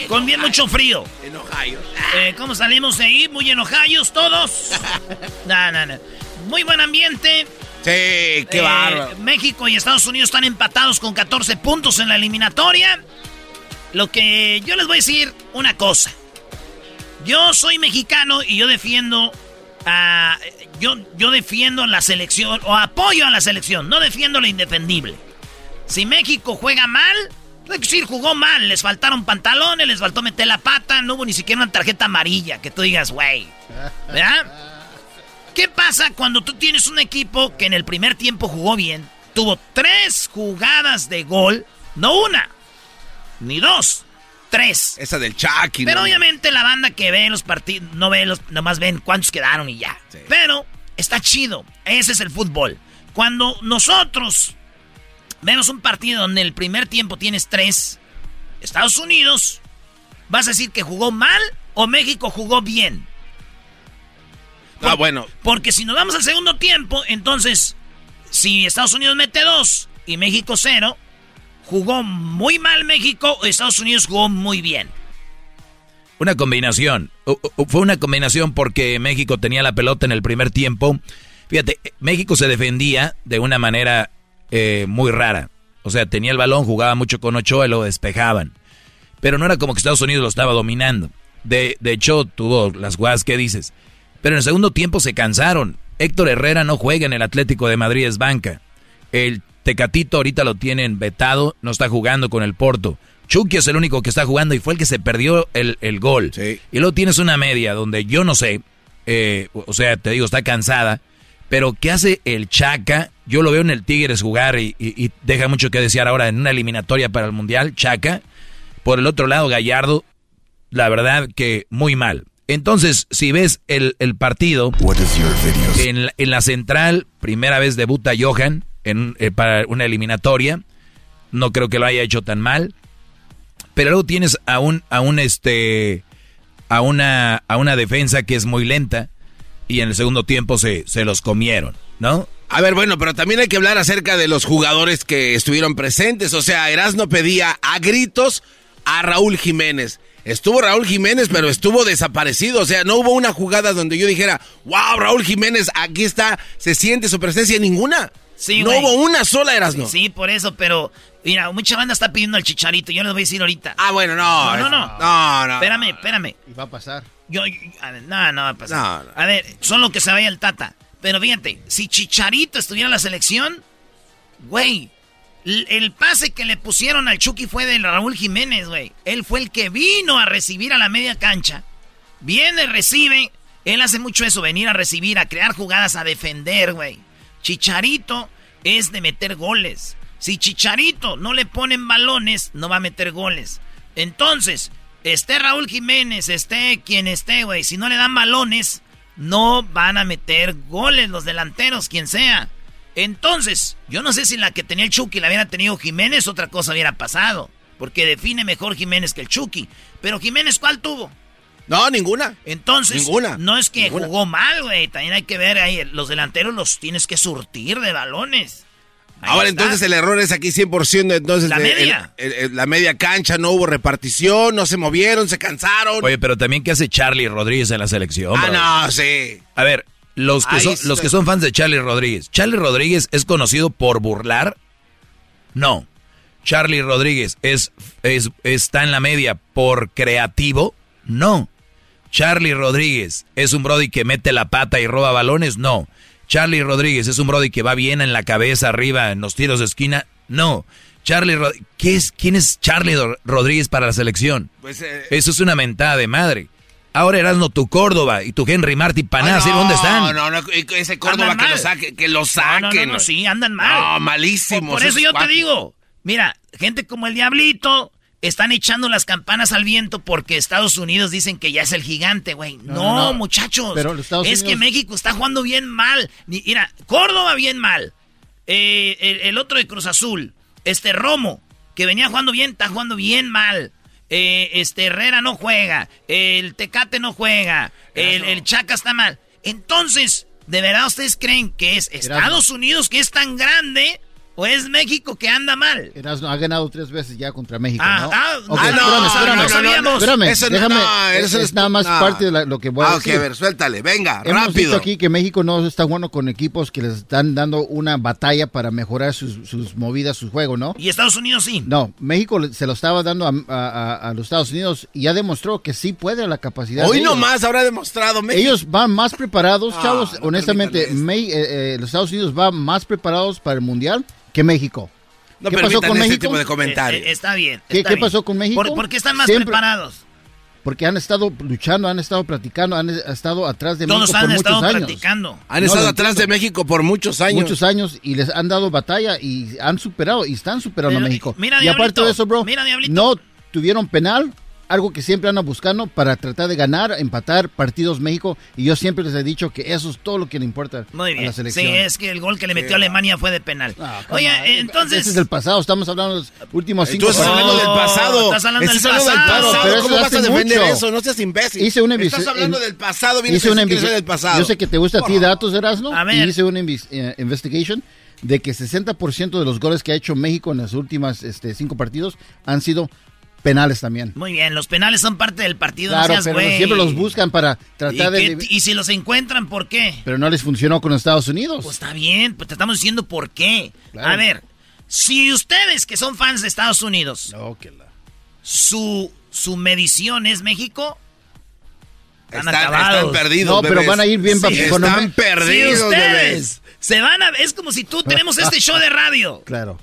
Con bien mucho frío. En Ohio. Eh, ¿Cómo salimos de ahí? Muy enojados todos. No, no, no. Muy buen ambiente. Sí, qué Eh, bárbaro. México y Estados Unidos están empatados con 14 puntos en la eliminatoria. Lo que yo les voy a decir una cosa. Yo soy mexicano y yo defiendo a yo yo defiendo la selección o apoyo a la selección, no defiendo lo indefendible. Si México juega mal, decir jugó mal, les faltaron pantalones, les faltó meter la pata, no hubo ni siquiera una tarjeta amarilla que tú digas, güey. ¿Verdad? ¿Qué pasa cuando tú tienes un equipo que en el primer tiempo jugó bien? Tuvo tres jugadas de gol, no una, ni dos, tres. Esa del Chucky. Pero ¿no? obviamente la banda que ve los partidos, no ve los, nomás ven cuántos quedaron y ya. Pero está chido, ese es el fútbol. Cuando nosotros vemos un partido donde el primer tiempo tienes tres, Estados Unidos, ¿vas a decir que jugó mal o México jugó bien? Ah, bueno. Porque si nos vamos al segundo tiempo, entonces, si Estados Unidos mete dos y México cero, jugó muy mal México o Estados Unidos jugó muy bien. Una combinación. Fue una combinación porque México tenía la pelota en el primer tiempo. Fíjate, México se defendía de una manera eh, muy rara. O sea, tenía el balón, jugaba mucho con Ochoa y lo despejaban. Pero no era como que Estados Unidos lo estaba dominando. De, de hecho, tuvo las guas que dices. Pero en el segundo tiempo se cansaron. Héctor Herrera no juega en el Atlético de Madrid, es banca. El Tecatito ahorita lo tienen vetado, no está jugando con el Porto. Chucky es el único que está jugando y fue el que se perdió el, el gol. Y luego tienes una media donde yo no sé, eh, o sea, te digo, está cansada. Pero ¿qué hace el Chaca? Yo lo veo en el Tigres jugar y, y- y deja mucho que desear ahora en una eliminatoria para el Mundial, Chaca. Por el otro lado, Gallardo, la verdad que muy mal. Entonces, si ves el, el partido, en, la- en la central, primera vez debuta Johan en, eh, para una eliminatoria. No creo que lo haya hecho tan mal. Pero luego tienes a un, a un este, a una, a una defensa que es muy lenta. Y en el segundo tiempo se, se los comieron, ¿no? A ver, bueno, pero también hay que hablar acerca de los jugadores que estuvieron presentes. O sea, Erasno pedía a gritos a Raúl Jiménez. Estuvo Raúl Jiménez, pero estuvo desaparecido. O sea, no hubo una jugada donde yo dijera, wow, Raúl Jiménez, aquí está, se siente su presencia. Ninguna. Sí, no hubo una sola, Erasno. Sí, por eso, pero mira, mucha banda está pidiendo al chicharito. Yo les voy a decir ahorita. Ah, bueno, no. No, no, no. No, no. Espérame, espérame. Y va a pasar. Yo, yo- a ver, no, no va a pasar. No, no. A ver, solo que se vaya el Tata. Pero fíjate, si Chicharito estuviera en la selección, güey, el pase que le pusieron al Chucky fue de Raúl Jiménez, güey. Él fue el que vino a recibir a la media cancha. Viene, recibe. Él hace mucho eso, venir a recibir, a crear jugadas, a defender, güey. Chicharito es de meter goles. Si Chicharito no le ponen balones, no va a meter goles. Entonces, esté Raúl Jiménez, esté quien esté, güey, si no le dan balones, no van a meter goles los delanteros, quien sea. Entonces, yo no sé si la que tenía el Chucky la hubiera tenido Jiménez, otra cosa hubiera pasado. Porque define mejor Jiménez que el Chucky. Pero Jiménez, ¿cuál tuvo? No, ninguna. Entonces, Ninguna. no es que Ninguna. jugó mal, güey. También hay que ver ahí, los delanteros los tienes que surtir de balones. Ahora está. entonces el error es aquí 100%, entonces La media. el- el- el- la media cancha no hubo repartición, no se movieron, se cansaron. Oye, pero también ¿qué hace Charlie Rodríguez en la selección? ah, bro? no, sí. A ver, los que, son, los que son fans de Charlie Rodríguez. ¿Charlie Rodríguez es conocido por burlar? No. ¿Charlie Rodríguez es, es, está en la media por creativo? No. ¿Charlie Rodríguez es un Brody que mete la pata y roba balones? No. ¿Charlie Rodríguez es un Brody que va bien en la cabeza arriba en los tiros de esquina? No. Charlie Rod- ¿Qué es, ¿Quién es Charlie Ro- Rodríguez para la selección? Pues, eh, Eso es una mentada de madre. Ahora Erasmo tu Córdoba y tu Henry Martí Panás, Ay, ¿dónde no, están? No, no, ese Córdoba que lo saque, que lo No, saquen. no, no, no, sí, andan mal. No, malísimos. Por, por eso yo te digo, mira, gente como el Diablito están echando las campanas al viento porque Estados Unidos dicen que ya es el gigante, güey. No, no, no. muchachos. Pero los Estados es que Unidos- México está jugando bien mal. Mira, Córdoba bien mal. Eh, el, el otro de Cruz Azul, este Romo, que venía jugando bien, está jugando bien mal. Eh, este Herrera no juega. El Tecate no juega. El, el Chaca está mal. Entonces, ¿de verdad ustedes creen que es Estados Unidos que es tan grande o es México que anda mal? Erasmo ha ganado tres veces ya contra México, Ah, ¿no? ah, Ok, ah, no, espérame, espérame. no sabíamos. Espérame, Eso no- déjame. no, es, eso es es- nada más no. parte de la- lo que voy a Ah, ok, decir. a ver, suéltale, venga, Hemos rápido. visto aquí que México no está jugando con equipos que les están dando una batalla para mejorar sus, sus movidas, su juego, ¿no? Y Estados Unidos sí. No, México se lo estaba dando a, a- a- los Estados Unidos y ya demostró que sí puede la capacidad. Hoy nomás habrá demostrado México. Ellos van más preparados, Ah, chavos. no honestamente, Me- eh, eh, los Estados Unidos van más preparados para el Mundial que México. No ¿Qué pasó con México? tipo de comentarios. Eh, eh, está bien. ¿Qué- está qué bien. pasó con México? ¿Por, por qué están más Siempre- preparados? Porque han estado luchando, han estado platicando, han estado atrás de Todos México han por estado muchos años. platicando. Han No, estado lo atrás de. México por muchos años. Muchos años y les han dado batalla y han superado y están superando Pero, a México. mira, y aparte Diablito, de eso, bro, mira, Diablito. no tuvieron penal, algo que siempre andan buscando para tratar de ganar, empatar partidos México. Y yo siempre les he dicho que eso es todo lo que le importa Muy a la bien. Sí, selección. es que el gol que le metió a Alemania fue de penal. Oye, Come on. eh, entonces... Ese es el pasado, estamos hablando de los últimos cinco Tú estás hablando del pasado. estás hablando Estás del hablando pasado. del Pero eso ¿Cómo vas a defender mucho. eso? No seas imbécil. Hice una Estás hablando del pasado. hice una del pasado. Yo sé que te gusta a ti datos, Erasmo. A ver. Y hice una eh, investigation de que 60% de los goles que ha hecho México en las últimas este, cinco partidos han sido penales también. Muy bien, los penales son parte del partido, Claro, no seas pero siempre los buscan para ¿Y, tratar qué- de... y si los encuentran, ¿por qué? Pero no les funcionó con Estados Unidos. Pues está bien, pues te estamos diciendo por qué. Claro. A ver, si ustedes que son fans de Estados Unidos, No, que la- su, su medición es México, están, Están, acabados. están perdidos, No, pero bebés. van a ir bien Sí, Están perdidos, si bebés. ustedes se van a... Es como si tú tenemos este show de radio. Claro.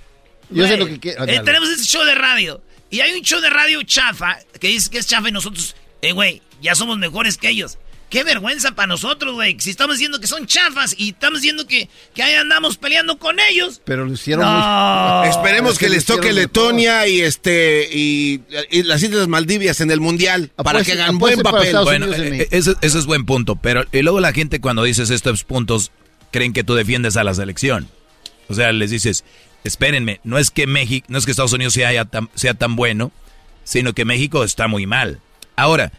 Yo sé Güey, lo que quiero. eh, tenemos este show de radio. Y hay un show de radio chafa que dice que es chafa y nosotros, eh, güey, ya somos mejores que ellos. Qué vergüenza para nosotros, güey. Si estamos diciendo que son chafas y estamos diciendo que, que ahí andamos peleando con ellos. Pero lo hicieron No. muy... Esperemos Es que lo les toque Letonia y este y, y las Islas Maldivias en el mundial para Apueste- que hagan buen para papel. Bueno, en eh, eso, eso es buen punto, pero y luego la gente cuando dices estos puntos creen que tú defiendes a la selección. O sea, les dices, espérenme, no es que México, no es que Estados Unidos sea, tan, sea tan bueno, sino que México está muy mal. Ahora,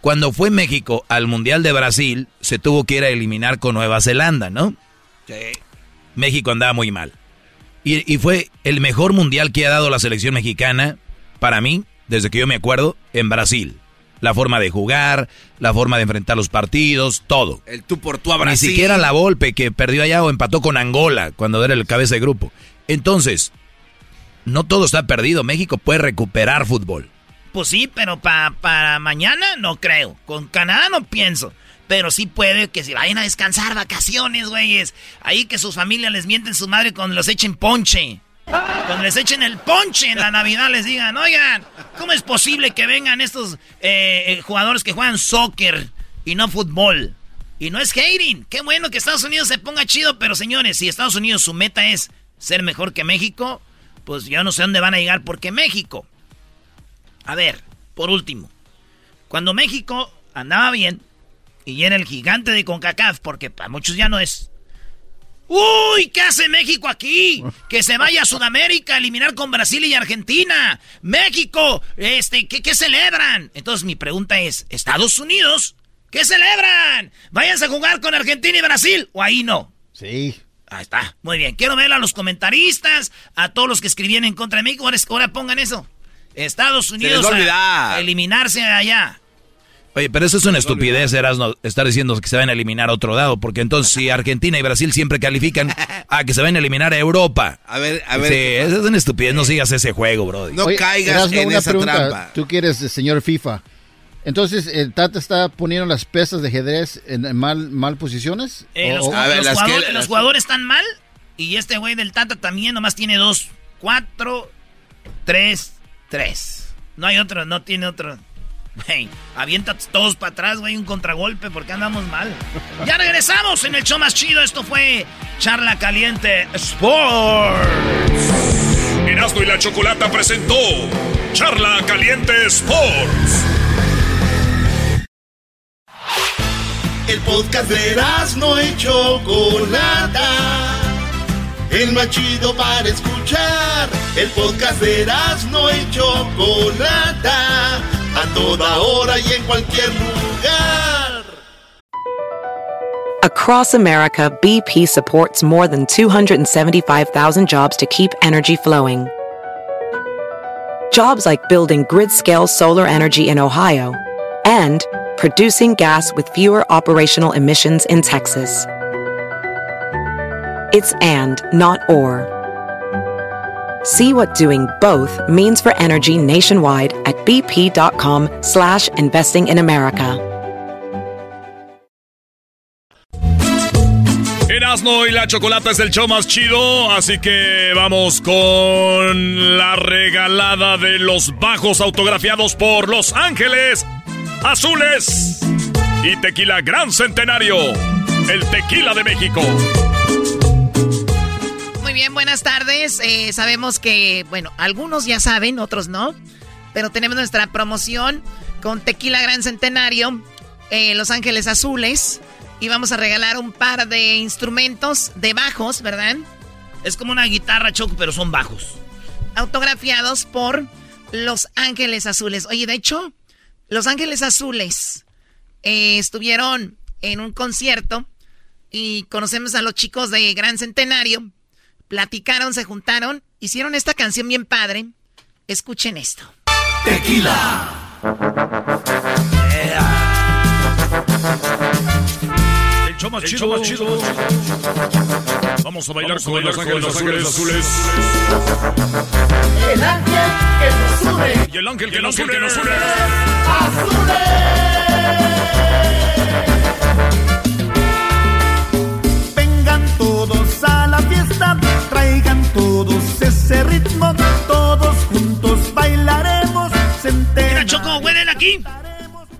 cuando fue México al Mundial de Brasil, se tuvo que ir a eliminar con Nueva Zelanda, ¿no? México andaba muy mal. Y, y fue el mejor mundial que ha dado la selección mexicana, para mí, desde que yo me acuerdo, en Brasil. La forma de jugar, la forma de enfrentar los partidos, todo. El tú por tú a Brasil. Ni siquiera la Volpe que perdió allá o empató con Angola cuando era el cabeza de grupo. Entonces, no todo está perdido. México puede recuperar fútbol. Pues sí, pero pa- para mañana no creo. Con Canadá no pienso. Pero sí puede que se vayan a descansar, vacaciones, güeyes. Ahí que sus familias les mienten su madre cuando los echen ponche. Cuando les echen el ponche en la Navidad les digan, oigan, ¿cómo es posible que vengan estos eh, eh, jugadores que juegan soccer y no fútbol? Y no es hating. Qué bueno que Estados Unidos se ponga chido, pero señores, si Estados Unidos su meta es ser mejor que México, pues yo no sé dónde van a llegar porque México. A ver, por último, cuando México andaba bien y era el gigante de CONCACAF, porque para muchos ya no es. ¡Uy! ¿Qué hace México aquí? Que se vaya a Sudamérica a eliminar con Brasil y Argentina. México, este, ¿qué, qué celebran? Entonces mi pregunta es, ¿Estados Unidos? ¿Qué celebran? ¿Váyanse a jugar con Argentina y Brasil? ¿O ahí no? Sí. Ahí está. Muy bien. Quiero ver a los comentaristas, a todos los que escribían en contra de México. Ahora, ahora pongan eso. Estados Unidos a eliminarse allá. Oye, pero eso es una estupidez, Erasno, estar diciendo que se van a eliminar a otro lado, porque entonces si Argentina y Brasil siempre califican a que se van a eliminar a Europa. A ver, a ver. Sí, eso es una estupidez, no sigas ese juego, bro. No caigas en esa trampa. Tú quieres, señor FIFA. Entonces, ¿el Tata está poniendo las pesas de ajedrez en mal, mal posiciones? Eh, los, jugadores, están mal y este güey del Tata también nomás tiene dos, cuatro, tres, tres. No hay otro, no tiene otro. Güey, avienta todos para atrás, güey, un contragolpe porque andamos mal. Ya regresamos en el show más chido. Esto fue Charla Caliente Sports. Erasmo y la Chocolata presentó Charla Caliente Sports. El podcast de Erasmo y Chocolata. El más chido para escuchar. El podcast de Erasmo y Chocolata a toda hora y en cualquier lugar. Across America, BP supports more than 275,000 jobs to keep energy flowing. Jobs like building grid-scale solar energy in Ohio and producing gas with fewer operational emissions in Texas. It's and, not or. See what doing both means for energy nationwide at bp.com slash investing in America. Erasmo y la Chocolata es el show más chido, así que vamos con la regalada de los bajos autografiados por Los Ángeles Azules y Tequila Gran Centenario, el tequila de México bien, buenas tardes. Eh, sabemos que, bueno, algunos ya saben, otros no. Pero tenemos nuestra promoción con Tequila Gran Centenario, eh, Los Ángeles Azules. Y vamos a regalar un par de instrumentos de bajos, ¿verdad? Es como una guitarra choco, pero son bajos. Autografiados por Los Ángeles Azules. Oye, de hecho, Los Ángeles Azules eh, estuvieron en un concierto y conocemos a los chicos de Gran Centenario platicaron, se juntaron, hicieron esta canción bien padre. Escuchen esto. Tequila. El show más chido, chido. Vamos a bailar con los ángeles, azules. El ángel que nos une. Y el ángel que, nos, une. que nos une. Azules. Vengan todos a la fiesta traigan todos ese ritmo, todos juntos bailaremos. Mira, Choco, huelen aquí.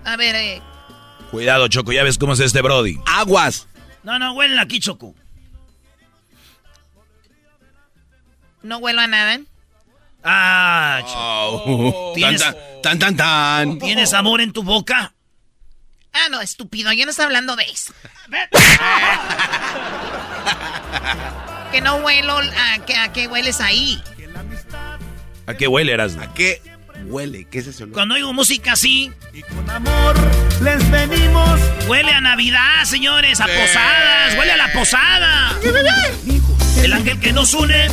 A ver, eh. Cuidado, Choco, ya ves cómo es este Brody. Aguas. No, no, huelen aquí, Choco. No huelo a nada. Ah, Choco. Oh. ¿Tienes, tan, tan, tan, ¿Tienes amor en tu boca? Ah, no, estúpido, yo no estoy hablando de eso. que no huelo a, que, a qué hueles ahí. ¿A qué huele, eras? ¿A qué huele? ¿Qué es eso? Cuando oigo música así. Y con amor les venimos. Huele a Navidad, señores, a posadas. Huele a la posada. El ángel que nos une.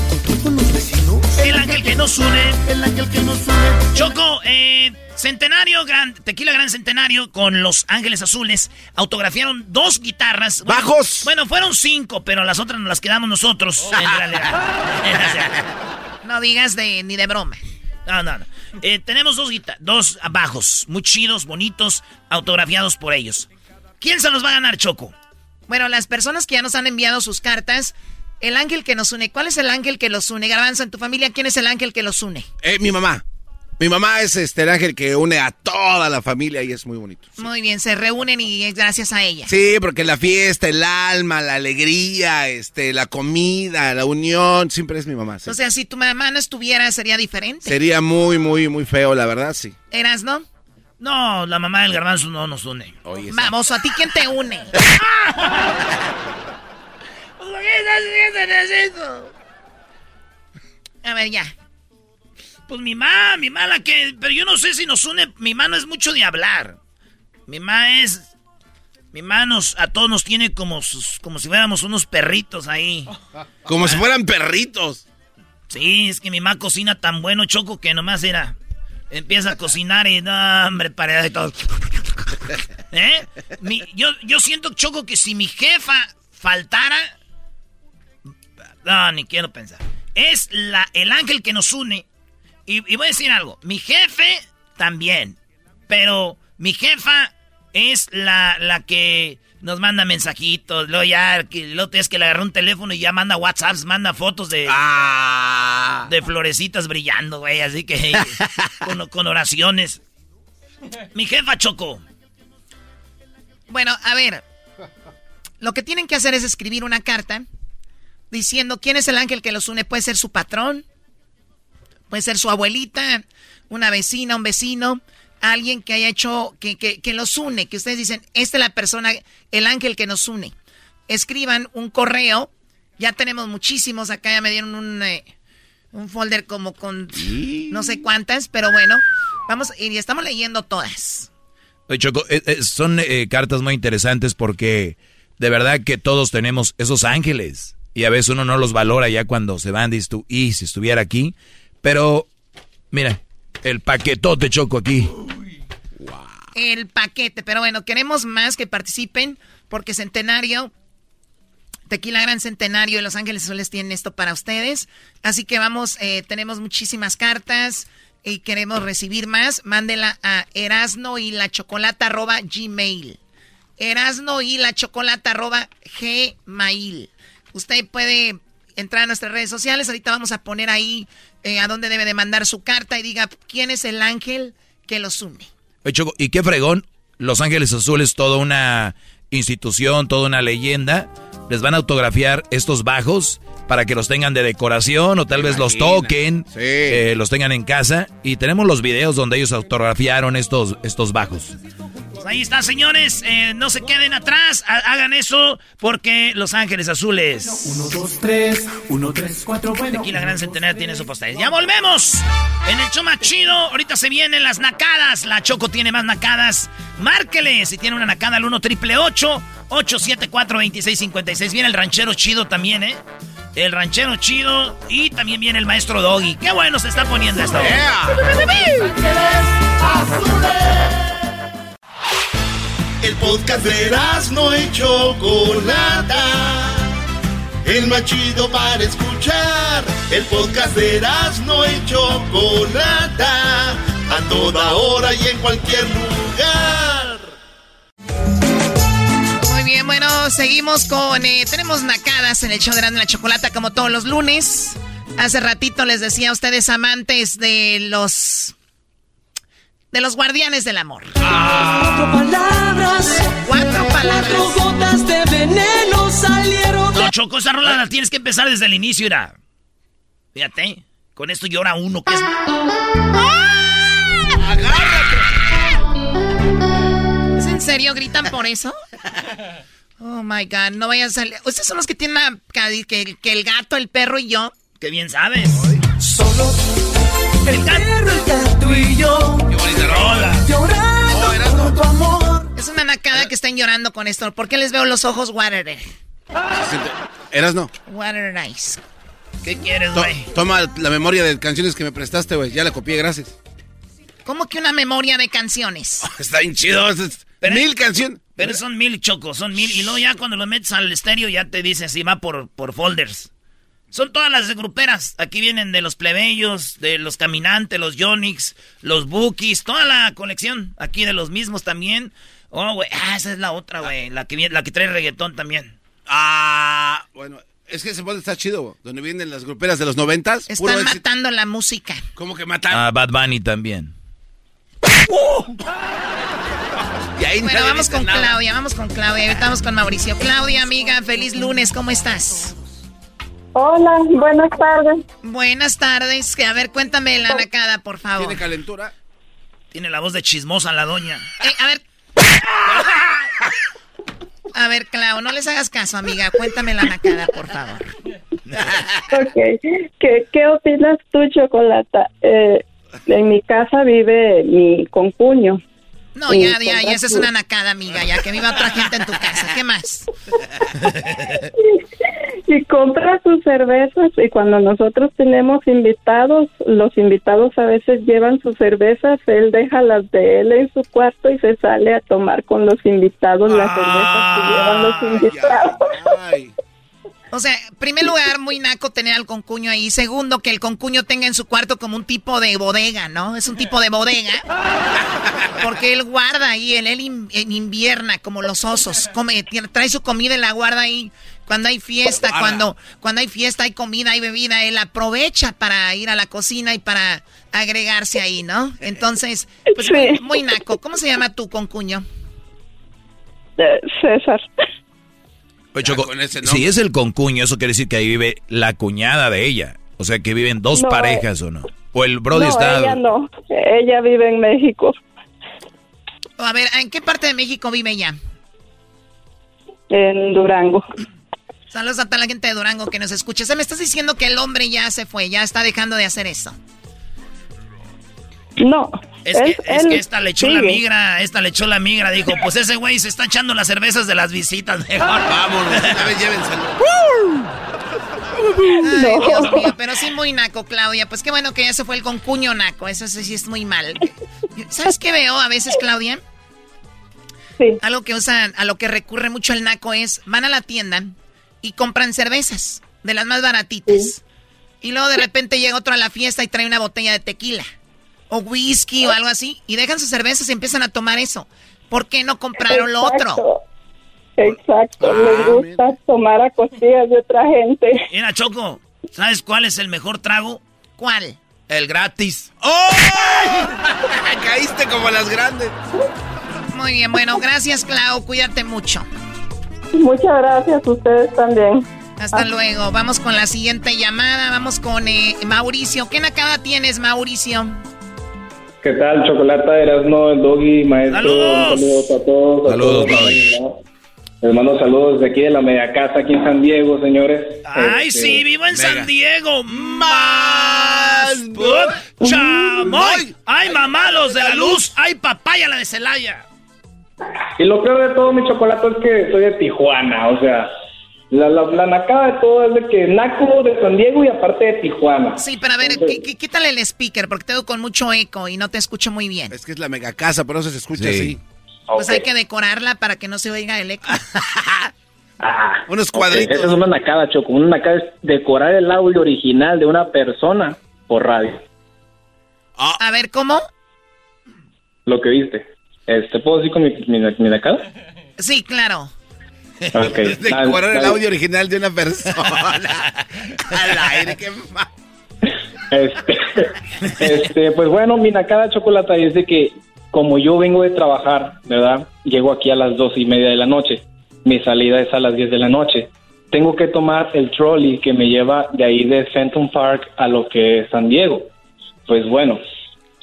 El ángel que nos une. El ángel que nos une. Choco, eh, Centenario, gran, Tequila Gran Centenario con Los Ángeles Azules autografiaron dos guitarras. ¡Bajos! Bueno, fueron cinco, pero las otras nos las quedamos nosotros. no digas de, ni de broma. No, no, no. Eh, tenemos dos, dos bajos, muy chidos, bonitos, autografiados por ellos. ¿Quién se los va a ganar, Choco? Bueno, las personas que ya nos han enviado sus cartas, el ángel que nos une. ¿Cuál es el ángel que los une? Garbanzo, en tu familia, ¿quién es el ángel que los une? Eh, mi mamá. Mi mamá es este el ángel que une a toda la familia y es muy bonito. Muy bien, se reúnen y es gracias a ella. Sí, porque la fiesta, el alma, la alegría, este, la comida, la unión, siempre es mi mamá. O sea, si tu mamá no estuviera, sería diferente. Sería muy, muy, muy feo, la verdad, sí. ¿Eras, no? No, la mamá del garbanzo no nos une. Vamos, ¿a ti quién te une? A ver, ya. Pues mi mamá, mi mamá la que... Pero yo no sé si nos une... Mi mamá no es mucho de hablar. Mi mamá es... Mi manos a todos nos tiene como, como si fuéramos unos perritos ahí. Como si fueran perritos. Sí, es que mi mamá cocina tan bueno, Choco, que nomás era. Empieza a cocinar y no, hombre, para de todo. ¿Eh? yo, yo siento, Choco, que si mi jefa faltara. No, ni quiero pensar. Es la, el ángel que nos une. Y, y voy a decir algo. Mi jefe también. Pero mi jefa es la, la que nos manda mensajitos. Luego ya, lo es que le agarró un teléfono y ya manda WhatsApps, manda fotos de. Ah. De florecitas brillando, güey. Así que. con, oraciones. Mi jefa chocó. Bueno, a ver. Lo que tienen que hacer es escribir una carta diciendo quién es el ángel que los une. Puede ser su patrón, puede ser su abuelita, una vecina, un vecino alguien que haya hecho, que, que, los une, que ustedes dicen, esta es la persona, el ángel que nos une. Escriban un correo, ya tenemos muchísimos, acá ya me dieron un, eh, un folder como con no sé cuántas, pero bueno, vamos, y estamos leyendo todas. Choco, eh, eh, son cartas muy interesantes porque de verdad que todos tenemos esos ángeles y a veces uno no los valora ya cuando se van, dices tú, y si estuviera aquí, pero mira, el paquetote choco aquí. El paquete, pero bueno, queremos más que participen porque Centenario, Tequila Gran Centenario y Los Ángeles Azules tienen esto para ustedes. Así que vamos, eh, tenemos muchísimas cartas y queremos recibir más. Mándela a erasno y la chocolata gmail. Erasno y la chocolata gmail. Usted puede entrar a nuestras redes sociales. Ahorita vamos a poner ahí eh, a dónde debe de mandar su carta y diga quién es el ángel que los une. y qué fregón, Los Ángeles Azules, toda una institución, toda una leyenda. Les van a autografiar estos bajos para que los tengan de decoración o tal vez los toquen, eh, los tengan en casa. Y tenemos los videos donde ellos autografiaron estos, estos bajos. Pues ahí está, señores. Eh, no se queden atrás. Hagan eso porque Los Ángeles Azules. Uno, dos, tres. Uno, tres, cuatro. Bueno. Aquí la Gran Centenaria tiene su postal. ¡Ya volvemos! En el show más chido. Ahorita se vienen las nacadas. La Choco tiene más nacadas. Márquele si tiene una nacada al 1 triple 874 2656. Viene el ranchero chido también, ¿eh? El ranchero chido y también viene el maestro Doggy. ¡Qué bueno se está poniendo esto! El podcast de no y Chocolata. El más chido para escuchar. El podcast de no y Chocolata. A toda hora y en cualquier lugar. Muy bien, bueno, seguimos con... Eh, tenemos nacadas en el show de la Chocolata como todos los lunes. Hace ratito les decía a ustedes amantes de los de los guardianes del amor. Cuatro palabras. Cuatro palabras. Cuatro gotas de veneno salieron. No, Choco, esa rola la tienes que empezar desde el inicio, era. Fíjate, con esto llora uno que es. ¡Agárrate! ¿Es en serio? ¿Gritan por eso? Oh my god, no vayan a salir. Ustedes son los que tienen a, que, que el gato, el perro y yo. Qué bien sabes. Solo el perro, el gato y yo. Qué bonita rola. Llorando oh, tu amor. Es una nacada que están llorando con esto. ¿Por qué les veo los ojos water? ¿Eras no? Water nice. ¿Qué quieres, güey? toma la memoria de canciones que me prestaste, güey. Ya la copié, gracias. ¿Cómo que una memoria de canciones? está bien chido. mil canciones. Pero son mil chocos, son mil. Y luego ya cuando lo metes al estéreo ya te dice si va por, por folders. Son todas las gruperas. Aquí vienen de los plebeyos, de los caminantes, los Yonix, los Bookies, toda la colección. Aquí de los mismos también. Oh, güey. Ah, esa es la otra, güey. La que, la que trae reggaetón también. Ah, bueno. Es que ese puede estar chido, donde vienen las gruperas de los noventas. Están matando la música. ¿Cómo que matan? Ah, Bad Bunny también. Y ahí bueno, vamos con Claudia, vamos con Claudia. Ahorita vamos con Mauricio. Claudia, amiga, feliz lunes, ¿cómo estás? Hola, buenas tardes. Buenas tardes. A ver, cuéntame la nacada, por favor. ¿Tiene calentura? Tiene la voz de chismosa la doña. Eh, a ver. A ver, Clau, no les hagas caso, amiga. Cuéntame la nacada, por favor. ok. ¿Qué, opinas tú, Chocolata? Eh, en mi casa vive mi concuño. No, ya, ya, ya, esa es una nacada, amiga, ya que viva otra gente en tu casa. ¿Qué más? y compra sus cervezas y cuando nosotros tenemos invitados, los invitados a veces llevan sus cervezas, él deja las de él en su cuarto y se sale a tomar con los invitados las cervezas que llevan los invitados. O sea, primer lugar, muy naco tener al concuño ahí. Segundo, que el concuño tenga en su cuarto como un tipo de bodega, ¿no? Es un tipo de bodega. Porque él guarda ahí, él, él invierna como los osos. Come, trae su comida y la guarda ahí. Cuando hay fiesta, cuando, cuando hay fiesta, hay comida, hay bebida, él aprovecha para ir a la cocina y para agregarse ahí, ¿no? Entonces, pues muy, naco. ¿Cómo se llama tu concuño? Si es el concuño, eso quiere decir que ahí vive la cuñada de ella. O sea, que viven dos parejas o no. O el Brody está. Ella no, ella vive en México. A ver, ¿en qué parte de México vive ella? En Durango. Saludos a toda la gente de Durango que nos escucha. ¿Se me estás diciendo que el hombre ya se fue, ya está dejando de hacer eso? No. Es, que, es que, esta le echó la migra, esta le echó la migra, dijo, pues ese güey se está echando las cervezas de las visitas, mejor. Vámonos, una vez llévenselo. Ay, Dios mío, pero sí muy naco, Claudia. Pues qué bueno que ya se fue el concuño naco, eso sí es muy mal. ¿Sabes qué veo a veces, Claudia? Sí. Algo que usan, a lo que recurre mucho el naco es, van a la tienda y compran cervezas, de las más baratitas. Y luego de repente llega otro a la fiesta y trae una botella de tequila, o whisky o algo así, y dejan sus cervezas y empiezan a tomar eso. ¿Por qué no compraron lo otro? Exacto, ah, les gusta tomar a costillas de otra gente. Mira, Choco, ¿sabes cuál es el mejor trago? ¿Cuál? El gratis. ¡Oh! Caíste como las grandes. Muy bien, bueno, gracias, Clau. Cuídate mucho. Muchas gracias, ustedes también. Hasta ah. luego. Vamos con la siguiente llamada. Vamos con eh, Mauricio. ¿Qué nacada tienes, Mauricio? ¿Qué tal, Chocolata, Erasmo, el Doggy, maestro? ¡Saludos! Saludos a todos. Saludos, Les mando saludos desde aquí de la media casa, aquí en San Diego, señores. ¡Ay, este, sí! ¡Vivo en San Diego! ¡Más! ¡Chamoy! ¡Ay, mamá, los de la luz! ¡Ay, papaya, la de Celaya! Y lo peor de todo, mi chocolate, es que soy de Tijuana, o sea, la, la, nacada de todo es de que naco de San Diego y aparte de Tijuana. Sí, pero a ver, ¿qué, tal el speaker? Porque tengo con mucho eco y no te escucho muy bien. Es que es la mega casa, por eso se escucha así. Pues hay que decorarla para que no se oiga el eco. ah, Unos cuadritos. Esa es una nacada, Choco. Una nacada es decorar el audio original de una persona por radio. A ver, ¿cómo? Lo que viste. Este, ¿Puedo decir con mi, mi, mi nacada? Sí, claro. Okay. Decorar el audio original de una persona. Al aire, qué mal. Este, este, pues bueno, mi nacada chocolate es de que como yo vengo de trabajar, ¿verdad? Llego aquí a las dos y media de la noche. Mi salida es a las diez de la noche. Tengo que tomar el trolley que me lleva de ahí de Fenton Park a lo que es San Diego. Pues bueno,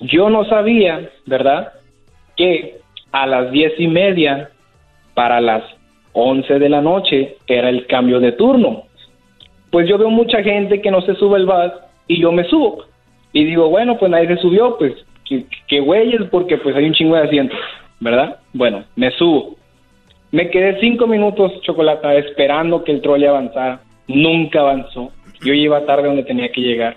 yo no sabía, ¿verdad? que a las diez y media para las once de la noche era el cambio de turno. Pues yo veo mucha gente que no se sube el bus y yo me subo. Y digo, bueno, pues nadie se subió, pues que, güeyes, porque pues hay un chingo de asientos, ¿verdad? Bueno, me subo. Me quedé cinco minutos, chocolate, esperando que el trolley avanzara. Nunca avanzó. Yo iba tarde donde tenía que llegar.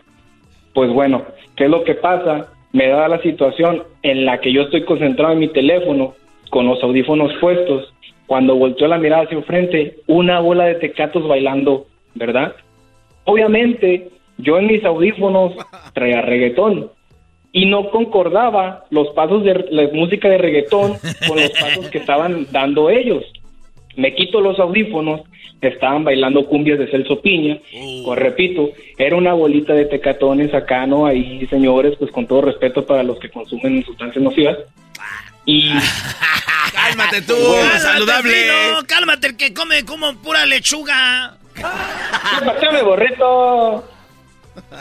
Pues bueno, ¿qué es lo que pasa? me da la situación en la que yo estoy concentrado en mi teléfono con los audífonos puestos, cuando volteo la mirada hacia enfrente, una bola de tecatos bailando, ¿verdad? Obviamente, yo en mis audífonos traía reggaetón y no concordaba los pasos de la música de reggaetón con los pasos que estaban dando ellos. Me quito los audífonos estaban bailando cumbias de Celso Piña. Pues repito, era una bolita de tecatones acá, ¿no? Ahí, señores, pues con todo respeto para los que consumen sustancias nocivas. Y. cálmate tú, saludable. cálmate el que come como pura lechuga. ¡Cálmate, borrito!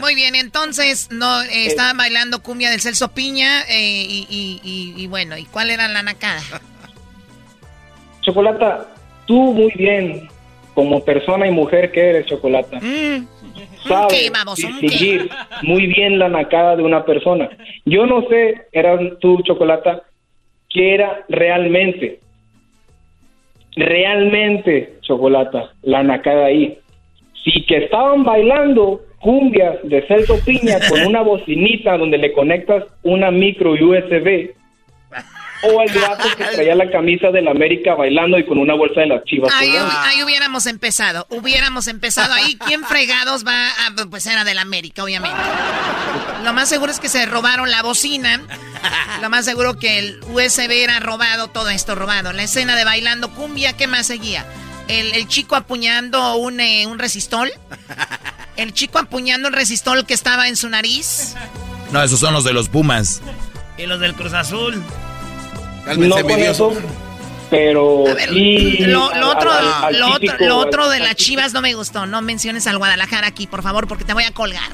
Muy bien, entonces no eh, estaban bailando cumbia del Celso Piña eh, y, y, bueno, ¿y cuál era la nacada? Chocolata, tú muy bien, como persona y mujer que eres, Chocolata. Mm. Sabes distinguir muy bien la nacada de una persona. Yo no sé, eras tú, Chocolata, qué era realmente, realmente, Chocolata, la nacada ahí. Sí que estaban bailando cumbias de Celso Piña con una bocinita donde le conectas una micro USB o el vato que traía la camisa del América bailando y con una bolsa de las chivas. Ahí, ahí hubiéramos empezado, hubiéramos empezado ahí. ¿Quién fregados va a, pues era del América, obviamente. Lo más seguro es que se robaron la bocina. Lo más seguro que el USB era robado, todo esto robado. La escena de bailando cumbia, ¿qué más seguía? El, el chico apuñando un, eh, un resistol. El chico apuñando un resistol que estaba en su nariz. No, esos son los de los Pumas. Y los del Cruz Azul. no con eso, pero sí Lo, lo otro, al- al lo, otro, típico- lo otro de las chivas no me gustó. No menciones al Guadalajara aquí, por favor, porque te voy a colgar.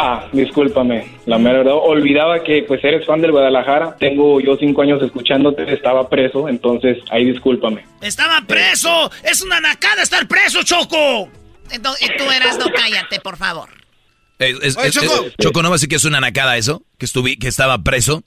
Ah, discúlpame, la mera verdad. Olvidaba que pues eres fan del Guadalajara. Tengo yo cinco años escuchándote, estaba preso, entonces ahí discúlpame. ¡Estaba preso! ¡Es una nacada estar preso, Choco! Entonces, tú eras, no cállate, por favor. Eh, es- Oye, es- Choco. es- Choco, ¿no va a decir que es una nacada eso? ¿Que, estuvi, que estaba preso?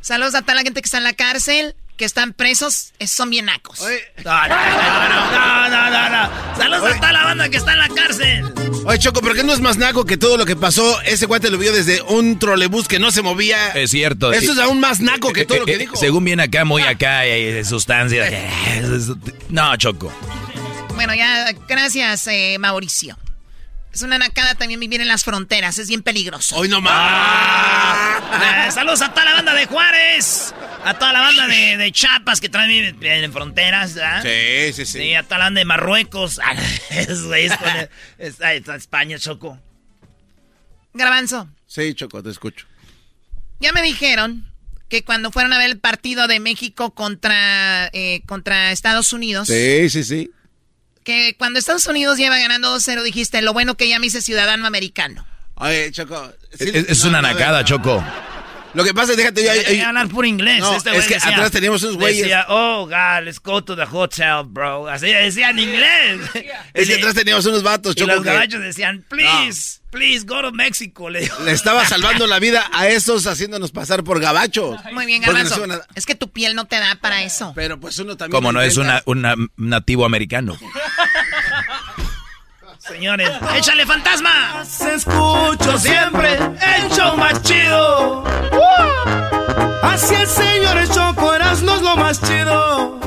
Saludos a toda la gente que está en la cárcel, que están presos, eh, son bien nacos. No, no, no, no, no, no, no. Saludos a toda la banda que está en la cárcel. Oye, Choco, ¿pero qué no es más naco que todo lo que pasó? Ese guante lo vio desde un trolebús que no se movía. Es cierto. Eso es aún más naco que todo lo que Eh, eh, dijo. Según viene acá, muy acá, eh, sustancia. No, Choco. Bueno, ya, gracias, eh, Mauricio. Es una nacada también vivir en las fronteras, es bien peligroso. Hoy no Ah, saludos a toda la banda de Juárez. A toda la banda de, de Chiapas que traen en, en fronteras, ¿verdad? Sí, sí, sí. Sí, a toda la banda de Marruecos. Ah, está, está España, Choco. Garbanzo, Sí, Choco, te escucho. ya me dijeron que cuando fueron a ver el partido de México contra, eh, contra Estados Unidos, Sí, sí, sí. Que cuando Estados Unidos lleva ganando 2-0, dijiste, lo bueno que ya me hice ciudadano americano. Oye, Choco. sí, Es, es no, una no, nacada, no. Choco. Lo que pasa es, déjate, yo, Hay hablar puro inglés. No, este es güey que decía- atrás teníamos unos güeyes. Decía, oh, God, let's go to the hotel, bro. Así decía en inglés. Es que atrás teníamos unos vatos, Y los que gabachos decían, please, please, go to Mexico. Le le estaba salvando la vida a esos haciéndonos pasar por gabachos. Muy bien, Garbanzo. iban a- Es que tu piel no te da para eso. Pero pues uno también. Como no es una, una nativo americano. Señores, échale fantasma. Se escucho siempre el show más chido. Así es, señores, Choco Erasmo es lo más chido.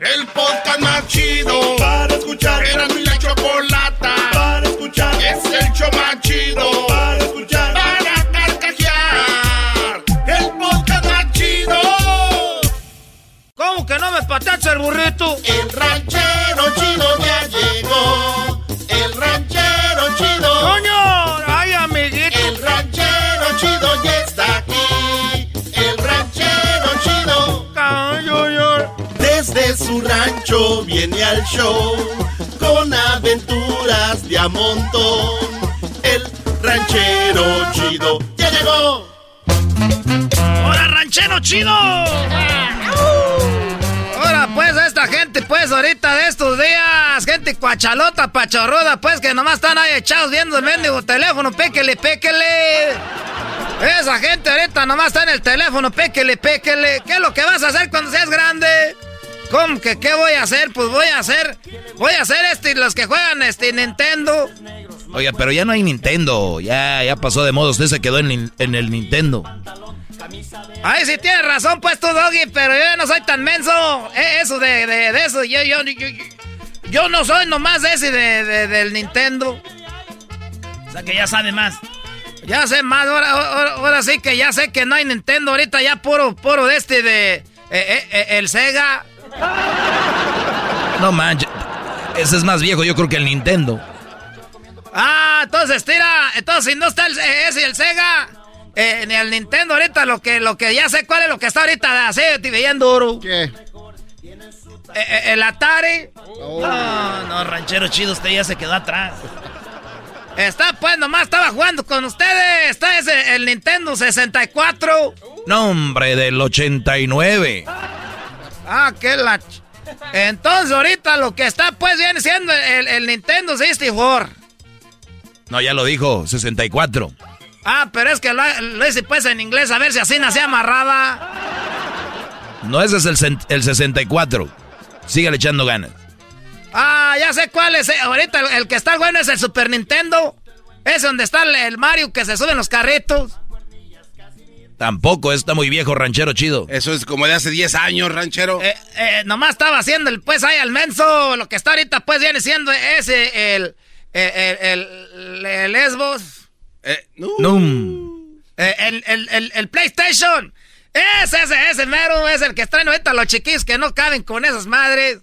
El podcast más chido para escuchar. Era mi la chocolata para escuchar. Es el show más chido para escuchar. Para carcajear. El podcast más chido. ¿Cómo que no me patacha el burrito? El ranchero chido Su rancho viene al show con aventuras de a montón. El ranchero chido ya llegó. ¡Hola, ranchero chido! Ahora, pues, esta gente, pues, ahorita de estos días, gente cuachalota, pachorruda, pues, que nomás están ahí echados viendo el mendigo teléfono, péquele, péquele. Esa gente ahorita nomás está en el teléfono, péquele, péquele. ¿Qué es lo que vas a hacer cuando seas grande? ¿Cómo que qué voy a hacer? Pues voy a hacer, voy a hacer este, los que juegan este Nintendo. Oiga, pero ya no hay Nintendo. Ya, ya pasó de moda. Usted se quedó en, el Nintendo. Ay, sí tienes razón, pues tú, Doggy, pero yo no soy tan menso. Eh, eso de, de, de eso, yo, yo, yo, yo- no soy nomás ese de, de- del Nintendo. O sea que ya sabe más. Ya sé más, ahora, ahora, ahora sí que ya sé que no hay Nintendo ahorita, ya puro, puro de este de eh, eh, eh, el Sega. No manches. Ese es más viejo, yo creo que el Nintendo. Ah, entonces tira, entonces si no está el, eh, ese el Sega, eh, ni el Nintendo ahorita, lo que, lo que ya sé cuál es lo que está ahorita así, bien duro. ¿Qué? Eh, el Atari. No, no, ranchero chido, usted ya se quedó atrás. Está, pues, nomás estaba jugando con ustedes. Está ese, el Nintendo 64. No, hombre, del 89. Ah, qué la... Entonces, ahorita lo que está, pues, viene siendo el, el Nintendo 64. No, ya lo dijo, 64. Ah, pero es que lo, lo hice, pues, en inglés, a ver si así nace amarrada. No, ese es el, el 64. Sígale echando ganas. Ah, ya sé cuál es. eh. Ahorita el, el que está bueno es el Super Nintendo. Es donde está el, el Mario que se sube en los carritos. Tampoco, está muy viejo, ranchero chido. Eso es como de hace 10 años, ranchero. Eh, eh, nomás estaba haciendo el pues ahí al menso. Lo que está ahorita pues viene siendo ese, el, el, el, el- el Lesbos. Eh, Num. Eh, el, el, el, el PlayStation. Ese, ese, ese mero es el que traen ahorita los chiquillos que no caben con esas madres.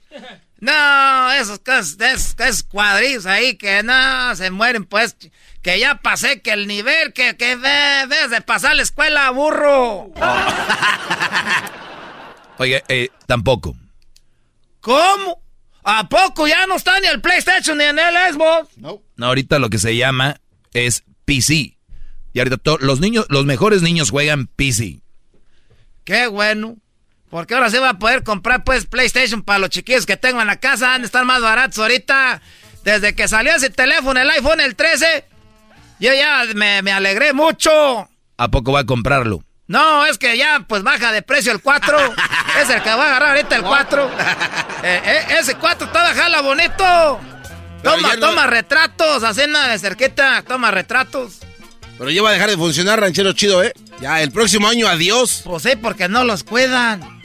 No, esos, esos, esos cuadrillos ahí que no se mueren, pues. Que ya pasé que el nivel que, que debes de pasar la escuela, burro. Oye, eh, tampoco. ¿Cómo? ¿A poco ya no está ni el PlayStation ni en el Xbox? No. No, ahorita lo que se llama es PC. Y ahorita los niños, los mejores niños juegan PC. Qué bueno. Porque ahora se va a poder comprar pues PlayStation para los chiquillos que tengo en la casa. Han de estar más baratos ahorita. Desde que salió ese teléfono, el iPhone, el 13, yo ya me, me alegré mucho. ¿A poco va a comprarlo? No, es que ya pues baja de precio el 4. es el que va a agarrar ahorita el 4. Eh, eh, ese 4 está jala bonito. Toma, no- toma retratos, nada de cerquita, toma retratos. Pero ya va a dejar de funcionar, ranchero chido, ¿eh? Ya, el próximo año, adiós. Pues sí, porque no los cuidan.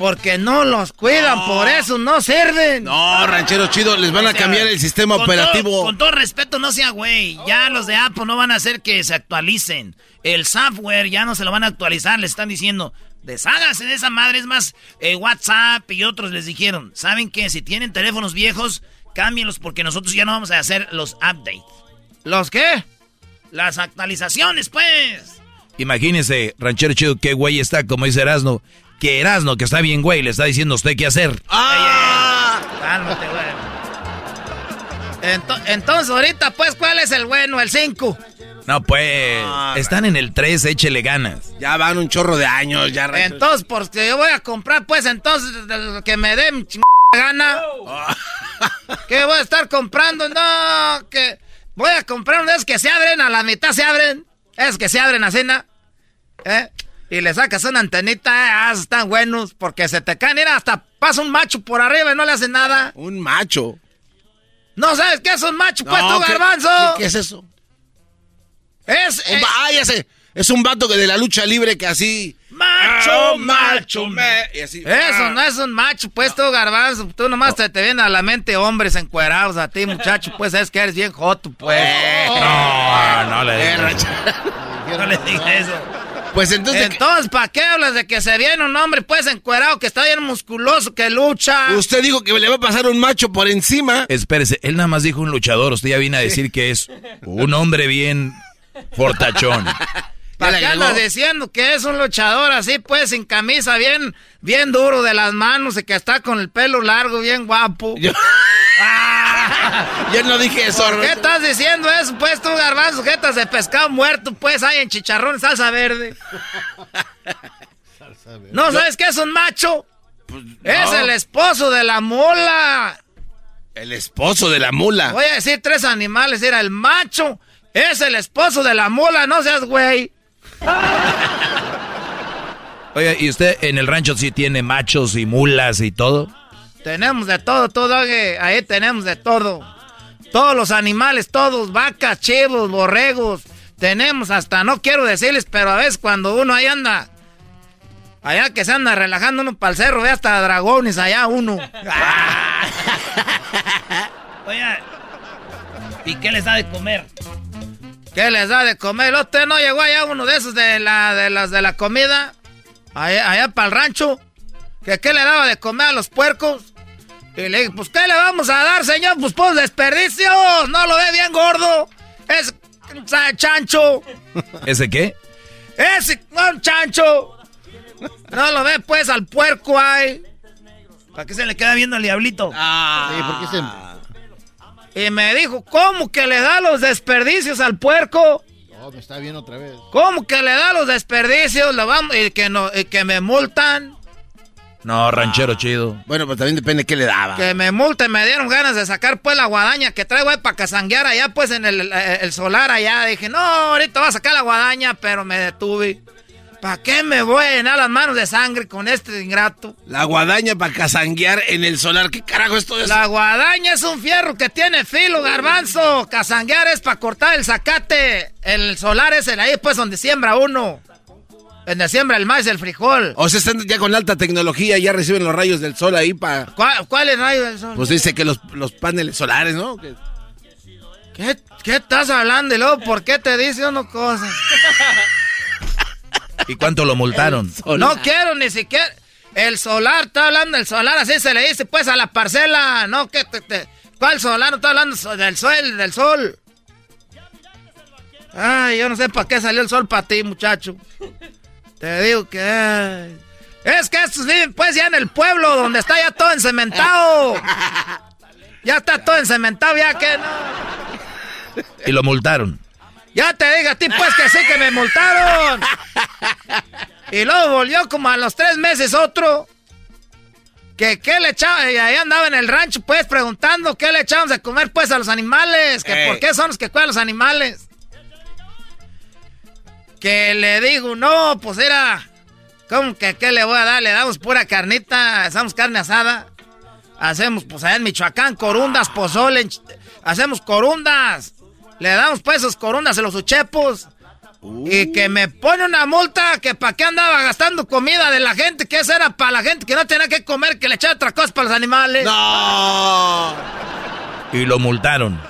Porque no los cuidan, por eso no sirven. No, ranchero chido, les van a cambiar el sistema con operativo. todo- con todo respeto, no sea güey. Ya los de Apple no van a hacer que se actualicen. El software ya no se lo van a actualizar. Les están diciendo, desháganse de esa madre. Es más, eh, WhatsApp y otros les dijeron, ¿saben qué? Si tienen teléfonos viejos, cámbienlos porque nosotros ya no vamos a hacer los updates. ¿Los qué? Las actualizaciones, pues. Imagínese, ranchero chido, qué güey está, como dice Erasno. Que Erasno, que está bien güey, le está diciendo a usted qué hacer. ¡Ah! Cálmate, güey. Ento- entonces, ahorita, pues, ¿cuál es el bueno? El 5. No, pues, están en el 3, échele ganas. Ya van un chorro de años, ya. Entonces, porque yo voy a comprar, pues, entonces, que me chingada gana. ¿Qué voy a estar comprando? No, que voy a comprar unos que se abren, a la mitad se abren. Es que se abren a cena. ¿Eh? Y le sacas una antenita, eh, ah, están buenos, porque se te caen, mira, hasta pasa un macho por arriba y no le hace nada. Un macho. ¿No sabes qué es un macho, pues, No, tú, ¿qué- garbanzo? ¿Qué, qué es eso? Es... Un va- ah, ya sé. Es un vato que de la lucha libre que así... Macho, Ah, macho, me- y así, Eso ah. no es un macho, pues tú, garbanzo. Tú nomás te, te vienen a la mente hombres encuerados a ti, muchacho. Pues es que eres bien joto, pues. No, no le Eh, digas. ranchero. No le digas eso. Pues entonces... Entonces, ¿para qué hablas de que se viene un hombre, pues, encuerado, que está bien musculoso, que lucha? Usted dijo que le va a pasar un macho por encima. Espérese, él nada más dijo un luchador. Usted ya viene a decir que es un hombre bien fortachón. ¿Para qué le andas diciendo que es un luchador así, pues, sin camisa, bien, bien duro de las manos y que está con el pelo largo, bien guapo? Yo- Yo no dije eso, ¿Por qué estás diciendo eso, pues, tú, garbanzo? Jetas de pescado muerto, pues, hay en chicharrón, salsa verde. ¿No sabes qué es un macho? Es no. el esposo de la mula. El esposo de la mula. Voy a decir tres animales. Era el macho. Es el esposo de la mula. No seas güey. Oiga, ¿y usted en el rancho sí tiene machos y mulas y todo? Tenemos de todo, todo. Ahí tenemos de todo. Todos los animales, todos. Vacas, chivos, borregos. Tenemos hasta, no quiero decirles, pero a veces cuando uno ahí anda... Allá que se anda relajando uno para el cerro, ve hasta dragones allá uno. Oye, ¿y qué les da de comer? ¿Qué les da de comer? ¿Usted no llegó allá uno de esos de la de las de la comida? Allá, allá para el rancho. ¿Que qué le daba de comer a los puercos? Y le dije, pues ¿qué le vamos a dar, señor? Pues pues desperdicios. No lo ve bien gordo. Es chancho. ¿Ese qué? Ese, no, un chancho. No lo ve pues al puerco ahí. ¿Para qué se le queda viendo al diablito? Sí, porque se... Y me dijo, ¿cómo que le da los desperdicios al puerco? No, me está viendo otra vez. ¿Cómo que le da los desperdicios? Lo vamos, y que no, y que me multan. No, ranchero chido. Bueno, pues también depende qué le daba. Que me multen, me dieron ganas de sacar pues la guadaña que traigo ahí para casanguear allá pues en el, el- el solar allá. Dije, no, ahorita voy a sacar la guadaña, pero me detuve. ¿Para qué me voy a llenar las manos de sangre con este ingrato? La guadaña para casanguear en el solar. ¿Qué carajo esto es? La guadaña es un fierro que tiene filo, garbanzo. Casanguear es para cortar el zacate. El solar es el ahí, pues, donde siembra uno. Donde siembra el maíz, el frijol. O sea, están ya con alta tecnología, ya reciben los rayos del sol ahí para... ¿Cuál, ¿Cuál es el rayo del sol? Pues dice que los, los paneles solares, ¿no? Que- ¿Qué, ¿Qué estás hablando? Y luego, ¿por qué te dice uno cosas? ¿Y cuánto lo multaron? No quiero ni siquiera. El solar, está hablando del solar, así se le dice pues a la parcela. No, que te, te- ¿Cuál solar? No estoy hablando del sol, del sol. Ay, yo no sé para qué salió el sol para ti, muchacho. Te digo que. ay. Es que estos viven pues ya en el pueblo, donde está ya todo encementado. Ya está todo encementado, ya que no. Y lo multaron. Ya te dije a ti, pues, que sí que me multaron. Y luego volvió como a los tres meses otro. Que qué le echaba, y ahí andaba en el rancho, pues, preguntando qué le echábamos de comer, pues, a los animales. Que Ey. por qué son los que cuidan los animales. Que le digo, no, pues era. ¿Cómo que qué le voy a dar? Le damos pura carnita, hacemos carne asada. Hacemos, pues, allá en Michoacán, corundas, pozole, hacemos corundas. Le damos pues esos corundas a los uchepos. Y que me pone una multa que para qué andaba gastando comida de la gente, que esa era para la gente que no tenía que comer, que le echaba otra cosa para los animales. No. Y lo multaron.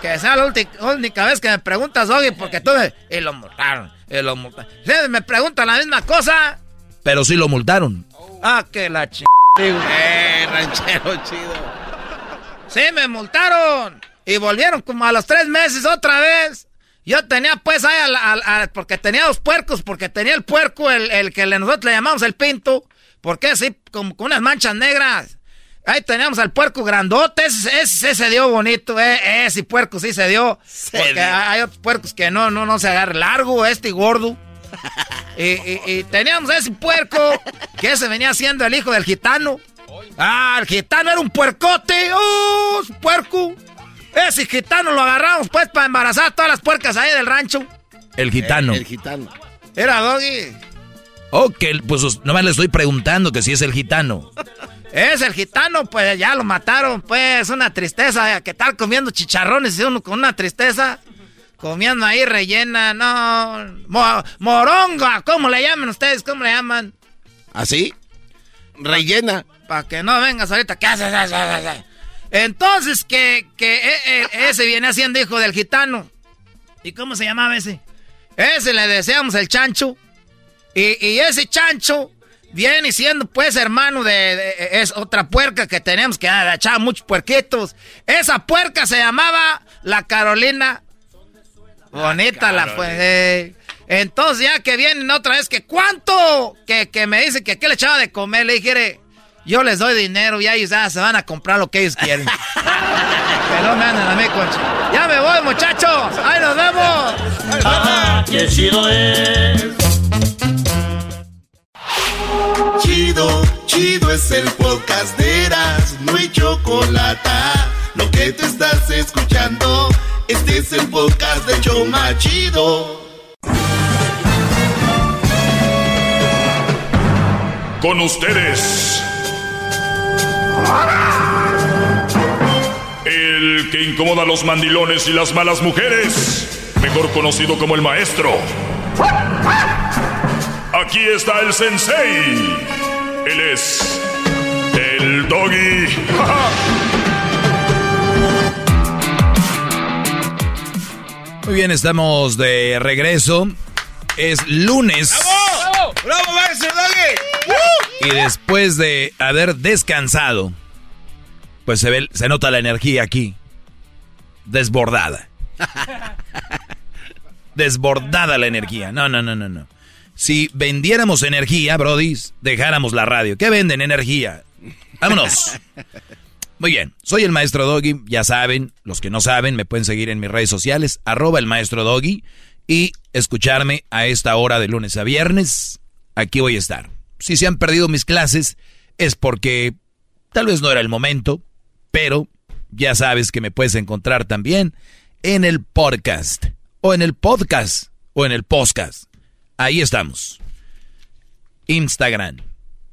Que sea la única vez que me preguntas, Doggy, porque tú me... Y lo multaron, y lo multaron. Ustedes me preguntan la misma cosa. Pero sí lo multaron. Ah, que la ch... Eh, ranchero chido. Sí, me multaron. Y volvieron como a los tres meses otra vez. Yo tenía pues ahí, al- al- al- porque tenía dos puercos, porque tenía el puerco, el, el que nosotros le llamamos el pinto, porque así, como con unas manchas negras. Ahí teníamos al puerco grandote, ese, ese se dio bonito, eh, ese puerco sí se dio. porque dio. hay otros puercos que no, no, no se agarran largo, este y gordo. y, y- y teníamos ese puerco, que ese venía siendo el hijo del gitano. Ah, el gitano era un puercote, ¡oh, su puerco! Ese gitano lo agarramos pues para embarazar a todas las puercas ahí del rancho. El gitano. El gitano. Era Doggy. Ok, pues nomás le estoy preguntando que si es el gitano. Es el gitano, pues ya lo mataron, pues una tristeza, eh, que estar comiendo chicharrones y uno con una tristeza, comiendo ahí rellena, no, mo- moronga, ¿cómo le llaman ustedes? ¿Cómo le llaman? ¿Así? Rellena. Para que no vengas ahorita, ¿qué haces? Entonces, que, que eh, eh, ese viene haciendo hijo del gitano. ¿Y cómo se llamaba ese? Ese le deseamos el chancho. Y, y ese chancho viene siendo pues hermano de, de- es otra puerca que tenemos que echaba muchos puerquitos. Esa puerca se llamaba la Carolina. Bonita la fue. eh. Entonces ya que vienen otra vez que cuánto que, que me dice que qué le echaba de comer, le dije, yo les doy dinero y ellos ya se van a comprar lo que ellos quieren. que no me anden a mí, concha. Ya me voy, muchachos. Ahí nos vemos. Ah, qué chido es. Chido, chido es el podcast de Eras, no hay chocolate. Lo que te estás escuchando, este es el podcast de Choma Chido. Con ustedes. El que incomoda a los mandilones y las malas mujeres. Mejor conocido como el maestro. Aquí está el sensei. Él es. El doggy. Muy bien, estamos de regreso. Es lunes. ¡Bravo! ¡Bravo, maestro Doggy! Y después de haber descansado, pues se ve, se nota la energía aquí. Desbordada. Desbordada la energía. No, no, no, no, no. Si vendiéramos energía, brodis, dejáramos la radio. ¿Qué venden? Energía. Vámonos. Muy bien, soy el maestro Doggy, ya saben, los que no saben me pueden seguir en mis redes sociales, arroba el maestro Doggy, y escucharme a esta hora de lunes a viernes, aquí voy a estar. Si se han perdido mis clases es porque tal vez no era el momento, pero ya sabes que me puedes encontrar también en el podcast, o en el podcast, o en el podcast. Ahí estamos. Instagram.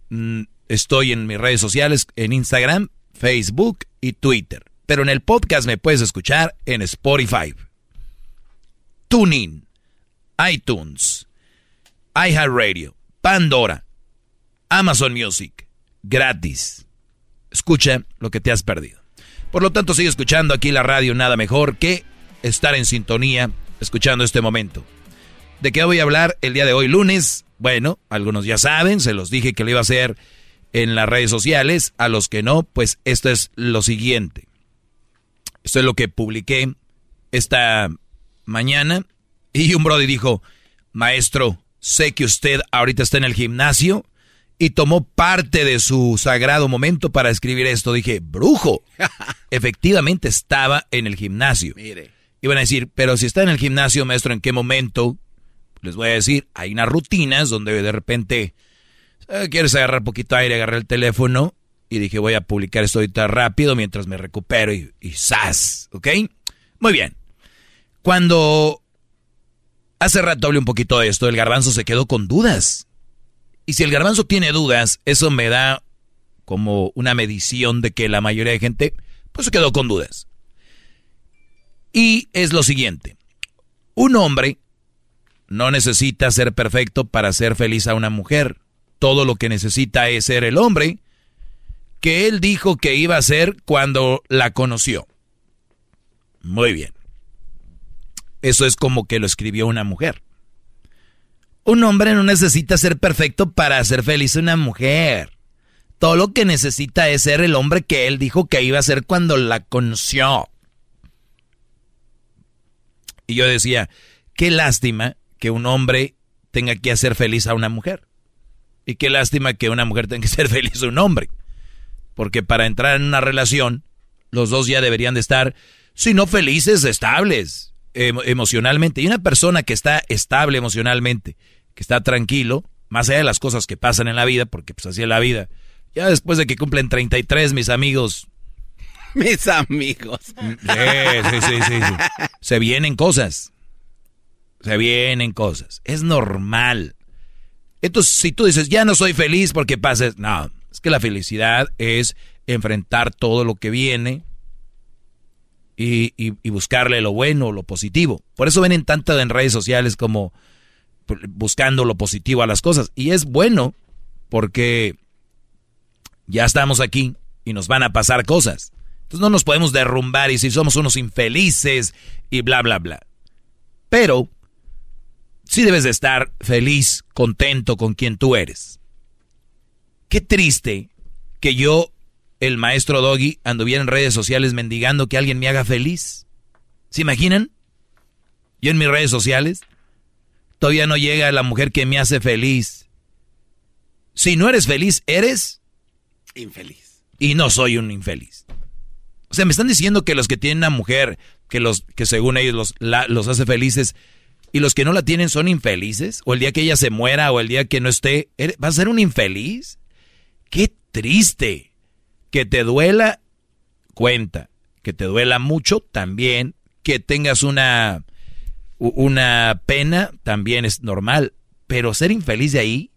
Mm, estoy en mis redes sociales, en Instagram, Facebook y Twitter. Pero en el podcast me puedes escuchar en Spotify, TuneIn, iTunes, iHeartRadio, Pandora, Amazon Music, gratis. Escucha lo que te has perdido. Por lo tanto, sigue escuchando aquí la radio, nada mejor que estar en sintonía escuchando este momento. ¿De qué voy a hablar el día de hoy, lunes? Bueno, algunos ya saben, se los dije que lo iba a hacer en las redes sociales. A los que no, pues esto es lo siguiente. Esto es lo que publiqué esta mañana. Y un brody dijo, maestro, sé que usted ahorita está en el gimnasio y tomó parte de su sagrado momento para escribir esto. Dije, brujo. Efectivamente estaba en el gimnasio. Mire. Iban a decir, pero si está en el gimnasio, maestro, ¿en qué momento? Les voy a decir, hay unas rutinas donde de repente eh, quieres agarrar poquito aire, agarré el teléfono y dije, voy a publicar esto ahorita rápido mientras me recupero y, y ¡zas! ¿Ok? Muy bien. Cuando hace rato hablé un poquito de esto, el garbanzo se quedó con dudas. Y si el garbanzo tiene dudas, eso me da como una medición de que la mayoría de gente, pues se quedó con dudas. Y es lo siguiente, un hombre no necesita ser perfecto para ser feliz a una mujer. Todo lo que necesita es ser el hombre que él dijo que iba a ser cuando la conoció. Muy bien. Eso es como que lo escribió una mujer. Un hombre no necesita ser perfecto para ser feliz a una mujer. Todo lo que necesita es ser el hombre que él dijo que iba a ser cuando la conoció. Y yo decía, qué lástima que un hombre tenga que hacer feliz a una mujer. Y qué lástima que una mujer tenga que ser feliz a un hombre. Porque para entrar en una relación, los dos ya deberían de estar, si no felices, estables emocionalmente. Y una persona que está estable emocionalmente, que está tranquilo, más allá de las cosas que pasan en la vida, porque pues así es la vida. Ya después de que cumplen 33, mis amigos. Mis amigos. sí, sí, sí. Se vienen cosas. Se vienen cosas. Es normal. Entonces, si tú dices, ya no soy feliz porque pases, no, es que la felicidad es enfrentar todo lo que viene y, y, buscarle lo bueno, lo positivo. Por eso ven tanto en redes sociales como buscando lo positivo a las cosas. Y es bueno porque ya estamos aquí y nos van a pasar cosas. Entonces no nos podemos derrumbar y si somos unos infelices y bla, bla, bla. Pero sí debes de estar feliz, contento con quien tú eres. Qué triste que yo, el maestro Doggy, anduviera en redes sociales mendigando que alguien me haga feliz. ¿Se imaginan? Yo en mis redes sociales todavía no llega la mujer que me hace feliz. Si no eres feliz, eres infeliz. Y no soy un infeliz. O sea, me están diciendo que los que tienen una mujer que los que según ellos los, los hace felices y los que no la tienen son infelices? ¿O el día que ella se muera o el día que no esté, vas a ser un infeliz? ¡Qué triste! Que te duela, cuenta. Que te duela mucho, también. Que tengas una, una pena, también es normal. Pero ser infeliz de ahí...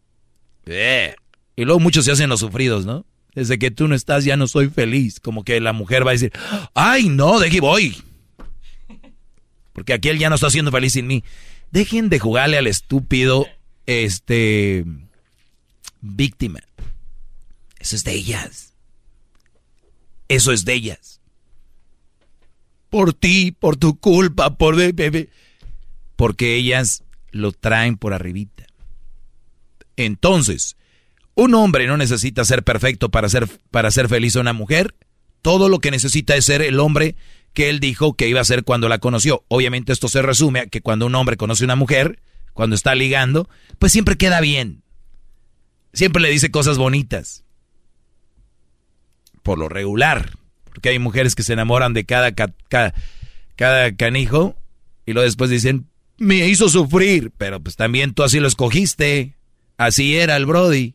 Eh. Y luego muchos se hacen los sufridos, ¿no? Desde que tú no estás ya no soy feliz. Como que la mujer va a decir, ay no, de aquí voy. Porque aquí él ya no está siendo feliz sin mí. Dejen de jugarle al estúpido, este, víctima. Eso es de ellas. Eso es de ellas. Por ti, por tu culpa, por bebé. Porque ellas lo traen por arribita. Entonces, un hombre no necesita ser perfecto para ser, para ser feliz a una mujer. Todo lo que necesita es ser el hombre que él dijo que iba a ser cuando la conoció. Obviamente esto se resume a que cuando un hombre conoce a una mujer, cuando está ligando, pues siempre queda bien. Siempre le dice cosas bonitas. Por lo regular. Porque hay mujeres que se enamoran de cada, cada, cada canijo y luego después dicen, me hizo sufrir. Pero pues también tú así lo escogiste. Así era el Brody.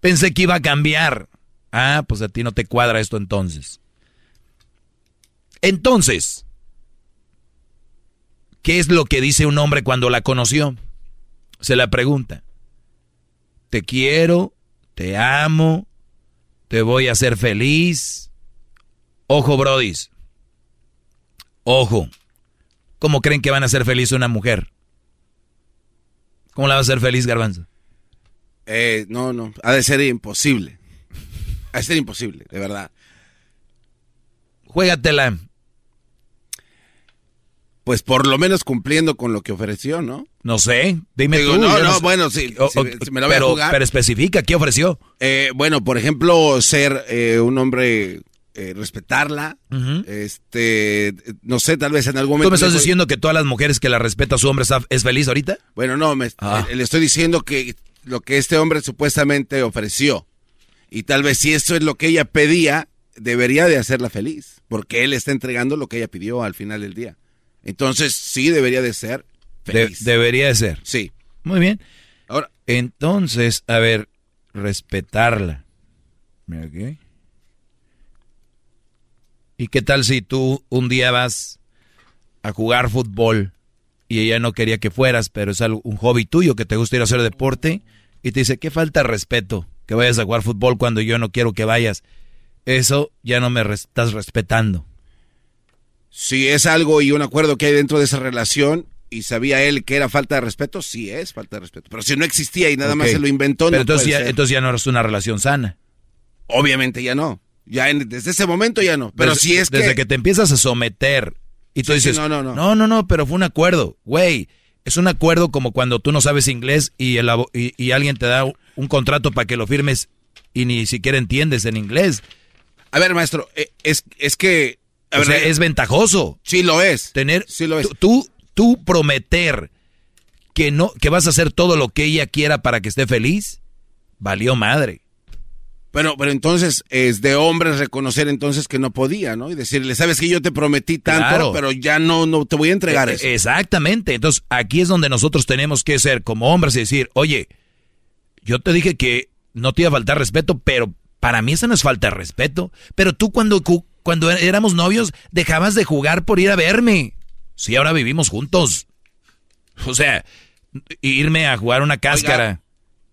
Pensé que iba a cambiar. Ah, pues a ti no te cuadra esto entonces. Entonces, ¿qué es lo que dice un hombre cuando la conoció? se la pregunta. Te quiero, te amo, te voy a hacer feliz. Ojo, brodis. Ojo. ¿Cómo creen que van a ser feliz una mujer? ¿Cómo la va a hacer feliz, Garbanzo? Eh, no, no, ha de ser imposible. Ha de ser imposible, de verdad. Juégatela. Pues por lo menos cumpliendo con lo que ofreció, ¿no? No sé, dime Digo, tú. no, no, sé. bueno, sí, O- si- o- si me la voy a pero, jugar. pero especifica, ¿qué ofreció? Eh, bueno, por ejemplo, ser eh, un hombre, eh, respetarla, este, no sé, tal vez en algún momento... ¿Tú me estás diciendo que todas las mujeres que la respeta a su hombre está- es feliz ahorita? Bueno, no, me, Ah. eh, le estoy diciendo que lo que este hombre supuestamente ofreció, y tal vez si eso es lo que ella pedía, debería de hacerla feliz, porque él está entregando lo que ella pidió al final del día. Entonces, sí debería de ser De- feliz. debería de ser. Sí. Muy bien. Ahora, Entonces, a ver, respetarla. Mira aquí. ¿Y qué tal si tú un día vas a jugar fútbol y ella no quería que fueras, pero es algo- un hobby tuyo que te gusta ir a hacer deporte y te dice, qué falta de respeto que vayas a jugar fútbol cuando yo no quiero que vayas? Eso ya no me estás respetando. Si es algo y un acuerdo que hay dentro de esa relación, y sabía él que era falta de respeto, sí es falta de respeto. Pero si no existía y nada más se lo inventó, Pero no entonces, puede ya, ser. entonces ya no es una relación sana. Obviamente ya no. Ya en- desde ese momento ya no. Pero desde, si es desde que... que te empiezas a someter y tú Sí, sí, dices, no, no, no. no, no, no, pero fue un acuerdo, güey. Es un acuerdo como cuando tú no sabes inglés y, el y alguien te da un contrato para que lo firmes y ni siquiera entiendes en inglés. A ver, maestro, eh, es, es que... a O ver, sea, eh, es ventajoso. Sí lo es. Tener, Sí lo es. tú, tú, prometer que no, que vas a hacer todo lo que ella quiera para que esté feliz, valió madre. Pero, pero entonces es de hombres reconocer entonces que no podía, ¿no? Y decirle, sabes que yo te prometí tanto, Claro. pero ya no, no te voy a entregar Eh, eso. Exactamente. Entonces, aquí es donde nosotros tenemos que ser como hombres y decir, oye, yo te dije que no te iba a faltar respeto, pero para mí eso no es falta de respeto. Pero tú cuando, cu- cuando éramos novios dejabas de jugar por ir a verme. Sí, ahora vivimos juntos. O sea, irme a jugar una cáscara.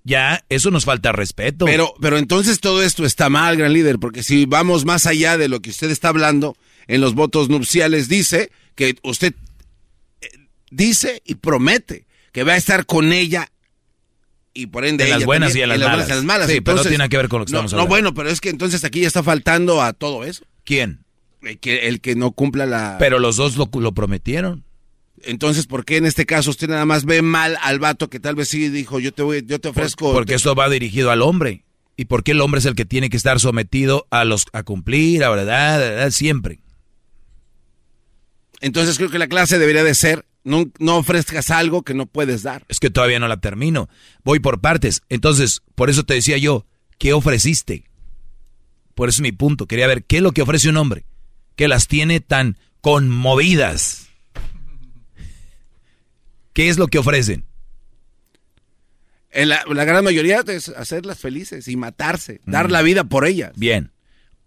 Ya, eso nos falta respeto. Pero, pero entonces todo esto está mal, gran líder, porque si vamos más allá de lo que usted está hablando, en los votos nupciales dice que usted eh, dice y promete que va a estar con ella y por ende En las buenas también, y en las malas. y en malas. Sí, pero no tiene que ver con lo que no, estamos No, hablando. bueno, pero es que entonces aquí ya está faltando a todo eso. ¿Quién? El que, el que no cumpla la... Pero los dos lo, lo prometieron. Entonces, ¿por qué en este caso usted nada más ve mal al vato que tal vez sí dijo, yo te voy, yo te ofrezco... Porque esto va dirigido al hombre. ¿Y por qué el hombre es el que tiene que estar sometido a los a cumplir, a verdad, a verdad, siempre? Entonces creo que la clase debería de ser, no, no ofrezcas algo que no puedes dar. Es que todavía no la termino. Voy por partes. Entonces, por eso te decía yo, ¿qué ofreciste? Por eso es mi punto. Quería ver qué es lo que ofrece un hombre que las tiene tan conmovidas. ¿Qué es lo que ofrecen? En la, la gran mayoría es hacerlas felices y matarse, dar Mm. la vida por ellas. Bien.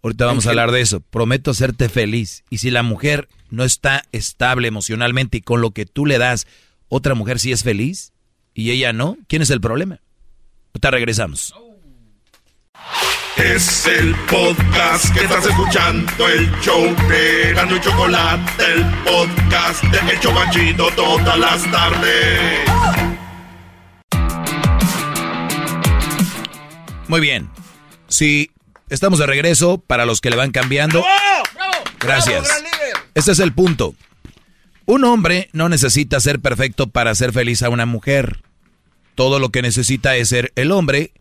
Ahorita vamos a hablar de eso. Prometo hacerte feliz. Y si la mujer no está estable emocionalmente y con lo que tú le das, otra mujer sí es feliz y ella no, ¿quién es el problema? Ahorita regresamos. Es el podcast que estás escuchando, el show de Gano y Chocolate, el podcast de El Chobachito todas las tardes. Muy bien. Si estamos de regreso, para los que le van cambiando. Gracias. Este es el punto. Un hombre no necesita ser perfecto para ser feliz a una mujer. Todo lo que necesita es ser el hombre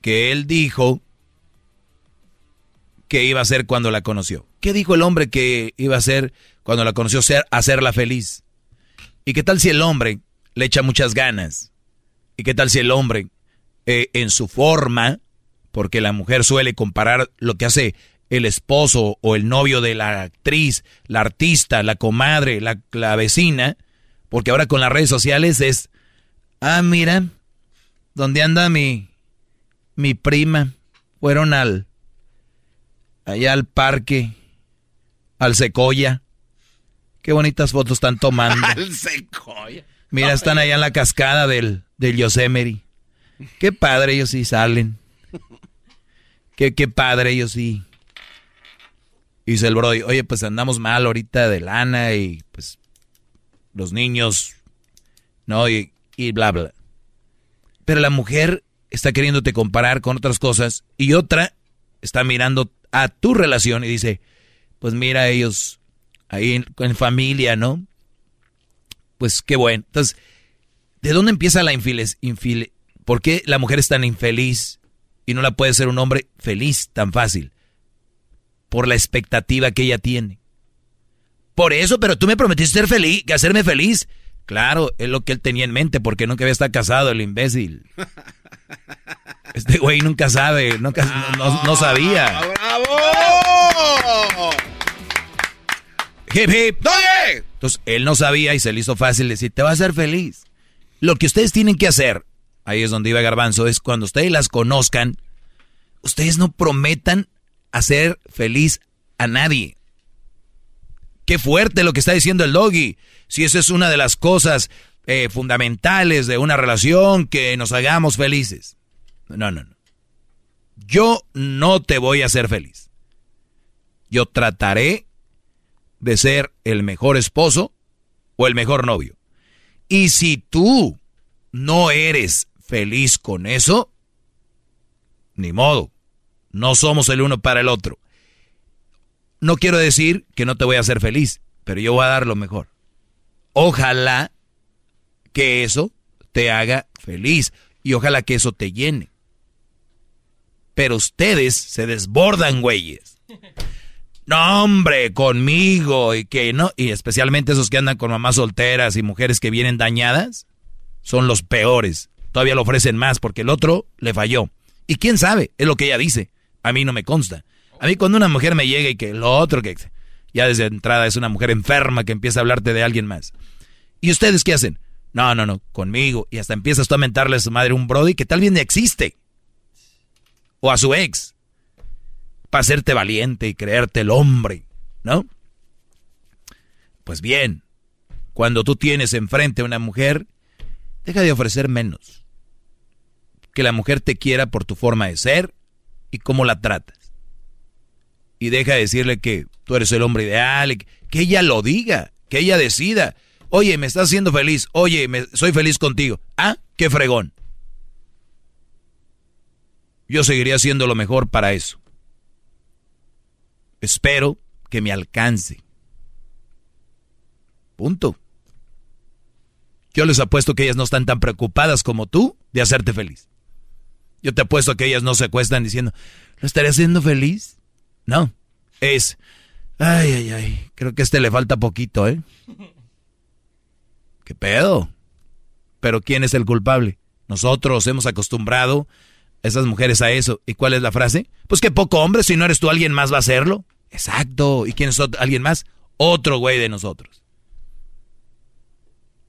que él dijo que iba a ser cuando la conoció. ¿Qué dijo el hombre que iba a ser cuando la conoció? Ser, hacerla feliz. ¿Y qué tal si el hombre le echa muchas ganas? ¿Y qué tal si el hombre, eh, en su forma, porque la mujer suele comparar lo que hace el esposo o el novio de la actriz, la artista, la comadre, la, la vecina, porque ahora con las redes sociales es, ah, mira, ¿dónde anda mi, mi prima? Fueron al, allá al parque, al Secoya. Qué bonitas fotos están tomando. Al secoya. Mira, están allá en la cascada del, del Yosemite. Qué padre, ellos sí salen. Qué, qué padre, ellos sí. dice el Brody, oye, pues andamos mal ahorita de lana y pues los niños, ¿no? Y, y bla, bla. Pero la mujer está queriéndote comparar con otras cosas y otra está mirando a tu relación y dice, pues mira ellos ahí en, familia, ¿no? Pues qué bueno. Entonces, ¿de dónde empieza la infeliz? Infil ¿Por qué la mujer es tan infeliz y no la puede ser un hombre feliz tan fácil? Por la expectativa que ella tiene. Por eso, pero tú me prometiste ser feliz, hacerme feliz. Claro, es lo que él tenía en mente, porque nunca había estado casado, el imbécil. Este güey nunca sabe, nunca, no, sabía. ¡Bravo! Hip hip. Entonces, él no sabía y se le hizo fácil decir, te va a hacer feliz. Lo que ustedes tienen que hacer, ahí es donde iba Garbanzo, es cuando ustedes las conozcan, ustedes no prometan hacer feliz a nadie. Qué fuerte lo que está diciendo el doggy. Si esa es una de las cosas eh, fundamentales de una relación, que nos hagamos felices. No, no, no. Yo no te voy a hacer feliz. Yo trataré de ser el mejor esposo o el mejor novio. Y si tú no eres feliz con eso, ni modo. No somos el uno para el otro. No quiero decir que no te voy a hacer feliz, pero yo voy a dar lo mejor. Ojalá que eso te haga feliz y ojalá que eso te llene. Pero ustedes se desbordan, güeyes. No, hombre, conmigo y que no, y especialmente esos que andan con mamás solteras y mujeres que vienen dañadas, son los peores. Todavía lo ofrecen más porque el otro le falló. Y quién sabe, es lo que ella dice. A mí no me consta. A mí cuando una mujer me llega y que lo otro que ya desde entrada es una mujer enferma que empieza a hablarte de alguien más. ¿Y ustedes qué hacen? No, no, no, conmigo. Y hasta empiezas tú a mentarle a su madre un brody que tal bien existe. O a su ex. Para hacerte valiente y creerte el hombre, ¿no? Pues bien, cuando tú tienes enfrente a una mujer, deja de ofrecer menos. Que la mujer te quiera por tu forma de ser y cómo la tratas. Y deja de decirle que tú eres el hombre ideal, que ella lo diga, que ella decida. Oye, me estás haciendo feliz. Oye, me, soy feliz contigo. Ah, qué fregón. Yo seguiría haciendo lo mejor para eso. Espero que me alcance. Punto. Yo les apuesto que ellas no están tan preocupadas como tú de hacerte feliz. Yo te apuesto que ellas no se acuestan diciendo, ¿lo estaré haciendo feliz? No. Es, ay, ay, ay, creo que a este le falta poquito, ¿eh? ¿Qué pedo? Pero ¿quién es el culpable? Nosotros hemos acostumbrado a esas mujeres a eso. ¿Y cuál es la frase? Pues que poco hombre, si no eres tú, alguien más va a hacerlo. Exacto. ¿Y quién es alguien más? Otro güey de nosotros.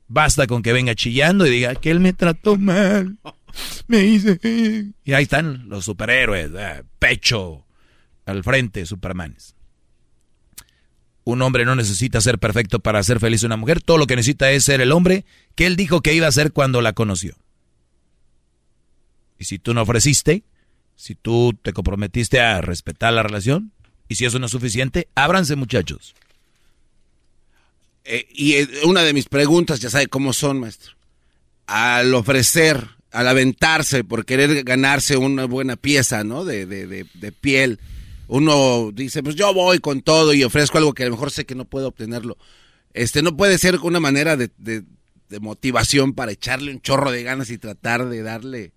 Basta con que venga chillando y diga que él me trató mal. Me hice. Y ahí están los superhéroes. Eh, pecho al frente, supermanes. Un hombre no necesita ser perfecto para hacer feliz una mujer. Todo lo que necesita es ser el hombre que él dijo que iba a ser cuando la conoció. Y si tú no ofreciste, si tú te comprometiste a respetar la relación, y si eso no es suficiente, ábranse muchachos. Eh, y eh, una de mis preguntas, ya sabe cómo son, maestro. Al ofrecer, al aventarse por querer ganarse una buena pieza, ¿no? De, de, de, de piel uno dice, pues yo voy con todo y ofrezco algo que a lo mejor sé que no puedo obtenerlo. Este no puede ser una manera de, motivación para echarle un chorro de ganas y tratar de darle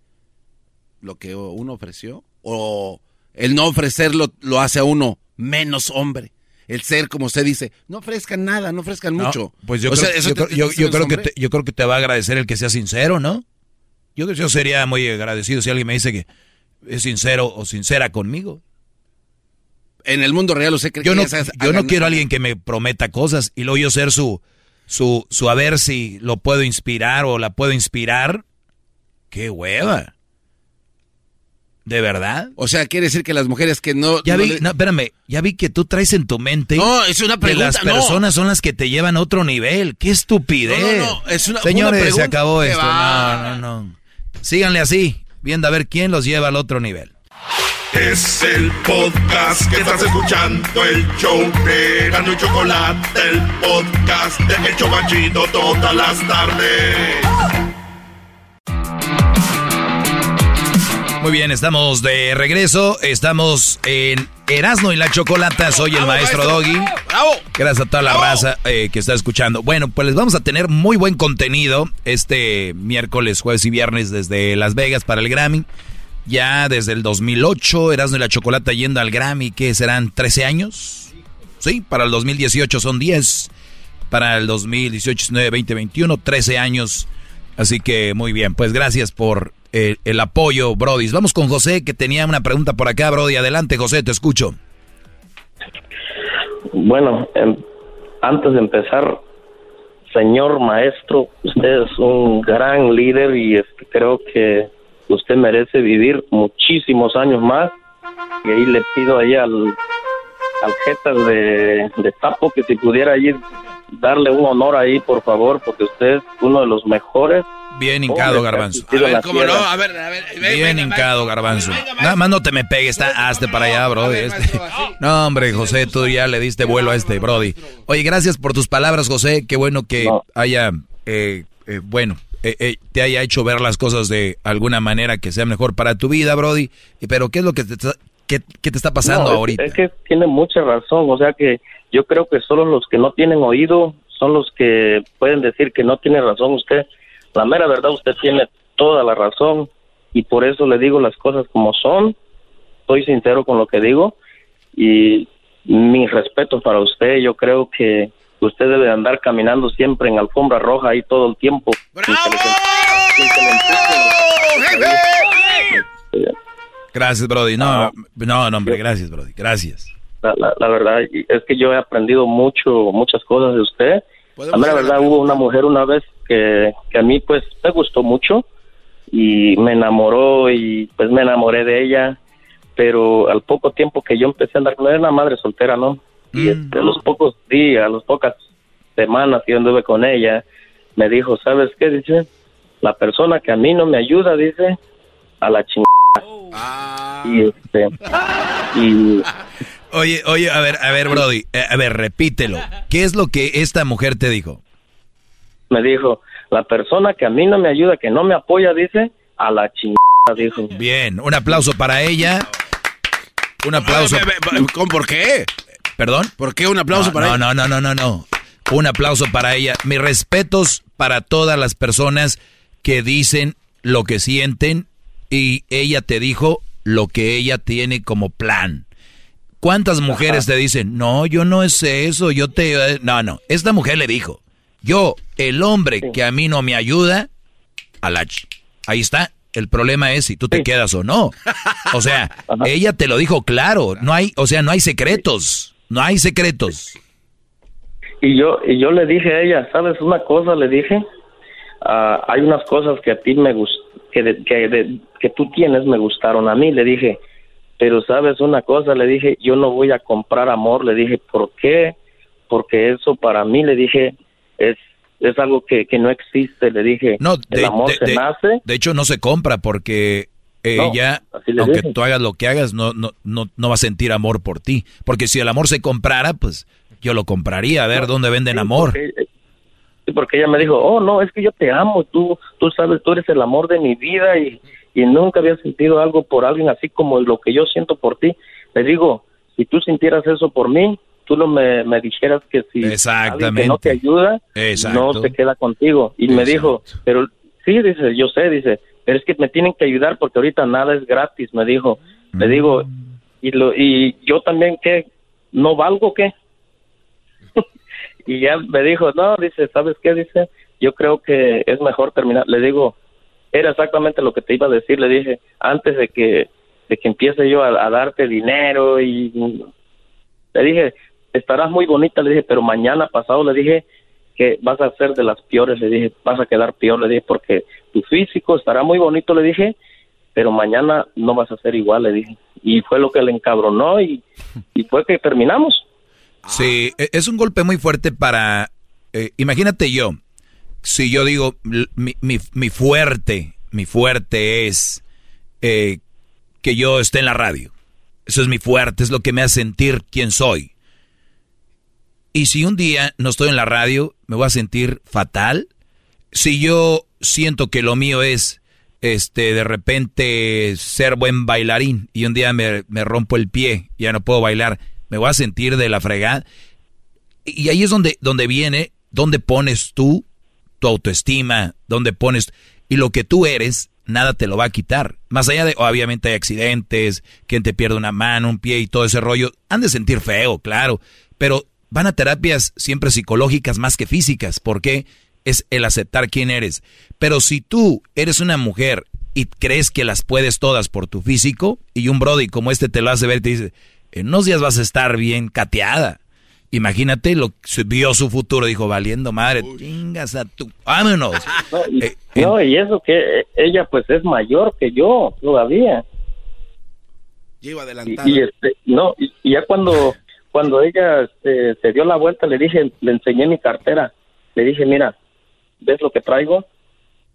lo que uno ofreció. O el no ofrecerlo lo hace a uno menos hombre. El ser, como usted dice, no ofrezcan nada, no ofrezcan mucho. Pues yo, creo, que te, yo creo que te va a agradecer el que sea sincero, ¿no? Yo, yo sería muy agradecido si alguien me dice que es sincero o sincera conmigo en el mundo real usted cree yo que no, yo no quiero a alguien que me prometa cosas y luego yo ser su, su, su a ver si lo puedo inspirar o la puedo inspirar. ¡Qué hueva! ¿De verdad? O sea, quiere decir que las mujeres que no... Ya no vi, le- no, espérame, ya vi que tú traes en tu mente... No, es una Que pregunta, las no. personas son las que te llevan a otro nivel. ¡Qué estupidez! No, no, es una- Señores, una se acabó ¿Qué esto. va? No, no, no. Síganle así, viendo a ver quién los lleva al otro nivel. Es el podcast que estás escuchando, el show de Gano y Chocolate, el podcast de El Chobachito todas las tardes. Muy bien, estamos de regreso. Estamos en Erasmo y la Chocolata. Soy el maestro, Doggy. Gracias a toda la raza eh, que está escuchando. Bueno, pues les vamos a tener muy buen contenido este miércoles, jueves y viernes desde Las Vegas para el Grammy. Ya desde el 2008, Erasmo y la Chocolata yendo al Grammy, ¿qué serán? ¿13 años? Sí, para el 2018 son 10. Para el 2018, 19, 20, 21, 13 años. Así que muy bien, pues gracias por el, el apoyo, Brody. Vamos con José, que tenía una pregunta por acá, Brody. Adelante, José, te escucho. Bueno, antes de empezar, señor maestro, usted es un gran líder y creo que usted merece vivir muchísimos años más. Y ahí le pido ahí al, al jetas de, de Tapo que si pudiera ahí darle un honor ahí, por favor, porque usted es uno de los mejores. Bien hincado, Garbanzo. A ver, a ver. Bien hincado, Garbanzo. Nada más no te me pegues, está, hazte para allá, Brody. este. No, hombre, José, tú ya le diste vuelo a este, Brody. Oye, gracias por tus palabras, José. Qué bueno que haya, eh, eh, bueno, eh, eh, te haya hecho ver las cosas de alguna manera que sea mejor para tu vida, Brody. Pero, ¿qué es lo que te está, qué, qué te está pasando No, es- ahorita? Es, que tiene mucha razón, o sea que yo creo que solo los que no tienen oído son los que pueden decir que no tiene razón usted. La mera verdad, usted tiene toda la razón y por eso le digo las cosas como son. Estoy sincero con lo que digo y mi respeto para usted. Yo creo que usted debe andar caminando siempre en alfombra roja ahí todo el tiempo. Gracias, Brody. No, no, no, hombre, gracias, Brody. Gracias. La, la, la verdad es que yo he aprendido mucho, muchas cosas de usted. A mí la verdad hubo una mujer una vez que, que a mí pues me gustó mucho y me enamoró y pues me enamoré de ella, pero al poco tiempo que yo empecé a andar con ella, era una madre soltera, ¿no? Y este, a los pocos días, a las pocas semanas que yo anduve con ella, me dijo, ¿sabes qué? Dice, la persona que a mí no me ayuda, dice, a la chingada. Y este, y Oye, oye, a ver, a ver, Brody, eh, a ver, repítelo. ¿Qué es lo que esta mujer te dijo? me dijo, la persona que a mí no me ayuda, que no me apoya, dice, a la chingada, dijo. Bien, un aplauso para ella. Un aplauso. ¿Con por qué? ¿Perdón? ¿Por qué un aplauso no, para no, ella? No, no, no, no, no. Un aplauso para ella. Mis respetos para todas las personas que dicen lo que sienten y ella te dijo lo que ella tiene como plan. ¿Cuántas mujeres te dicen, no, yo no es eso, yo te... No, no, esta mujer le dijo, yo, el hombre que a mí no me ayuda, a la... ch- Ahí está. El problema es si tú te quedas o no. O sea, ella te lo dijo claro. No hay, o sea, no hay secretos. No hay secretos. Y yo, y yo le dije a ella, ¿sabes una cosa? Le dije, ah, hay unas cosas que a ti me gust que, de- que, de- que tú tienes me gustaron a mí, le dije, pero sabes una cosa, le dije, yo no voy a comprar amor, le dije, ¿por qué? Porque eso para mí, le dije, es, es algo que, que no existe, le dije, No, el amor de- se de- nace. de hecho no se compra porque ella, le aunque dije. tú hagas lo que hagas, no, no, no, no va a sentir amor por ti. Porque si el amor se comprara, pues yo lo compraría. A ver dónde venden amor. Sí, porque ella me dijo, oh, no, es que yo te amo, tú, tú sabes, tú eres el amor de mi vida y, y nunca había sentido algo por alguien así como lo que yo siento por ti. Le digo, si tú sintieras eso por mí, tú no me, me dijeras que si que no te ayuda, Exacto. no se queda contigo. Y me dijo, pero sí, dice, yo sé, dice, pero es que me tienen que ayudar porque ahorita nada es gratis, me dijo. Le digo, y, lo, y yo también, ¿qué? ¿No valgo qué? y ya me dijo, no, dice, ¿sabes qué? Dice, yo creo que es mejor terminar. Le digo, era exactamente lo que te iba a decir, le dije, antes de que, de que empiece yo a, a darte dinero y le dije, estarás muy bonita, le dije, pero mañana pasado le dije que vas a ser de las peores, le dije, vas a quedar peor, le dije, porque tu físico estará muy bonito, le dije, pero mañana no vas a ser igual, le dije. Y fue lo que le encabronó y, y fue que terminamos. Sí, e, es un golpe muy fuerte para... Eh, imagínate yo, si yo digo, mi, mi, mi fuerte, mi fuerte es eh, que yo esté en la radio. Eso es mi fuerte, es lo que me hace sentir quién soy. Y si un día no estoy en la radio, me voy a sentir fatal. Si yo siento que lo mío es, este, de repente ser buen bailarín y un día me, me rompo el pie, ya no puedo bailar, me voy a sentir de la fregada. Y ahí es donde, donde viene, donde pones tú tu autoestima, donde pones, y lo que tú eres, nada te lo va a quitar. Más allá de, obviamente hay accidentes, quien te pierde una mano, un pie y todo ese rollo, han de sentir feo, claro, pero van a terapias siempre psicológicas más que físicas. porque Es el aceptar quién eres. Pero si tú eres una mujer y crees que las puedes todas por tu físico, y un Brody como este te lo hace ver y te dice, en unos días vas a estar bien cateada. Imagínate, lo vio su futuro, dijo, valiendo madre, chingas a tu, vámonos. Eh, no, y, eso que ella pues es mayor que yo todavía. Lleva adelantada. Y, este, no, y, ya cuando cuando ella este, se dio la vuelta, le dije, le enseñé mi cartera. Le dije, mira, ¿ves lo que traigo?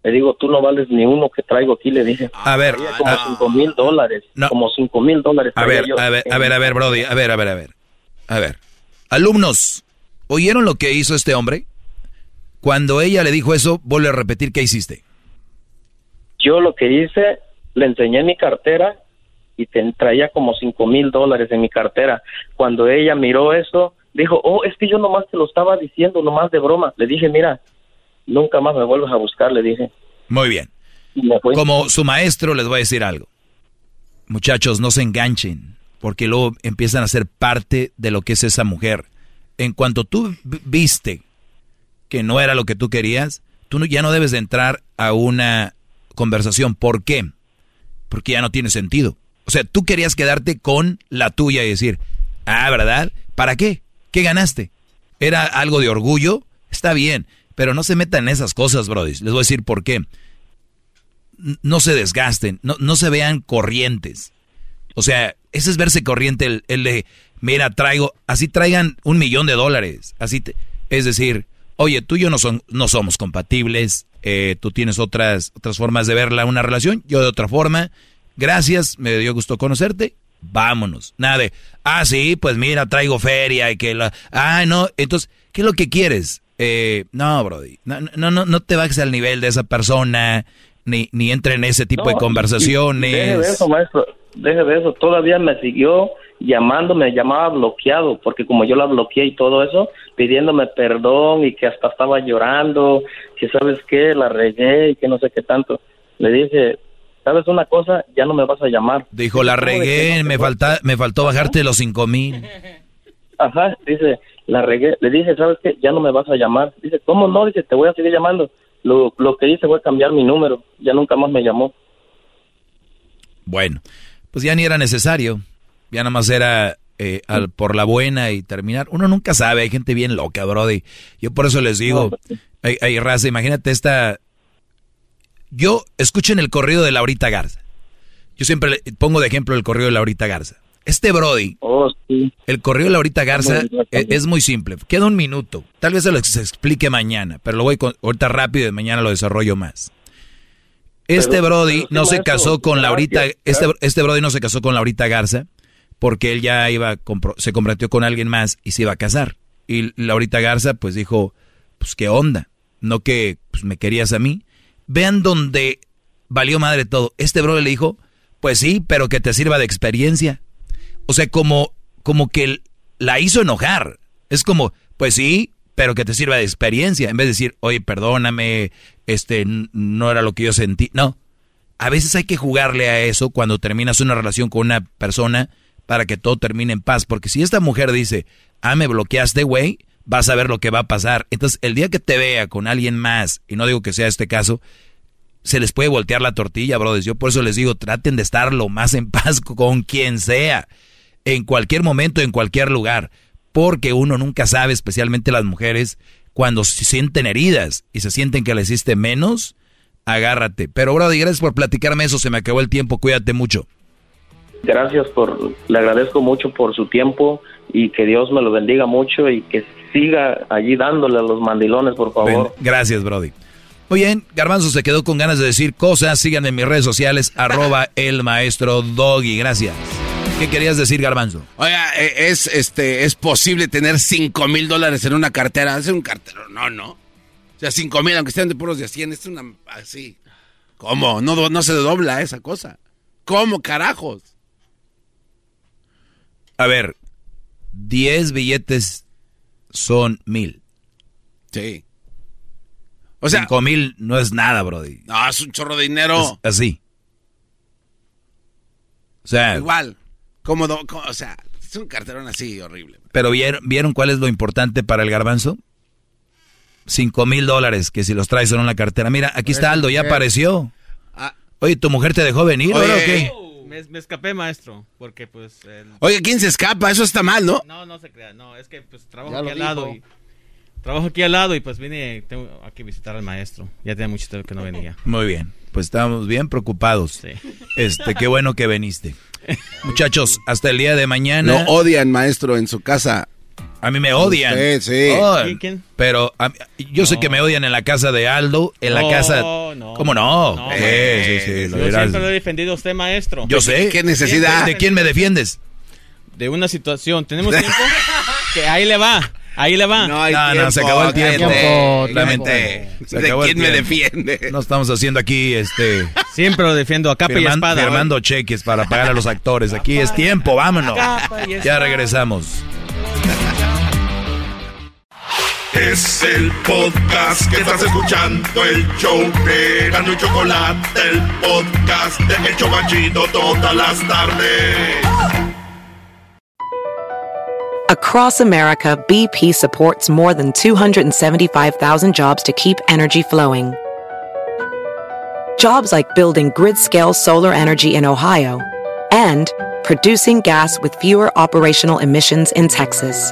Le digo, tú no vales ni uno que traigo aquí, le dije. A ver. Como cinco mil dólares. Como cinco mil dólares. A ver, a ver, a ver, a ver, Brody. A ver, a ver, a ver. A ver. Alumnos, ¿oyeron lo que hizo este hombre? Cuando ella le dijo eso, vuelve a repetir qué hiciste. Yo lo que hice, le enseñé mi cartera y te, traía como cinco mil dólares en mi cartera. Cuando ella miró eso, dijo, oh, es que yo nomás te lo estaba diciendo, nomás de broma. Le dije, mira, nunca más me vuelves a buscar, le dije. Muy bien. Como su maestro les voy a decir algo. Muchachos, no se enganchen, porque luego empiezan a ser parte de lo que es esa mujer. En cuanto tú viste que no era lo que tú querías, tú ya no debes de entrar a una conversación. ¿Por qué? Porque ya no tiene sentido. O sea, tú querías quedarte con la tuya y decir, ah, ¿verdad? ¿Para qué? ¿Qué ganaste? ¿Era algo de orgullo? Está bien, pero no se metan en esas cosas, Brody. Les voy a decir por qué. No se desgasten, no, no se vean corrientes. O sea, ese es verse corriente, el, el de, mira, traigo, así traigan un millón de dólares. Así es decir, oye, tú y yo no, son, no somos compatibles, eh, tú tienes otras, otras formas de verla una relación, yo de otra forma, gracias, me dio gusto conocerte, vámonos. Nada de, ah, sí, pues mira, traigo feria y que la... Ah, no, entonces, ¿qué es lo que quieres? Eh, no, Brody, no, no, no, no te bajes al nivel de esa persona, ni, ni entre en ese tipo de conversaciones. Deje de eso, maestro, deje de eso. Todavía me siguió llamando, me llamaba bloqueado, porque como yo la bloqueé y todo eso, pidiéndome perdón y que hasta estaba llorando, que sabes qué, la regué y que no sé qué tanto. Le dije, ¿sabes una cosa? Ya no me vas a llamar. Dijo, la regué, me, falta, me faltó bajarte los cinco mil. Ajá, dice, la regué. Le dije, ¿sabes qué? Ya no me vas a llamar. Dice, ¿cómo no? Dice, te voy a seguir llamando. Lo, lo que hice fue cambiar mi número. Ya nunca más me llamó. Bueno, pues ya ni era necesario. Ya nada más era eh, al, por la buena y terminar. Uno nunca sabe, hay gente bien loca, Brody. Yo por eso les digo, pues hay, hay raza, imagínate esta yo escuchen el corrido de Laurita Garza. Yo siempre pongo de ejemplo el corrido de Laurita Garza. Este Brody, oh, el corrido de Laurita Garza e-, es, muy simple. Queda un minuto. Tal vez se lo explique mañana, pero lo voy con, ahorita rápido y mañana lo desarrollo más. Este Brody no se casó con Laurita, este, este Brody no se casó con Laurita Garza porque él ya iba, se comprometió con alguien más y se iba a casar. Y Laurita Garza pues dijo, pues qué onda, no que pues, me querías a mí, Vean donde valió madre todo. Este bro le dijo, pues sí, pero que te sirva de experiencia. O sea, como, como que la hizo enojar. Es como, pues sí, pero que te sirva de experiencia. En vez de decir, oye, perdóname, este, no era lo que yo sentí. No. A veces hay que jugarle a eso cuando terminas una relación con una persona para que todo termine en paz. Porque si esta mujer dice, ah, me bloqueaste, güey, vas a ver lo que va a pasar. Entonces, el día que te vea con alguien más, y no digo que sea este caso, se les puede voltear la tortilla, brothers. Yo por eso les digo, traten de estar lo más en paz con quien sea, en cualquier momento, en cualquier lugar, porque uno nunca sabe, especialmente las mujeres, cuando se sienten heridas y se sienten que les hiciste menos, agárrate. Pero, Brody, gracias por platicarme eso. Se me acabó el tiempo. Cuídate mucho. Gracias por, le agradezco mucho por su tiempo y que Dios me lo bendiga mucho y que siga allí dándole a los mandilones, por favor. gracias, Brody. Muy bien, Garbanzo se quedó con ganas de decir cosas. Síganme en mis redes sociales, arroba el maestro Doggy. Gracias. ¿Qué querías decir, Garbanzo? Oiga, e, es, este, es posible tener 5 mil dólares en una cartera. Es un cartero, no, no. O sea, 5 mil, aunque sean de puros de 100, es una así. ¿Cómo? No, no se dobla esa cosa. ¿Cómo, carajos? A ver, 10 billetes son mil. Sí. O sea, 5 mil no es nada, Brody. No, es un chorro de dinero. así. O sea. Igual. Cómodo, o sea, es un carterón así horrible. Pero ¿vieron, ¿vieron cuál es lo importante para el garbanzo? 5 mil dólares, que si los traes en la cartera. Mira, aquí está Aldo, ya apareció. Ah. Oye, ¿tu mujer te dejó venir o qué? Me, escapé, maestro, porque pues... Oye, ¿quién se escapa? Eso está mal, ¿no? No, no se crea, no, es que pues trabajo aquí al lado y... Trabajo aquí al lado y pues vine tengo aquí visitar al maestro. Ya tenía mucho tiempo que no venía. Muy bien, pues estábamos bien preocupados. Sí. Este, qué bueno que viniste. Muchachos, hasta el día de mañana... No odian, maestro, en su casa a mí me odian. Sí, sí. ¿Quién? Pero yo sé que me odian en la casa de Aldo, en la casa... No, ¿Cómo no? sí, sí, sí. Yo siempre lo he defendido a usted, maestro. Yo sé. ¿Qué necesidad? ¿De quién me defiendes? De una situación. ¿Tenemos tiempo? que ahí le va. Ahí le va. No, no, se acabó el tiempo. ¿De quién me defiende? No estamos haciendo aquí, este... Siempre lo defiendo a capa y espada. Firmando cheques para pagar a los actores. Aquí es tiempo, vámonos. Ya regresamos. Es el podcast que estás escuchando, el show de Gano y Chocolate, el podcast de todas las tardes. Across America, BP supports more than 275,000 jobs to keep energy flowing. Jobs like building grid-scale solar energy in Ohio and producing gas with fewer operational emissions in Texas.